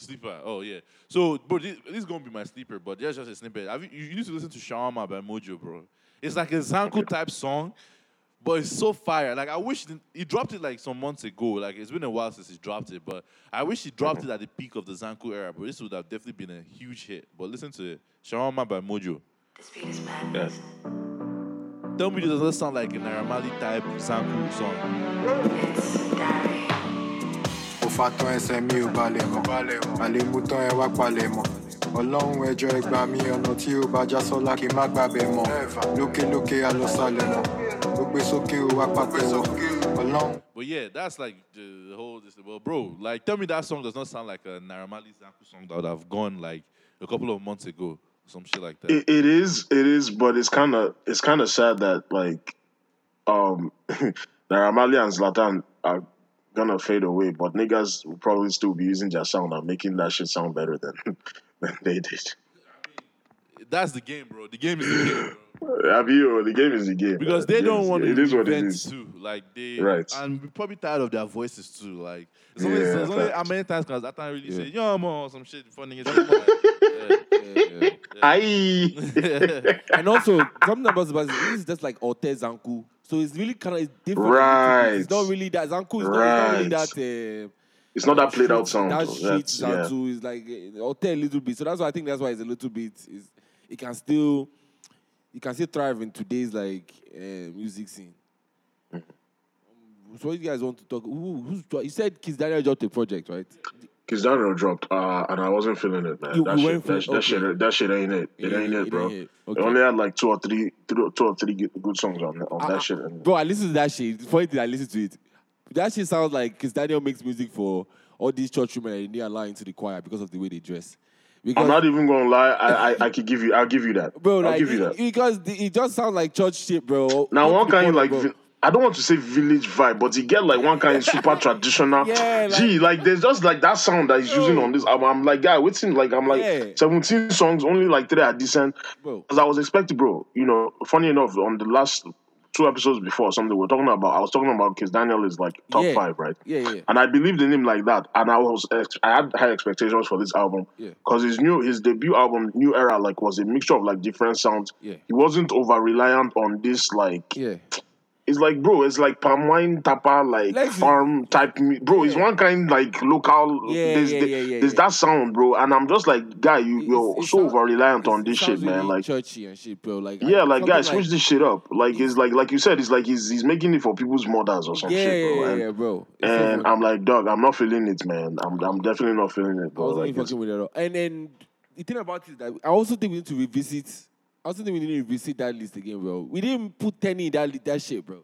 sleeper. Oh yeah. So, bro, this, this is gonna be my sleeper, but there's just a snippet. Have you, you need to listen to Shawarma by Mojo, bro. It's like a Zanku type song, but it's so fire. Like I wish he dropped it like some months ago. Like it's been a while since he dropped it, but I wish he dropped it at the peak of the Zanku era. But this would have definitely been a huge hit. But listen to it, Shawarma by Mojo. This beat is madness. Yes. Tell me, does that sound like a Naira Marley type Zanku song? It's diary. ó fa tán ẹsẹ̀ mi ò balẹ̀ mọ́ àlè mú tán ẹ wá palẹ̀ mọ́ ọlọ́run ẹjọ́ ẹgbà mi ọ̀nà tí ó bá já sọ́lá kí n má gbàbẹ̀ mọ́ lókèlókè àlọ́sàlẹ̀ mọ́ ó gbé sókè ó wá pàtẹ́wọ́ ọlọ́run. But yeah, that's like the, the whole. This, well, bro, like tell me that song does not sound like a Naira Marley Zanku song that would have gone like a couple of months ago, some shit like that. It, it is, it is, but it's kind of it's kind of sad that like um Naira Marley and Zlatan are gonna fade away, but niggas will probably still be using their sound and making that shit sound better than than they did. That's the game, bro. The game is the game, bro. Have you? The game is the game. because they It don't want to It is what it invent is. too. Like they Right. and we're probably tired of their voices too. Like it's only, Yeah, it's only facts. how many times because that time really Yeah. say yo man or some shit before niggas. Like, yeah, Aye. and also something about Sebastian, this is just like Ote Zanku. So it's really kind of it's different. Right. It's not really that Zanku is not, not really Right. that. Uh, It's not that played out street- sound. That though. street That's, yeah. Zanku is like Ote a little bit. So that's why I think that's why it's a little bit. Is it can still, it can still thrive in today's like uh, music scene. So what you guys want to talk? Who, who's you said Kizz Daniel dropped a project, right? Kizz Daniel dropped, uh, and I wasn't feeling it, man. You- that, you shit, went for- that, that shit, that shit ain't it. It It ain't it, it bro. ain't it. It only had like two or three, two, two or three good songs on, on that shit. And Bro, I listen to that shit. The funny thing, I listen to it. That shit sounds like Kizz Daniel makes music for all these church women and they allow into the choir because of the way they dress. Because I'm not even gonna lie. I, I, I could give you. I'll give you that. bro, I'll like give you that. because it just sounds like church shit, bro. Now one kind like bro. I don't want to say village vibe, but you get like one kind super traditional. Yeah, like- Gee, like there's just like that sound that he's using on this album. I'm like, guy, waiting like I'm like Yeah. 17 songs, only like three are decent. Bro. As I was expecting, bro. You know, funny enough, on the last two episodes before, something we are talking about. I was talking about because Daniel is like top Yeah. five, right? Yeah, yeah. And I believed in him like that, and I was I had high expectations for this album Yeah. because his new his debut album, New Era, like was a mixture of like different sounds. Yeah. He wasn't over reliant on this like Yeah. It's like, bro, it's like palm wine tapa, like Let's- farm type. Bro, it's Yeah. one kind like local. Yeah, there's yeah, yeah, yeah, there's yeah. that sound, bro, and I'm just like, guy, you, you're it so over reliant on this shit, man. Like, churchy and shit, bro. Like yeah, like guys, switch this shit up. Like, it's like like you said, it's like he's he's making it for people's mothers or some Yeah, shit, bro. yeah, yeah, and yeah, bro. It's and funny. I'm like, dog, I'm not feeling it, man. I'm I'm definitely not feeling it, I bro. wasn't Like, fucking with it at all. And then the thing about it is that I also think we need to revisit. I also think we need to revisit that list again, bro. We didn't put Teni in that that shit, bro.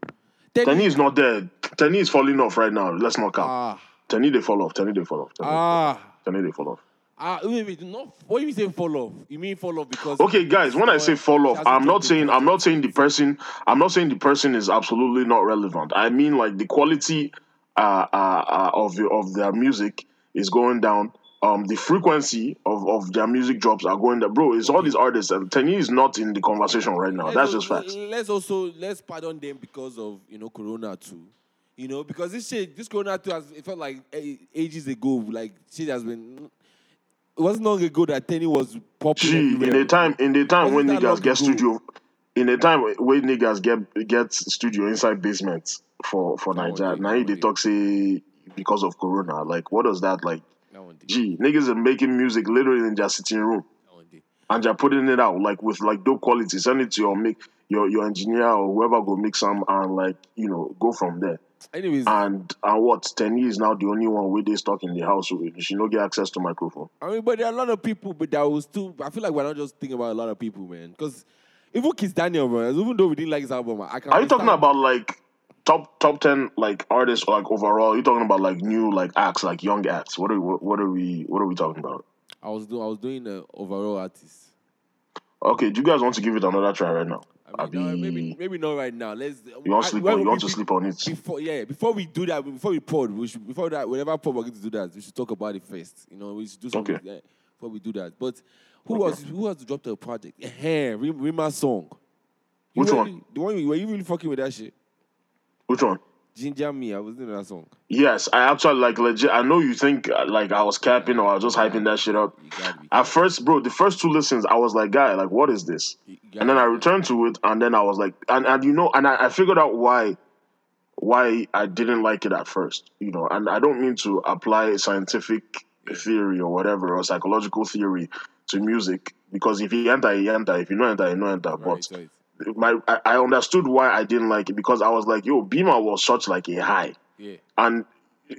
Teni is not there. Teni is falling off right now. Let's not count. ah Teni they fall off. Teni they fall off. Teni, ah Teni they fall off. ah. Wait, wait, not. What do you say fall off? You mean fall off because? Okay, guys, when I say fall off, I'm not saying I'm not saying the person I'm not saying the person is absolutely not relevant. I mean like the quality uh, uh, uh, of the, of their music is going down. Um, the frequency of, of their music drops are going down. Bro, it's all these artists and Teni is not in the conversation right now. Let's That's just facts. Let's also let's pardon them because of you know Corona too. You know because this shit, this Corona too, has it felt like ages ago. Like shit has been. It wasn't long ago that Teni was popular. Gee, in the time in the time when Wasn't that long niggas get ago? studio in the time when niggas get get studio inside basements for for one Nigeria. Now they talk say because of Corona. Like what does that like That one day, Gee, niggas are making music literally in their sitting room that one day. and they're putting it out like with like dope quality. Send it to your make your your engineer or whoever go mix some and like you know go from there. Anyways, And and what Teni is now the only one with they stuck in the house with. She no get access to microphone. I mean, but there are a lot of people, but that was too. I feel like we're not just thinking about a lot of people, man. Because even Kizz Daniel, bro, even though we didn't like his album, I can. Are you talking about like top top ten like artists like overall? You're talking about like new like acts like young acts. What are what, what are we what are we talking about? I was doing. I was doing the overall artist. Okay, do you guys want to give it another try right now? I mean, no, maybe maybe not right now. Let's. You want to sleep on, you we- want to sleep on it? Before yeah, before we do that, before we pod, we should before that, whenever pod we're going to do that, we should talk about it first. You know, we should do something Okay. before we do that. But who was who has dropped a project? Yeah, Rima song. You Which really- one? The one you- were you really fucking with that shit? Which one? Ginger Me. I was in that song. Yes, I actually like legit. I know you think uh, like I was capping or I was just hyping that shit up. At first, bro, the first two listens, I was like, guy, like, what is this? And then I returned to it, and then I was like, and, and you know, and I, I figured out why why I didn't like it at first, you know. And I don't mean to apply scientific theory or whatever or psychological theory to music because if you enter, you enter. If you don't enter, you don't enter. Right, but right. My I, I understood why I didn't like it because I was like, yo, Beamer was such like a high, Yeah. and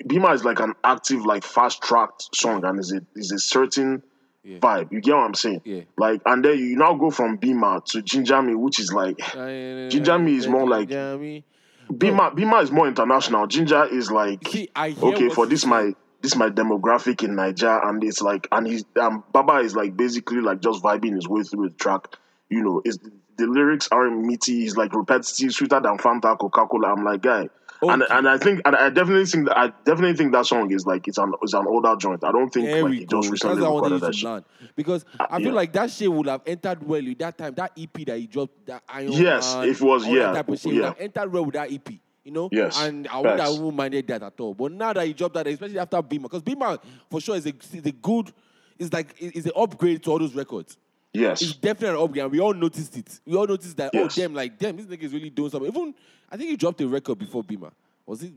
Beamer is like an active, like fast tracked song, and is a is a certain Yeah. vibe. You get what I'm saying? Yeah. Like, and then you now go from Beamer to Ginger Me, which is like Ginger Me is more like- Bima. Beamer is more international. Ginger is like See, okay for this my this my demographic in Niger, and it's like and he's um Baba is like basically like just vibing his way through the track. You know, is the lyrics aren't meaty. it's like repetitive, sweeter than Fanta, Coca Cola. I'm like, guy. And, Okay. and I think and I definitely think that I definitely think that song is like it's an it's an older joint. I don't think There like go. just recently what I recorded that shit. Because uh, I feel yeah. like that shit would have entered well with that time. That EP that he dropped, that Iron Yes, Man, if it was- yeah, that type of shit yeah. would have entered well with that EP. You know? Yes, And I wouldn't facts. have minded that at all. But now that he dropped that, especially after Beamer, because Beamer for sure is a, is a good, is like, is an upgrade to all those records. It's definitely an upgrade, and we all noticed it. We all noticed that. Yes. Oh, damn! Like, damn, this nigga is really doing something. Even I think he dropped a record before Beamer. Was it?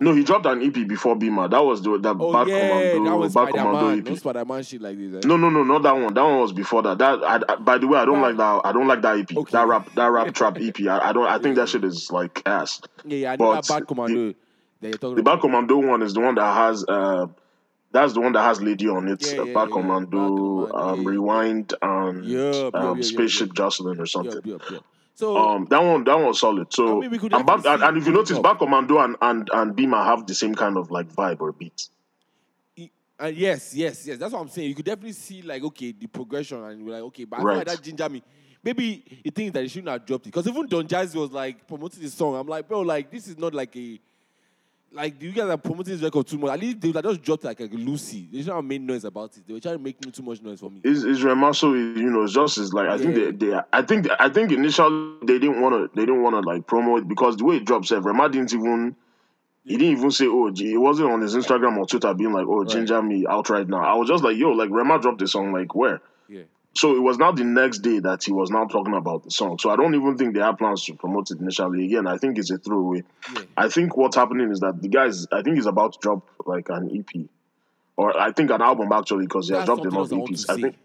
No, he dropped an EP before Beamer. That was the that Oh Bad yeah, Commando, that was Bad Spider Commando Man. EP. No Spider Man shit like this. Right? No, no, no, not that one. That one was before that. That I, I- by the way, I don't like that. I don't like that EP. Okay. That rap, that rap trap EP. I, I don't. I think that shit is like ass. Yeah, yeah, I know But that Bad Commando that you're talking The about. Bad Commando one is the one that has. uh That's the one that has Lady on it. Yeah, uh, yeah, Bad yeah. Commando, um. Rewind, and yeah, um, yeah, Spaceship yeah. Jocelyn or something. So Um, that one, that one was solid. So, I mean, and, back, and, and if you notice. Bad Commando and, and and Beamer have the same kind of like vibe or beat. And yes, yes, yes. That's what I'm saying. You could definitely see like okay the progression, and you're like okay, but I Right. like that ginger me. Maybe he thinks that he shouldn't have dropped it because even Don Jazzy was like promoting the song. I'm like, bro, like this is not like a like you guys are promoting this record too much. At least they would have just dropped like a Lucy. They should have made noise about it. They were trying to make too much noise for me. Is is Remaso, you know, it's just is like I think they, they I think I think initially they didn't want to they didn't want to like promote it because the way it dropped, said Rema didn't even he didn't even say oh gee, it wasn't on his Instagram or Twitter being like oh ginger me out right now. I was just like yo like Rema dropped this song like where. So it was now the next day that he was now talking about the song. So I don't even think they had plans to promote it initially. Again, I think it's a throwaway. Yeah. I think what's happening is that the guys, I think he's about to drop like an EP, or I think an album actually, because he has dropped enough I EPs. I think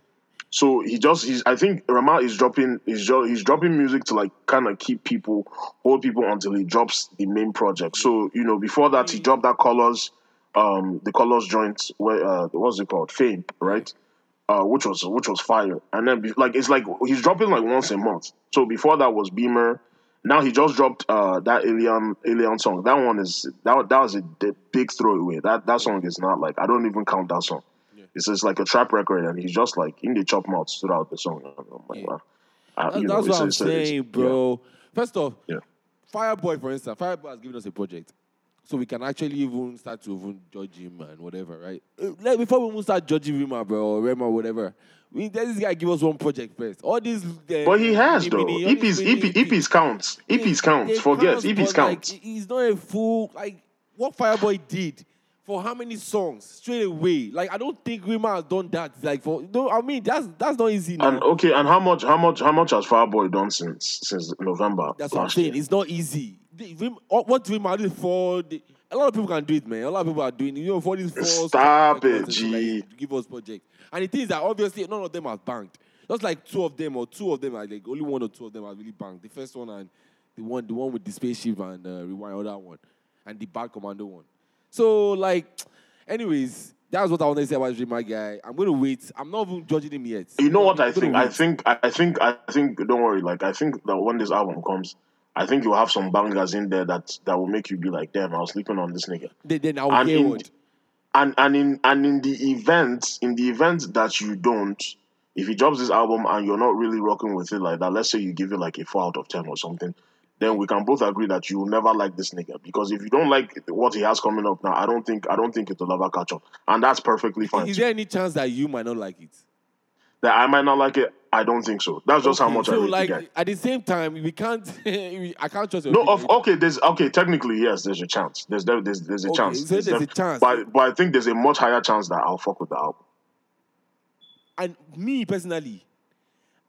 so. He just he's. I think Rama is dropping. He's he's dropping music to like kind of keep people, hold people until he drops the main project. So you know, before that, he dropped that colors, um, the colors joint. Where uh, what's it called? Fame, right? Uh, which was which was fire. And then be, like it's like he's dropping like once a month. So before that was Beamer. Now he just dropped uh, that Alien Alien song. That one is that that was a big throwaway. That that song is not like I don't even count that song. It's just like a trap record, and he's just like in the chop mouths throughout the song. I'm like, Yeah. wow. Uh, That's, know, that's what I'm saying, yeah. bro. First off, Yeah. Fireboy, for instance, Fireboy has given us a project. So we can actually even start to even judge him and whatever, right? Uh, Like before we even start judging Rima, bro, or Rema, whatever, we let this guy give us one project first. All these, uh, But he has though. mini- all these EPs, mini EP, EPs counts. EPs counts. Forget EPs counts. Like, he's not a fool. Like what Fireboy did for how many songs straight away? Like I don't think Rima has done that. Like for no, I mean that's that's not easy. Now. And okay, and how much, how much, how much has Fireboy done since since November? That's what I'm saying. year? It's not easy. Uh, What are did for? The, a lot of people can do it, man. A lot of people are doing it. You know, for these four. Stop it, stuff like G. give us project. And the thing is that obviously none of them are banked. Just like two of them or two of them are like only one or two of them are really banked. The first one and the one, the one with the spaceship and uh, rewind, other one, and the bad commando one. So like, anyways, that's what I want to say about Dream, my guy. I'm gonna wait. I'm not even judging him yet. You know what I'm I gonna think? I think I think I think don't worry, like I think that when this album comes, I think you'll have some bangers in there that that will make you be like, damn, I was sleeping on this nigga. Then, I'll And hear in, what. and and in and in the event, in the event that you don't, if he drops this album and you're not really rocking with it like that, let's say you give it like a four out of ten or something, then we can both agree that you will never like this nigga. Because if you don't like what he has coming up now, I don't think I don't think it'll ever catch up. And that's perfectly fine. Is there any chance that you might not like it? that I might not like it. I don't think so. That's just how Okay, much I so rate like the guy. at the same time, we can't. I can't trust No, of okay. There's okay. Technically, yes. There's a chance. There's there- there's there's a Okay, chance. so there's a def- chance. But but I think there's a much higher chance that I'll fuck with the album. and me personally,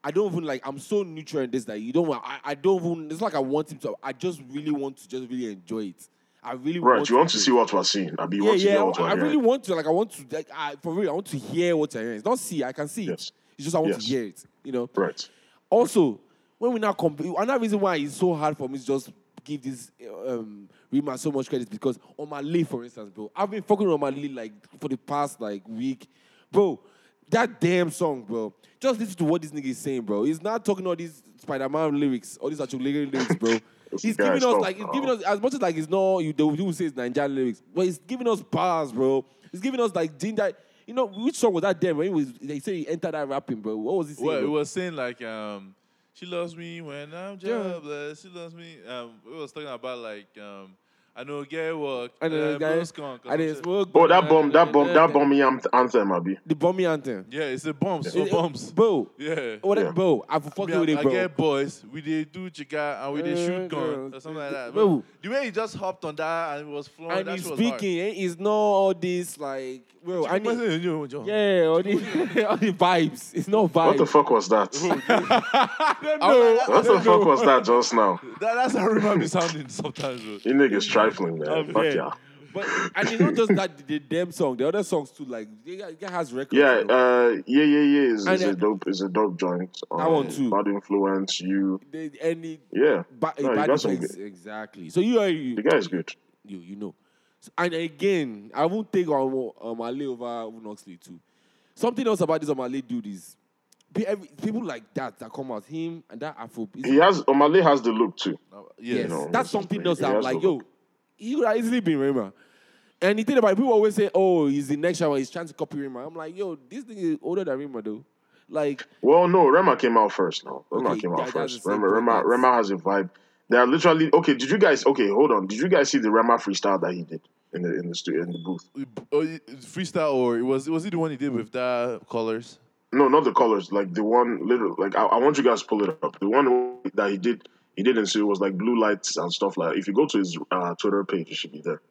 I don't even like. I'm so neutral in this that you don't want. I, I don't even. It's like I want him to. I just really want to just really enjoy it. I really Right. want you want to see what we're seeing. I be Yeah, yeah. hear I, I really want to. Like, I want to. Like, I, for real, I want to hear what you're hearing. It's not see. I can see Yes. It. It's just I want Yes. to hear it. You know. Right. Also, when we now compare, another reason why it's so hard for me to just give this um, Rima so much credit is because on my lead, for instance, bro, I've been fucking on my lead like for the past like week, bro. That damn song, bro. Just listen to what this nigga is saying, bro. He's not talking all these Spider-Man lyrics, all these actual lyrics, bro. he's giving us like he's giving us as much as like it's not you the people say it's Nigerian lyrics, but he's giving us bars, bro. He's giving us like ginger. You know which song was that? Damn, when he was they say he entered that rapping, bro. What was he saying? Well, it bro? was saying like um, she loves me when I'm jobless. She loves me. Um, it was talking about like um, I know get work. I know, uh, guys. blow skunk I didn't smoke. Oh, that bomb, that bomb, that bomb me. I'm the anthem, Abi. The bomby anthem. Yeah, it's a bomb. So It- it- bombs. Bro. Yeah. What, Yeah. Bro, I've fucking Me, with I, it, I get boys. We they do chica and we they Uh, shoot gun or something like that. Bro. The way he just hopped on that and it was flowing, and that he's shit was speaking, eh? It's not all this like, bro. I need, Yeah. yeah, all the, all the vibes. It's not vibes. What the fuck was that? I don't know. What the fuck was that just now? That, that's how Rima be sounding sometimes. Bro. You niggas trifling, man. Um, Fuck yeah. yeah. But and it's not just that the, the damn song. The other songs too, like got, they has records. Yeah, uh, yeah, yeah, yeah. Is uh, a dope, is a dope joint. Um, That one too. Bad influence, you. they, any Yeah, ba- No, you bad got some effects, good- exactly. So you are you, the guy is good. you, you know. So, and again, I won't take on um, Ali over Unoxley too. Something else about this Omah Lay dude is people like that that come out, him and that Afro. He has Omah Lay has the look too. Yeah. yes, no, that's that's something else that I'm like, yo, he could have easily been Rema. And the thing about it, people always say, oh, he's the next shower, he's trying to copy Rema. I'm like, yo, this thing is older than Rema though. Like, Well, no, Rema came out first. No, Rema Okay, came out first. the same Rema, Rema, Rema has a vibe. They are literally okay. Did you guys? Okay, hold on. Did you guys see the Rema freestyle that he did in the in the stu- in the booth? Oh, freestyle or it was was it the one he did with the colors? No, not the colors. Like the one, little. Like I, I want you guys to pull it up. The one that he did, he did in it was like blue lights and stuff like. If you go to his uh, Twitter page, it should be there.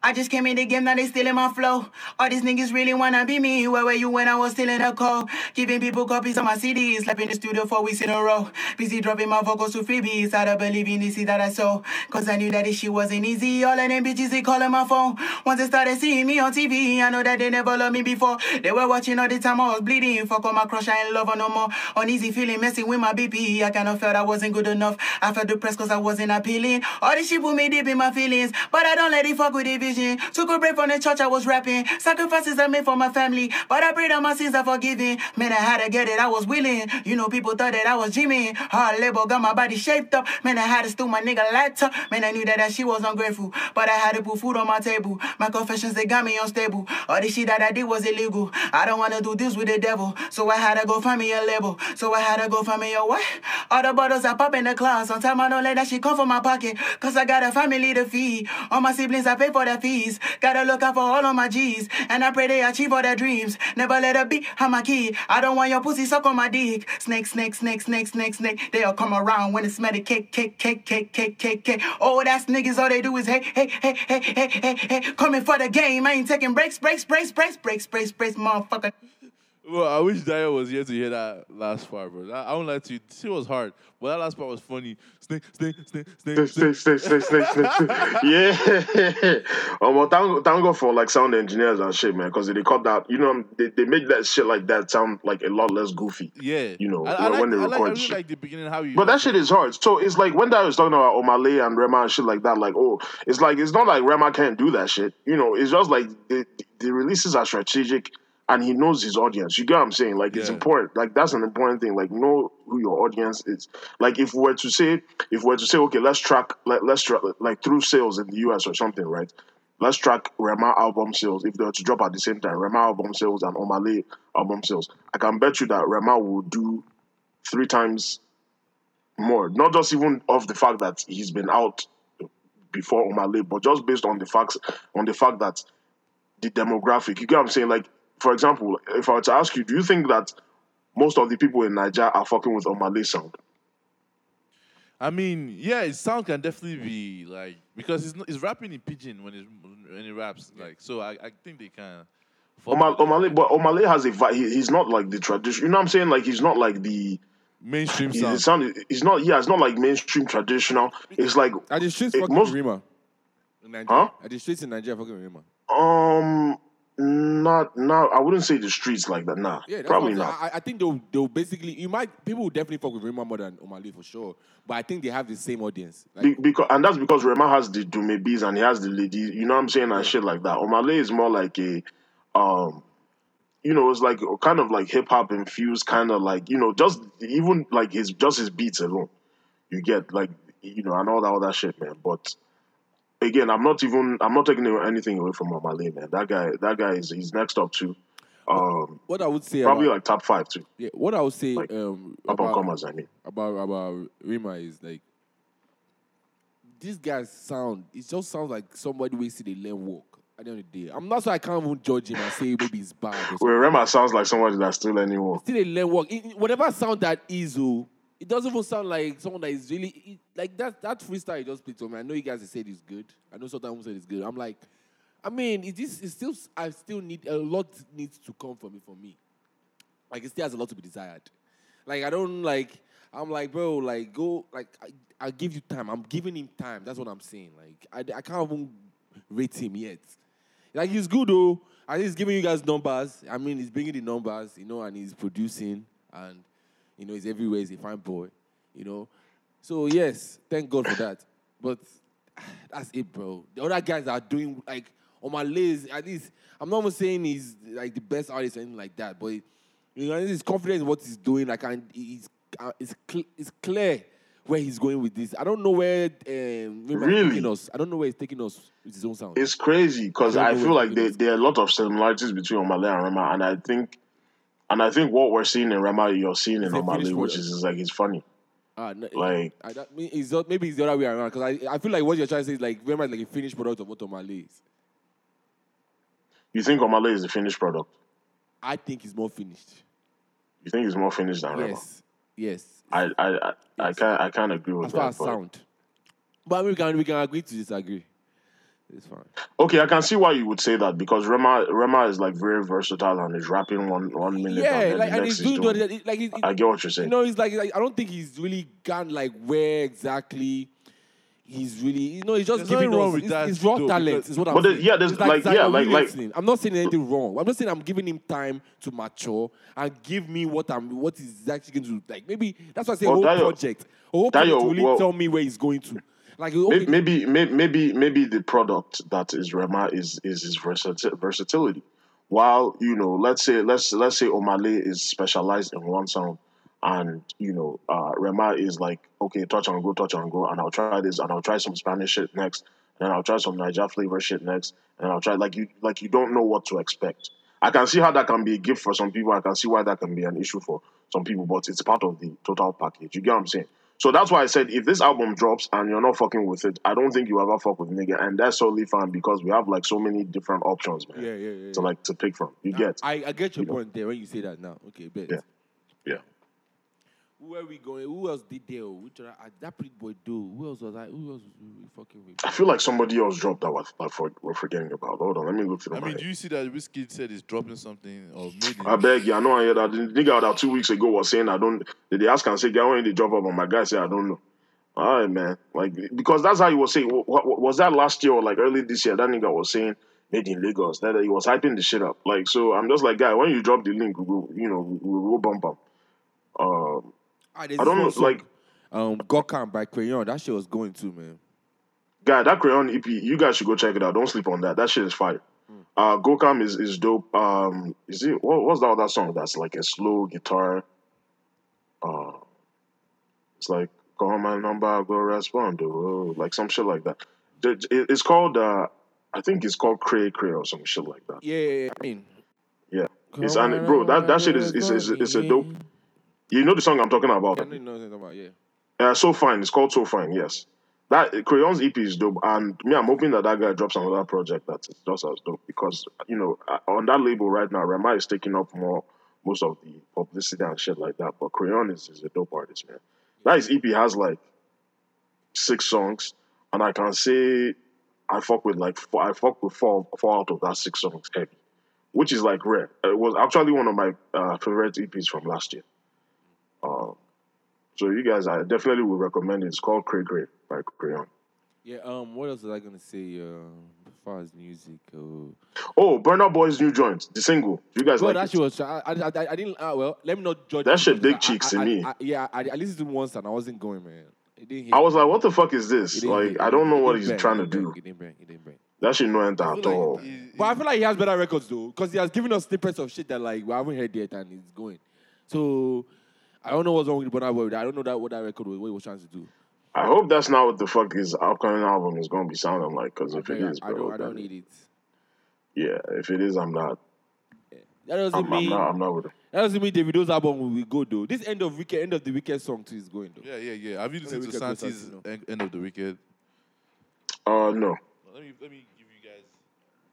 I just came in the game, now they stealing my flow. All these niggas really wanna be me. Where were you when I was still in the code? Giving people copies of my CDs, slept in the studio four weeks in a row. Busy dropping my vocals to freebies. I don't believe in seed that I sow. Cause I knew that this shit wasn't easy. All of them bitches, they calling my phone. Once they started seeing me on TV, I know that they never loved me before. They were watching all the time I was bleeding. Fuck on my crush, I ain't love her no more. Uneasy feeling, messing with my BP. I kinda felt I wasn't good enough. I felt depressed cause I wasn't appealing. All this shit put me deep in my feelings. But I don't let it fuck with the Took a break from the church, I was rapping. Sacrifices I made for my family. But I prayed that my sins are forgiven. Man, I had to get it, I was willing. You know, people thought that I was dreaming. Hard labor got my body shaped up. Man, I had to steal my nigga laptop. Man, I knew that that shit was ungrateful. But I had to put food on my table. My confessions, they got me unstable. All this shit that I did was illegal. I don't wanna do this with the devil. So I had to go find me a label. So I had to go find me a what? All the bottles I pop in the class. Sometimes I don't let that shit come from my pocket. Cause I got a family to feed. All my siblings, I pay for their fees. Gotta look out for all of my G's. And I pray they achieve all their dreams. Never let a beat have my key. I don't want your pussy suck on my dick. Snake, snake, snake, snake, snake, snake. They'll come around when it's medic cake, cake, cake, cake, cake, cake, cake. Oh, that's niggas, all they do is hey, hey, hey, hey, hey, hey, hey. Coming for the game. I ain't taking breaks, breaks, breaks, breaks, breaks, breaks, breaks, motherfucker. Well, I wish Dio was here to hear that last part, bro. I, I won't lie to you. It was hard, but that last part was funny. Snake, snake, snake, snake, Snake, snake. snake, snake, snake, yeah. um, well, thank, thank God for like sound engineers and shit, man, because they cut that. You know, they, they make that shit like that sound like a lot less goofy. Yeah, You know, I, I when- like, they I like, I record really shit. like the beginning how you. But that shit is hard. So it's like when that was talking about Omah Lay and Rema and shit like that, like, oh, it's like, it's not like Rema can't do that shit. You know, it's just like the, the releases are strategic and he knows his audience. You get what I'm saying? Like, it's important. Like, that's an important thing. Like, know who your audience is. Like, if we were to say, if we were to say, okay, let's track, let, let's track, like, through sales in the US or something, right? Let's track Rema album sales if they were to drop at the same time. Rema album sales and Omah Lay album sales. I can bet you that Rema will do three times more. Not just even of the fact that he's been out before Omah Lay, but just based on the facts, on the fact that the demographic. You get what I'm saying? Like for example, if I were to ask you, do you think that most of the people in Nigeria are fucking with Omah Lay sound? I mean, yeah, his sound can definitely be like because he's not, he's rapping in pidgin when he's when he raps. Like, so I, I think they can. fuck Omah Lay. Omale, but Omah Lay has a vibe. He, he's not like the tradition. You know what I'm saying? Like he's not like the. mainstream He, sound. his sound. He's not. Yeah, it's not like mainstream traditional. It's like Are the streets it- fucking most- Rima? In Nigeria? Huh? Are the streets in Nigeria fucking Rima? um. Not, not. I wouldn't say the streets like that. Nah, Yeah, probably not. I, I think they'll they'll basically you might people will definitely fuck with Rima more than Omah Lay for sure. But I think they have the same audience. Like, Be, because and that's because Rema has the Dume bees and he has the lady, you know what I'm saying, and shit like that. Omah Lay is more like a, um, you know, it's like kind of like hip hop infused, kind of like you know, just even like his just his beats alone, you get like you know, and all that other shit, man. But again, I'm not even I'm not taking anything away from Omah Lay, man. That guy, that guy is he's next up to, um, what I would say probably about, like top five too, yeah, what I would say like, um about, comers. I mean, about about Rima is like this guy's sound. It just sounds like somebody wasted a learn walk. At the end of the day, I'm not so I can't even judge him and say maybe it's bad. Well, Rema sounds like somebody that's still anyone. Still a learn work. It- it- whatever sound that is, oh, it doesn't even sound like someone that is really it- like that. That freestyle you just played to me. I know you guys have said it's good. I know sometimes said it's good. I'm like, I mean, it is. It's still. I still need a lot needs to come from it for me. Like it still has a lot to be desired. Like I don't like. I'm like, bro, like go, like I, I give you time. I'm giving him time. That's what I'm saying. Like I, I can't even rate him yet. Like he's good though. I think he's giving you guys numbers. I mean, he's bringing the numbers, you know, and he's producing, and you know, he's everywhere. He's a fine boy, you know. So yes, thank God for that. But that's it, bro. The other guys are doing like on my list. At least I'm not even saying he's like the best artist or anything like that, but you know, he's confident in what he's doing. Like, and he's uh, it's cl- it's clear where he's going with this. I don't know where um, Really? taking us. I don't know where he's taking us with his own sound. It's crazy because I I, feel like there, there are a lot of similarities between Omah Lay and Rema, and I think, and I think what we're seeing in Rema, you're seeing in It's a finished Omah Lay, which is, is like it's funny. Ah, no, Like- I, that, it's not, maybe it's the other way around because I, I feel like what you're trying to say is like Rema is like a finished product of what Omah Lay is. You think Omah Lay is the finished product? I think it's more finished. You think it's more finished than Rema? Yes, yes. I I I, I can't I can't agree with As far that. as but- sound, but we can we can agree to disagree. It's fine. Okay, I can see why you would say that because Rema Rema is like very versatile and is rapping one one minute Yeah, and like the and next he's is doing, doing. the, like it, I get what you're saying. You know, he's like, like I don't think he's really gone like where exactly he's really. You know, he's just There's giving wrong us with his, that his raw though, talent. because- Is what I'm But saying. yeah, there's It's like- yeah, like- like- I'm not saying anything wrong. I'm just saying I'm giving him time to mature and give me what I'm what he's actually going to like. Maybe that's why I say a Well, whole Dio- project. A whole Dio, project will really well- tell me where he's going to. Like maybe may- maybe maybe the product that is Rema is is his versati- versatility. While you know, let's say let's let's say Omah Lay is specialized in one sound, and you know, uh, Rema is like okay, touch and go, touch and go, and I'll try this, and I'll try some Spanish shit next, and I'll try some Niger flavor shit next, and I'll try like you like you don't know what to expect. I can see how that can be a gift for some people. I can see why that can be an issue for some people, but it's part of the total package. You get what I'm saying? So that's why I said if this album drops and you're not fucking with it, I don't think you ever fuck with nigga, and that's totally fine because we have like so many different options, man. Yeah, yeah, yeah, To like to pick from. You get? I, I get your You know. point there when you say that now. Okay, bet. Yeah. Yeah. Who are we going? Who else did there? Which other, uh, that pretty boy do? Who else was I? Who else was we fucking with? I feel like somebody else dropped that was like for, we're forgetting about. Hold on, let me look through I mean, head. do you see that Wizkid said he's dropping something or made it? I beg you, I know I heard that. The nigga that two weeks ago was saying I don't. Did they ask and say, "Guy, when did they drop up?" And my guy said, "I don't know." All right, man. Like because that's how he was saying. What, what, was that last year or like early this year? That nigga was saying made in Lagos. That he was hyping the shit up. Like so, I'm just like, guy, when you drop the link, we will, you know, we will bump up. Um, Ah, there's I don't know, like- um, Gokhan by Crayon. That shit was going too, man. guy, that crayon EP, you guys should go check it out. Don't sleep on that. That shit is fire. Uh, Gokam is is dope. Um, is it what, what's that other song that's like a slow guitar? Uh, it's like call my number, go respond, oh, like some shit like that. It- it- It's called uh, I think it's called Cray Cray or some shit like that. Yeah, yeah, yeah. I mean, Yeah, it's and bro, that that shit is is is, is a dope. You know the song I'm talking about? I know you know about. Yeah. Uh, so fine. It's called So Fine. Yes. that Crayon's EP is dope, and me, I'm hoping that that guy drops another project that is just as dope because you know uh, on that label right now, Rema is taking up more most of the publicity and shit like that. But Crayon is, is a dope artist, man. That his EP has like six songs, and I can say I fuck with like four, I fuck with four four out of that six songs heavy, which is like rare. It was actually one of my uh, favorite EPs from last year. Um, so you guys, I definitely would recommend it. It's called Cray Cray by Crayon. Yeah. Um. What else was I gonna say? Uh, As far as music. Uh, Oh, Burna Boy's new joint, the single. You guys Bro, like that it? shit was. I, I, I, I didn't. Uh, well, let me not judge. That shit big cheeks I, to I, me. I, yeah, I, listened to it once and I wasn't going, man. It didn't hit. I was like, what the fuck is this? Like, hit. I don't know what he's bang, trying to do. It didn't bang. It didn't bang. That shit no enter at like all. he- But I feel like he has better records though, because he has given us snippets of shit that like we haven't heard yet and it's going. So I don't know what's wrong with Burna Boy. I don't know that what that record was, what he was trying to do. I hope that's not what the fuck his upcoming album is going to be sounding like. Because if I, it is, I bro, don't. I don't need it. yeah, if it is, I'm not. That doesn't I'm, I'm mean not. I'm not with it. that doesn't mean Davido's album will be good though. This end of weekend, end of the weekend song too is going though. Yeah, yeah, yeah. Have you listened to Wicked goes Santi's Santino. end, end of the weekend? Uh, no. Let me let me give you guys.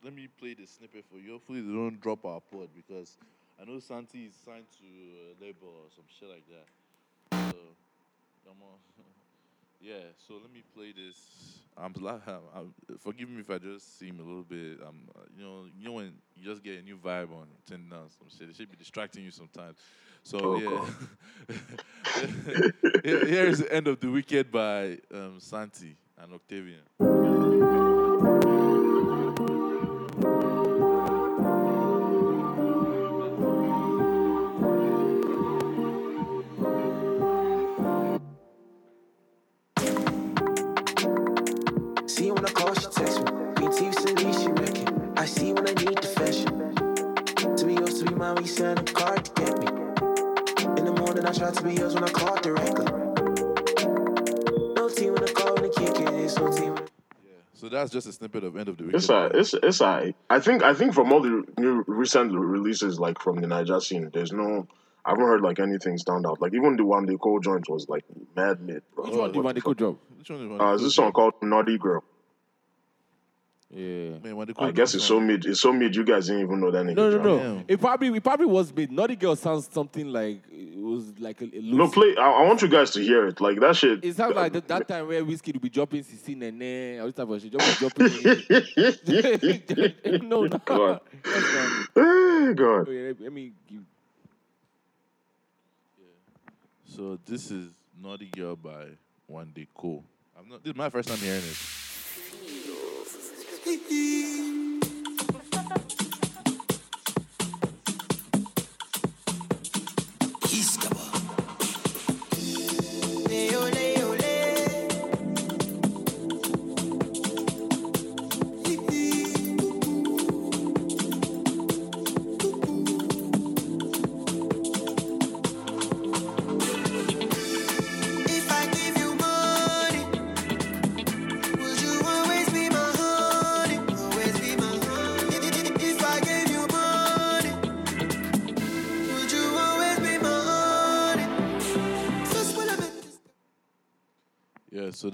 Let me play the snippet for you. Hopefully they don't drop our pod because I know Santi is signed to a label or some shit like that. So come on. yeah. So let me play this. I'm, I'm, I'm forgive me if I just seem a little bit. Um, uh, you know, you know when you just get a new vibe on Tinder, and some shit. It should be distracting you sometimes. So Oh, yeah. Here's the end of the wicked by um, Santi and Octavian. See when I call, she text me. BT send me, she wrecking. I see when I need the fashion. To be yours, to be mine, when you send a card to get me. In the morning, I try to be yours when I call directly. No team when I call when the kick it is, no team. when- So that's just a snippet of end of the wicked. It's a, it's it's a. I think I think from all the new recent releases like from the Niger scene, there's no. I haven't heard like anything stand out. Like even the one they called joint was like mad mid, bro. Which one do you want the to go fuck? drop? Which one is Uh, is this song called Naughty Girl? Yeah. Man, when they I guess it's so mid. It's so mid. You guys didn't even know that nigga. No, no, no. Damn. It probably it probably was made. Naughty Girl sounds something like it was like a, a No, play. I, I want you guys to hear it. Like that shit. It sounds like that, that time where Wizkid would be dropping Sisi Nene, all this type of shit. Just be dropping. no, no. God. That's God. Wait, let, let me give. So this is Naughty Girl by One Day Cool. I'm not. This is my first time hearing it.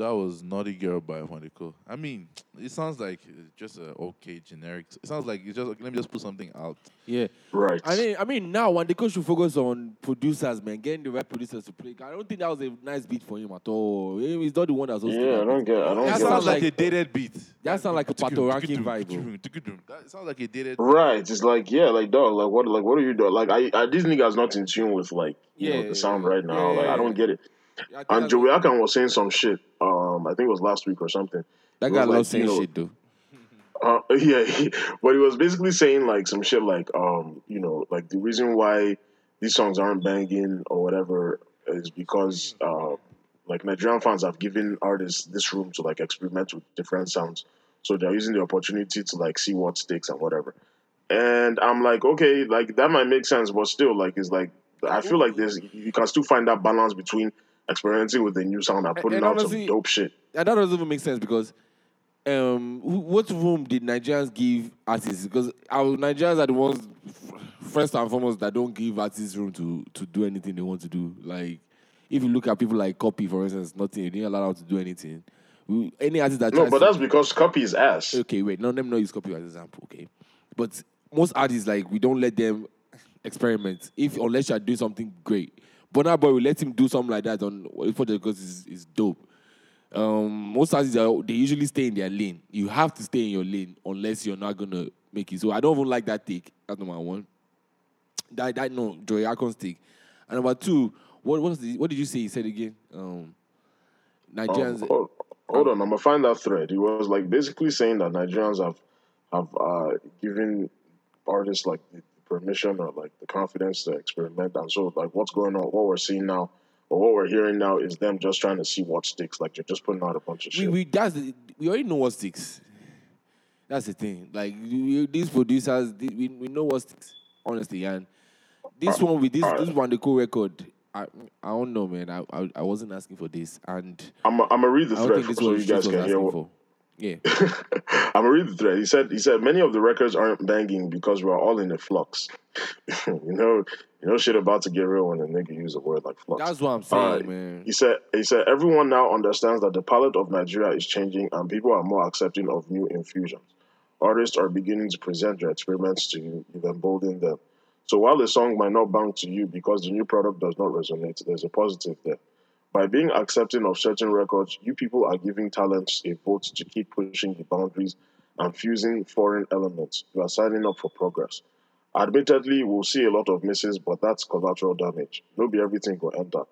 That was Naughty Girl by One Day I mean, it sounds like uh, just a okay generic. It sounds like it's just let me just put something out. Yeah. Right. I mean, I mean, now when the should focus on producers, man, getting the right producers to play. I don't think that was a nice beat for him at all. He's not the one that's hosting yeah, I don't beat. get. I don't That get. sounds it. like- a dated beat. That sounds like a Patoranking vibe. That sounds like a dated. Right. It's like yeah, like dog. Like what? Like what are you doing? Like I, I this nigga's not in tune with like you Yeah, know the sound right now. yeah, like yeah, I don't get it. I And that's Joey what- Akan was saying some shit. Um, I think it was last week or something. That It guy was like, loves saying you know, shit dude. Uh, yeah, he, but he was basically saying like some shit like, um, you know, like the reason why these songs aren't banging or whatever is because uh, like Nigerian fans have given artists this room to like experiment with different sounds, so they're using the opportunity to like see what sticks and whatever. And I'm like, okay, like that might make sense, but still, like, it's like I feel like there's you can still find that balance between experimenting with the new sound and putting and out honestly- some dope shit. And that doesn't even make sense because um, what room did Nigerians give artists? Because our Nigerians are the ones, first and foremost, that don't give artists room to to do anything they want to do. Like, if you look at people like Copy, for instance, nothing, they didn't allow them to do anything. We- Any artist that No, but to- that's because copy is ass. okay, wait, no, let me not use copy as an example, okay? But most artists like we don't let them experiment if unless you are doing something great. Burna Boy, we let him do something like that on the because it's, it's dope. Um, most artists they usually stay in their lane. You have to stay in your lane unless you're not gonna make it. So I don't even like that take. That's number one. That that no Joey Akan's take. And number two, what what, the, what did you say? He said again. Um, Um, Nigerians. hold, hold on, I'm gonna find that thread. He was like basically saying that Nigerians have have uh, given artists like permission or like the confidence to experiment, and so like what's going on, what we're seeing now, or what we're hearing now is them just trying to see what sticks. Like you're just putting out a bunch of we, shit. we that's the, we already know what sticks. That's the thing. Like we, these producers, we, we know what sticks. Honestly, and this one with this this one the co record. I I don't know, man. I, I I wasn't asking for this, and I'm I'm gonna read the thread so you guys can hear what. for. Yeah, I'm gonna read the thread. He said he said many of the records aren't banging because we're all in a flux. you know, you know shit about to get real when a nigga use a word like flux. that's what I'm saying, Alright. man. He said he said everyone now understands that the palette of Nigeria is changing and people are more accepting of new infusions. Artists are beginning to present their experiments to you, you've emboldened them. So while the song might not bang to you because the new product does not resonate, there's a positive there. By being accepting of certain records, you people are giving talents a vote to keep pushing the boundaries and fusing foreign elements. You are signing up for progress. Admittedly, we'll see a lot of misses, but that's collateral damage. No be everything will enter.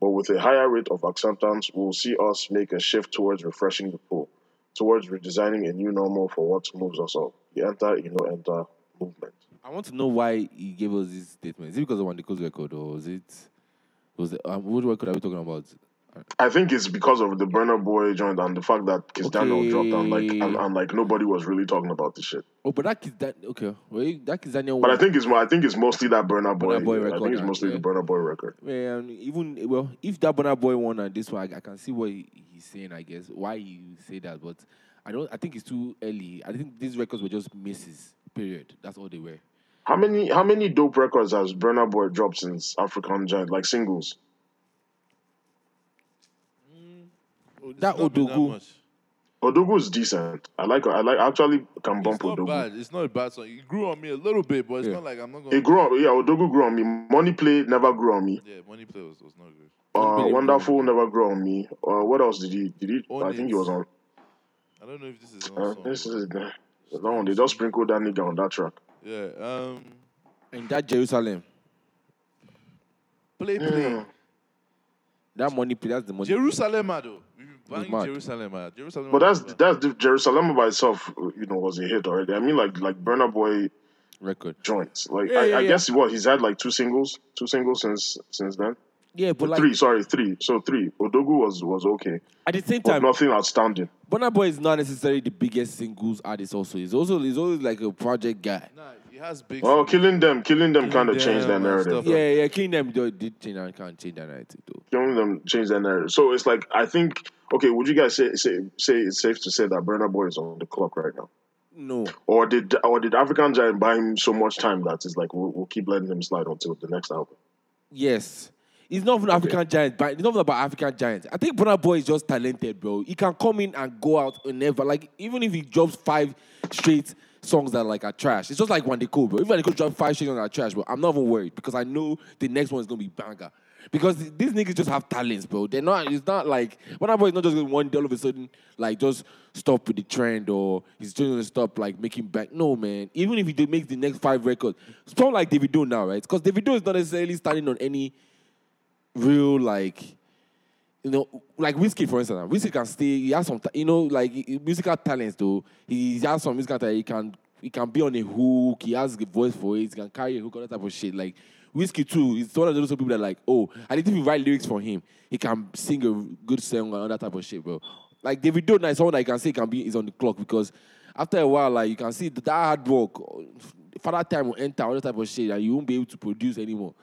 But with a higher rate of acceptance, we'll see us make a shift towards refreshing the pool, towards redesigning a new normal for what moves us up. The enter, you know, enter movement. I want to know why he gave us this statement. Is it because of Coast record, or was it was it um, what record are we talking about? I think it's because of the Burna Boy joint and the fact that Kizz Daniel dropped and like and, and like nobody was really talking about this shit. Oh, but that is that okay. Well, that is Daniel. But I think it's I think it's mostly that Burna Boy. Burna Boy record, I think it's uh, mostly yeah. the Burna Boy record. Man, even well, if that Burna Boy won and this one, I, I can see what he, he's saying. I guess why you say that, but I don't. I think it's too early. I think these records were just misses. Period. That's all they were. How many how many dope records has Burna Boy dropped since African Giant like singles? That It's not been Odogwu. much. Odogwu is decent. I like I like actually can bump It's not Odogwu. bad. It's not a bad song. It grew on me a little bit, but it's Yeah. not like I'm not gonna. It grew on yeah, Odogwu grew on me. Money Play never grew on me. Yeah, Money Play was, was not good. Uh, Play Wonderful never grew on me. Uh, what else did he did he I think he was on I don't know if this is an uh, this is that one. They just sprinkled that nigga on that track. Yeah. Um. And that Jerusalem, Play play. Yeah. that money, that's the money. Jerusalem, ah, though. We've been banging mad. Jerusalem, ah. Jerusalem. But that's was that's the Jerusalem by itself, you know, was a hit already. I mean, like like Burna Boy record. joints. Like Yeah, I, yeah, I yeah. guess what he's had like two singles, two singles since since then. Yeah, but like three, sorry, three. So three. Odogwu was was okay, at the same but time, nothing outstanding. Burna Boy is not necessarily the biggest singles artist. Also, he's also he's always like a project guy. Nah, he has big. Well, songs. killing them, killing them kind of Killing changed that narrative. stuff though. Yeah, yeah, King them though, did change and can't change that narrative though. Killing them changed that narrative. So it's like I think okay. Would you guys say say say it's safe to say that Burna Boy is on the clock right now, No, or did or did African Giant buy him so much time that it's like we'll, we'll keep letting him slide until the next album? yes. He's not an African giant, but it's not about African giants. I think Burna Boy is just talented, bro. He can come in and go out and never like even if he drops five straight songs that like are trash. It's just like when they bro. If they drop five straight songs that are trash, bro, I'm not even worried because I know the next one is gonna be banger. Because these niggas just have talents, bro. They're not. It's not like Burna Boy is not just going one day all of a sudden like just stop with the trend or he's just gonna stop like making back. No, man. Even if he did make the next five records, something like Davido now, right? Because Davido is not necessarily standing on any real like you know, like Wizkid, for instance. Wizkid can stay. He has some, you know, like musical talents. Though he has some musical talent. He can, he can be on a hook. He has the voice for it. He can carry a hook, all that type of shit. Like Wizkid too. He's one of those people that like, oh, and if you write lyrics for him, he can sing a good song and all that type of shit, bro. Like Davido, is someone that you can say can be is on the clock because after a while, like you can see that hard work, father time will enter all that type of shit, and you won't be able to produce anymore.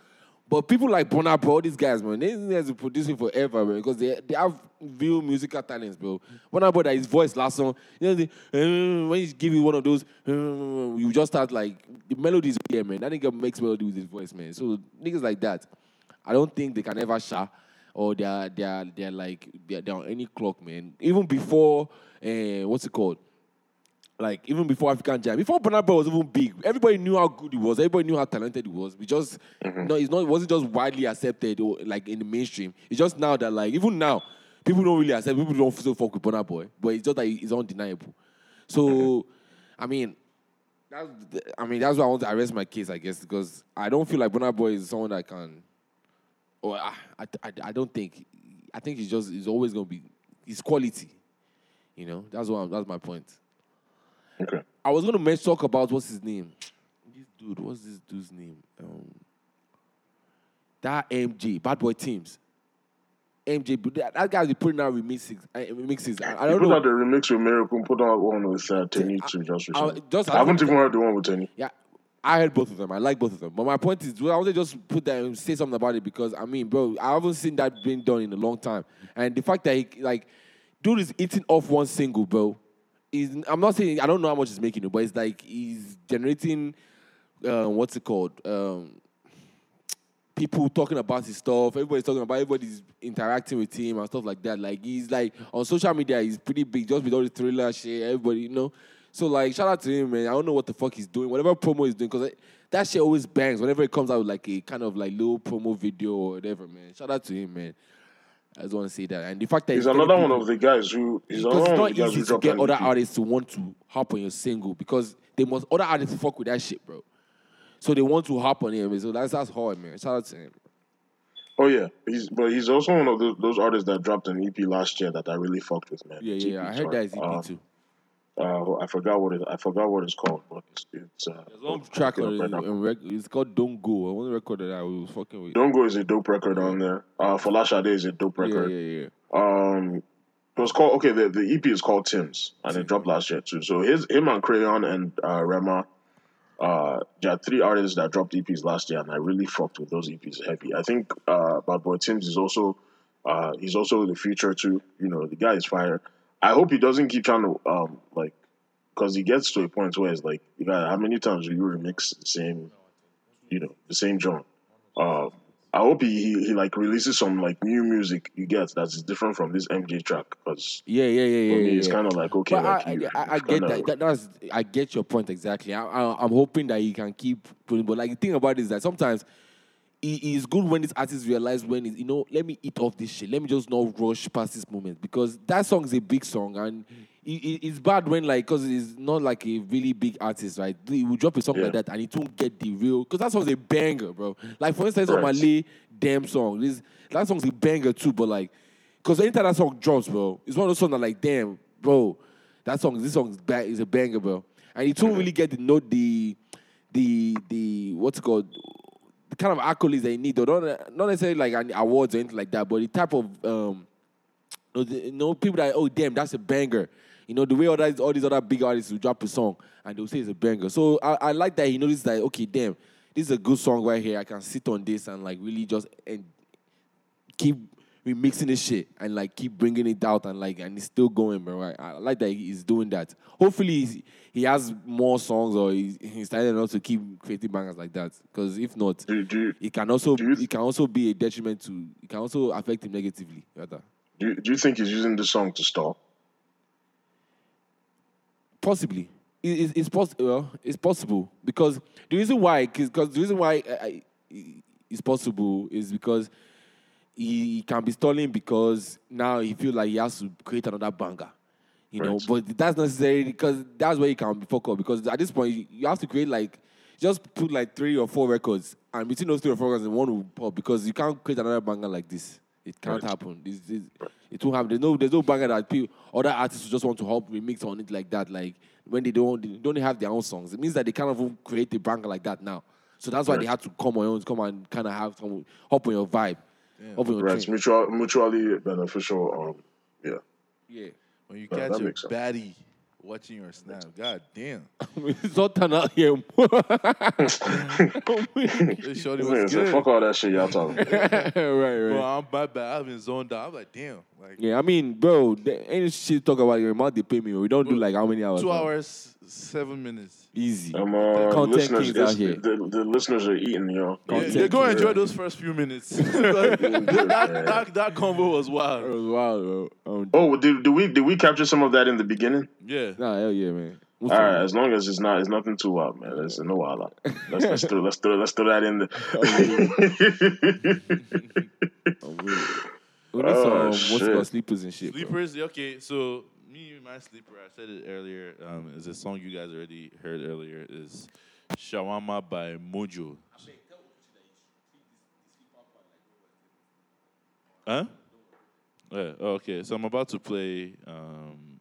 But people like Burna, bro, all these guys, man, they guys produce it forever, man, because they they have real musical talents, bro. Burna, bro, that his voice last song, you know, the, uh, when he give you one of those, uh, you just start like the melodies here, man. That nigga makes melody with his voice, man. So niggas like that, I don't think they can ever share or they're they're they're like they're, they're on any clock, man. Even before uh, what's it called? Like even before African Giant, before Burna Boy was even big, everybody knew how good he was. Everybody knew how talented he was. We just mm-hmm. no, it's not. It wasn't just widely accepted or like in the mainstream. It's just now that like even now, people don't really accept. People don't still fuck with Burna Boy, but it's just that it's undeniable. So, mm-hmm. I mean, that's I mean that's why I want to arrest my case, I guess, because I don't feel like Burna Boy is someone that can. Or I, I, I, I don't think. I think he's just he's always gonna be his quality. You know, that's what I'm, that's my point. Okay. I was gonna mention talk about what's his name. This dude, what's this dude's name? Um, that MJ, Bad Boy Timz. MJ, but that, that guy's been putting out remixes. Uh, remixes. I, I He don't put know. out the remix with Miracle, put out one with uh, Teni I- just I- recently. just- I haven't even heard the one with Teni. Yeah, I heard both of them. I like both of them. But my point is, I want to just put that and say something about it because I mean, bro, I haven't seen that being done in a long time. And the fact that he like, dude is eating off one single, bro. Is I'm not saying I don't know how much he's making it, but it's like he's generating, uh, what's it called? Um, people talking about his stuff. Everybody's talking about. Everybody's interacting with him and stuff like that. Like he's like on social media, he's pretty big. Just with all the thriller shit, everybody, you know. So like, shout out to him, man. I don't know what the fuck he's doing. Whatever promo he's doing, because that shit always bangs whenever it comes out with like a kind of like little promo video or whatever, man. Shout out to him, man. I just want to say that. And the fact that He's another one of the guys who because it's not of the guys easy to get other artists to want to hop on your single because they must other artists fuck with that shit, bro. So they want to hop on him. So that's that's hard, man. Shout out to him. Oh yeah, he's but he's also one of those, those artists that dropped an EP last year that I really fucked with, man. Yeah, yeah. EP I is heard hard. that is EP Uh, too. Uh, I forgot what it. I forgot what it's called, but it's it's. Uh, There's one track on right rec- It's called Don't Go. I want to record that I was fucking with. Don't Go is a dope record on there. Uh, Falasha Day is a dope record. Yeah, yeah, yeah. Um, it was called okay. The, the EP is called Tim's, and it dropped last year too. So his him and Crayon and uh, Rema, uh, there are three artists that dropped EPs last year, and I really fucked with those EPs heavy. I think uh, Bad Boy Timz is also uh, he's also the future too. You know, the guy is fire. I hope he doesn't keep trying to um like because he gets to a point where it's like, you got how many times do you remix the same, you know, the same genre? Um, I hope he, he he like releases some like new music you get that's different from this MJ track because Yeah, yeah, yeah, yeah. yeah, it's yeah. kind of like okay, like I, you, I, I you've get that, that. That's I get your point exactly. I, I, I'm hoping that he can keep putting. But like the thing about it is that sometimes it is good when these artists realize when it, you know, let me eat off this shit. Let me just not rush past this moment because that song is a big song and it, it- it's bad when like because it's not like a really big artist, right? He will drop a song Yeah. like that and it won't get the real because that song's a banger, bro. Like for instance, on Right. Malay damn song, this that song's a banger too, but like. Cause anytime that song drops, bro, it's one of those songs that like, damn, bro, that song, this song is ba- is a banger, bro. And it don't really get the note, the, the, the what's it called, kind of accolades they need, though. Not, not necessarily like awards or anything like that, but the type of, um, you know, people that oh damn, that's a banger. You know the way all, that, all these other big artists will drop a song and they'll say it's a banger. So I, I like that he noticed that okay, damn, this is a good song right here. I can sit on this and like really just and keep remixing this shit and like keep bringing it out and like and it's still going, bro. I like that he's doing that. Hopefully he has more songs or he's, he's starting not to keep creating bangers like that. Because if not, do, do, it can also you- it can also be a detriment to it can also affect him negatively. Rather. do, you- do you think he's using the song to stall? Possibly. It, it's, it's possible. Well, it's possible because the reason why, because the reason why I, I, it's possible is because he, he can be stalling because now he feels like he has to create another banger. You know, but that's necessary because that's where you can be focused. Because at this point, you, you have to create like just put like three or four records, and between those three or four records, one will pop because you can't create another banger like this. It can't Right. happen. This, this, it won't happen. There's no, there's no banger that people, other artists just want to help remix on it like that. Like when they don't, they don't have their own songs. It means that they can't even create a banger like that now. So that's why they Right. had to come on your own, come and kind of have some hop on your vibe, hop on your Right, it's mutual, mutually beneficial. Um, yeah. Yeah. When you Yeah, catch that your makes sense. baddie watching your snap, god damn. Zoltan out here. This shorty This was nigga said, good. fuck all that shit y'all talking about. right, right. Bro, I'm my bad. I've been zoned out. I'm like, damn. Like Yeah, I mean, bro, the, any shit talk about your amount they pay me. We don't do like how many hours? two man? hours, seven minutes. Easy. Come on, Content listeners. kings out it's- here. The, the listeners are eating, yo. Yeah, Content yeah, go kings. enjoy those first few minutes. that, that, that convo was It wild. was wild, bro. Um, Oh, did, did we did we capture some of that in the beginning? Yeah. Nah, hell yeah, man. All right, as long as it's not, it's nothing too wild, man. It's no wild. out. Let's let's throw let's throw let's throw that in there. I'm with it. We need Oh, some, what's it called, sleepers and shit. bro. Sleepers, okay. So me, my sleeper, I said it earlier. Um, is a song you guys already heard earlier. Is Shawama by Mojo. Huh? Yeah. Okay. So I'm about to play um,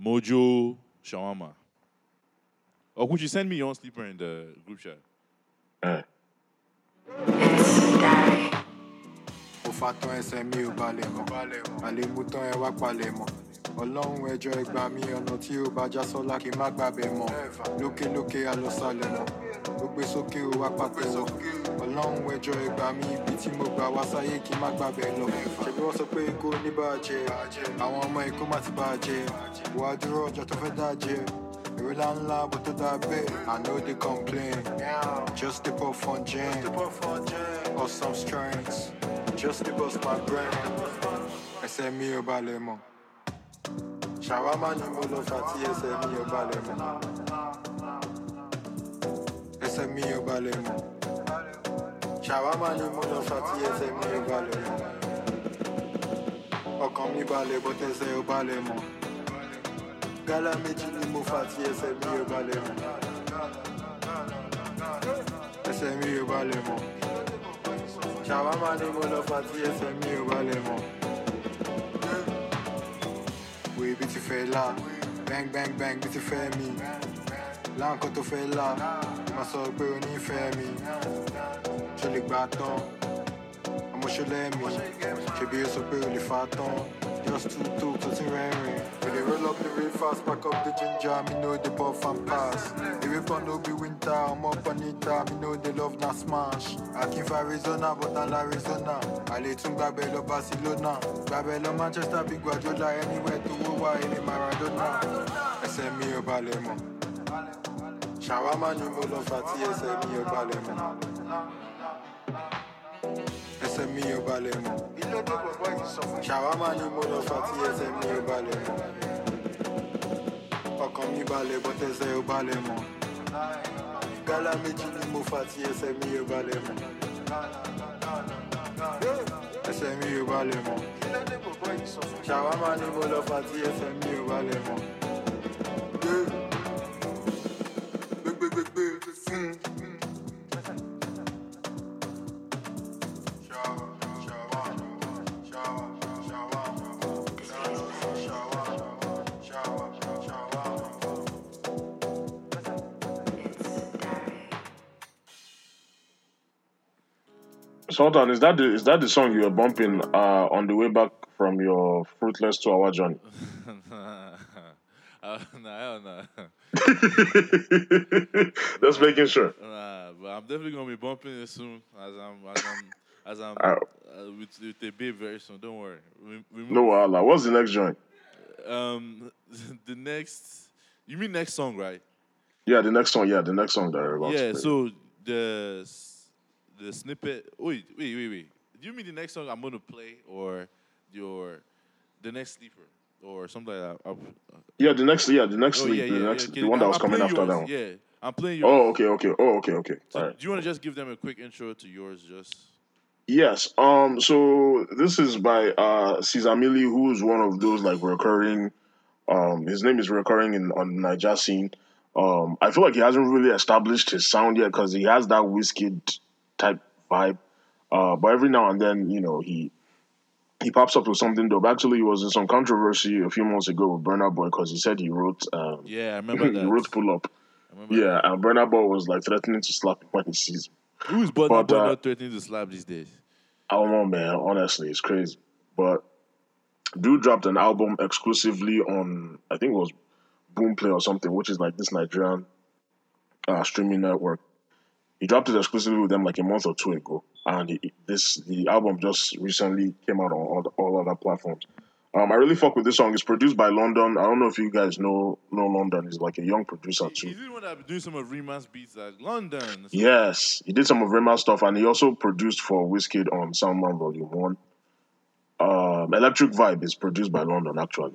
Mojo Shawama. Or could you send me your own sleeper in the group chat? Alright. It's Diary. ó fa tán ẹsẹ̀ mi ò balẹ̀ mọ́. Àlè mú tán ẹ wá palẹ̀ mọ́. Ọlọ́run ẹjọ́ ẹgbà mi ọ̀nà tí ó bá já sọ́lá kí n má gbàbẹ̀ mọ́. Lókè lókè alọ́sàlẹ̀ mọ́. Ó gbé sókè ó wá pàtẹ́wọ́ ọlọ́run ẹjọ́ ẹgbà mi ibi tí mo gbà wá sáyé kí n má gbàbẹ̀ lọ. Ṣebí wọ́n sọ pé kó ní bàjẹ́ àwọn ọmọ èkó má ti bàjẹ́ wà á dúró ọjọ́ tó fẹ́ dájẹ́ èrè ńláńlá bó tó dá bẹ́ẹ̀ I no dey complain. Just dey pop fun jam. Or some strengths just dey bust my brain. Ẹsẹ̀ mi ò balẹ̀ mọ́. Ṣàwámà ni mo lọ fà tí ẹsẹ̀ mi ò balẹ̀ mọ́. Ẹsẹ̀ mi ò balẹ̀ mọ́. Ṣàwámà ni mo lọ fà tí ẹsẹ̀ ò balẹ̀ mọ́. Ọkàn mi balẹ̀ bó tẹsẹ̀ ò balẹ̀ mọ́. Gálà méjì ni mo fà tí ẹsẹ̀ mi ò balẹ̀ mọ́. Ẹsẹ̀ mi ò balẹ̀ ṣàwámà ni mo fà ẹsẹ̀ mi ò mọ́. wo ibi ti fẹ́ bang bang bang bí ti fẹ́ mi. Láǹkan tó fẹ́ la má sọ pé o nífẹ̀ẹ́ mi. Ṣe lè gbà tán? Ọmọ ṣọlẹ́ mi ṣebí o sọ pé o lè fa just ti rẹ́rìn we dey roll up the real fast pack up the ginger me know dey puff and pass. Ewé kan no be winter ọmọ it, me know dey love na smash. Akin for arizona but na arizona. Àlè tún gbàgbẹ́ lọ barcelona. Lọ manchester big guardiola anywhere wó wá èmi maradona. Ẹsẹ̀ mi ò balẹ̀ mọ́ ṣàwámà ni mo lọ fà tí ẹsẹ̀ mi ò ẹsẹ̀ mi ò balẹ̀ mọ́ ṣàwámà ni mo lọ fà tí ẹsẹ̀ mi ò balẹ̀ mọ́ ọkàn mi balẹ̀ bọ́ tẹsẹ̀ ò balẹ̀ mọ́ gálà méjì ni mo fà tí ẹsẹ̀ mi ò balẹ̀ mọ́ ẹsẹ̀ mi ò balẹ̀ mọ́ ṣàwámà ni mo lọ fà tí ẹsẹ̀ mi ò balẹ̀ mọ́. gbégbégbé fún. It's Sultan, is that the is that the song you were bumping uh, on the way back from your fruitless two hour journey? uh, nah, nah. Just making sure. Nah, but I'm definitely gonna be bumping it soon as I'm as I'm as I'm Ah. uh, with, with the babe very soon. Don't worry. We, we No wahala. What's the next joint? Um, the next. You mean next song, right? Yeah, the next song. Yeah, the next song that we're about yeah. So the the snippet. Wait, wait, wait, wait. Do you mean the next song I'm gonna play, or your the next sleeper, or something like that? I'll- yeah, the next. Yeah, the next oh sleep. yeah, the next, yeah, the one that was I'm coming after that one. Yeah, I'm playing yours. Oh, okay, okay. Oh, okay, okay. So All right. Do you want to just give them a quick intro to yours, just? Yes. Um. So this is by uh Caesar Millie, who's one of those like recurring. Um. His name is recurring in on Niger scene. Um. I feel like he hasn't really established his sound yet because he has that Wizkid type vibe. Uh. But every now and then, you know, he he pops up with something dope. Actually, he was in some controversy a few months ago with Burna Boy because he said he wrote. Um, Yeah, I remember he wrote pull up. Yeah, and Burna Boy was like threatening to slap him when he sees him. Who is Burna But, Boy uh, not threatening to slap these days? I don't know, man. Honestly, it's crazy. But Dude dropped an album exclusively on, I think it was Boomplay or something, which is like this Nigerian uh, streaming network. He dropped it exclusively with them like a month or two ago. and it, this the album just recently came out on all, all other platforms. Um, I really fuck with this song. It's produced by London. I don't know if you guys know know London. He's like a young producer too. He's the one that doing some of Rema's beats like London. Yes, he did some of Rema stuff, and he also produced for Wizkid on Soundman Volume One. Um, Electric Vibe is produced by London actually,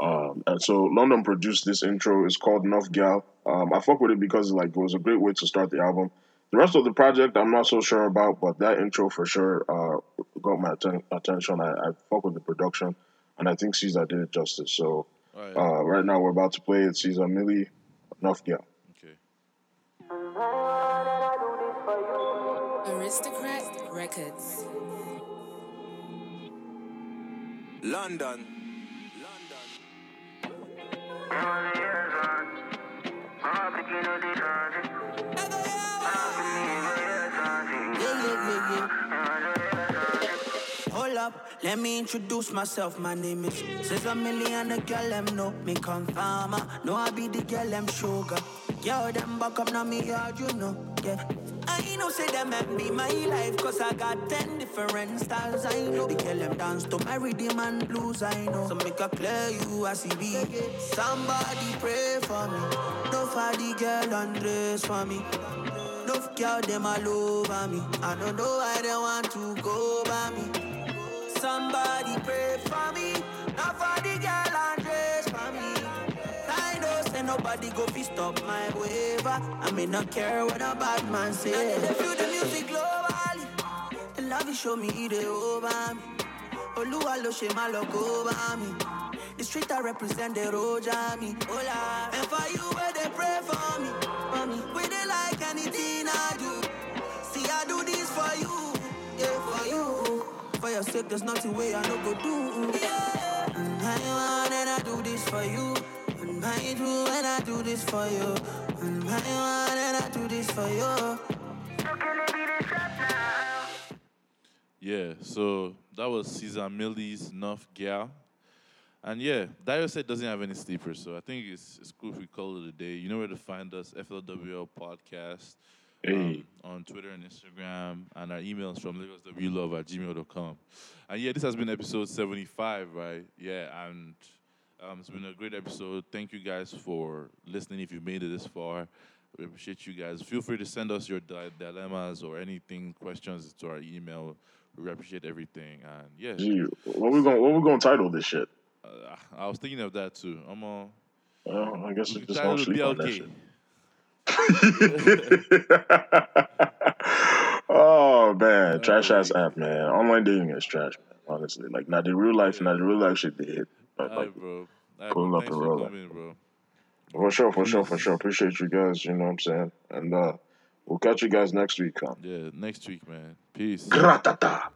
um, and so London produced this intro. It's called Nuff Gal. Um, I fuck with it because like it was a great way to start the album. The rest of the project, I'm not so sure about, but that intro for sure uh, got my atten- attention. I, I fuck with the production, and I think Caesar did it justice. So Alright. uh, right now we're about to play it. Caesar Millie, Nuff Gal. Okay. Aristocrat Records. London. Hold let me introduce myself. My name is Says a million a girl them know me come farmer. Uh, know I be the girl them sugar. Girl them back up now me yard, you know. Yeah. I know say them and be my life Cause I got ten different styles I know The girl them dance to my rhythm and blues I know So make a clear you I see be Somebody pray for me No for the girl undress for me no girl them all over me. I don't know why they want to go by me. Somebody pray for me. Not for the girl and dress for me. I know say nobody go fi stop my waiver. I may not care what a bad man say. And they feel the music globally. The love is show me it over me. Oluwa lo ṣe máa lọ go bá mi. The street I represent the road me. Hola. And for you where they pray for me. For me. We they like anything I do. For your sake, there's nothing way I no go do. Yeah. And I want and I do this for you. And I do this for you. And I want and I do this for you. Yeah, so that was Caesar Millie's Nuff Gal. And yeah, Dayo said doesn't have any sleepers, so I think it's it's cool if we call it a day. You know where to find us, FLWL Podcast. Um, on Twitter and Instagram, and our email is from lagoswlove at gmail.com. And yeah, this has been episode 75, right? Yeah, and um, it's been a great episode. Thank you guys for listening if you made it this far. We appreciate you guys. Feel free to send us your di- dilemmas or anything, questions to our email. We appreciate everything. And yeah, Gee, what we going what we gonna title this shit? uh, I was thinking of that too. I'm on. Well, I guess We just gonna it sleep on that shit. oh man, trash ass app, man. Online dating is trash, man. Honestly, like not the real life, not the real life shit they hit. But, like, bro. Right, pulling bro. up and coming, bro. for sure, for sure, for sure. Appreciate you guys. You know what I'm saying? And uh, we'll catch you guys next week, huh? Yeah, next week, man. Peace. Gratata.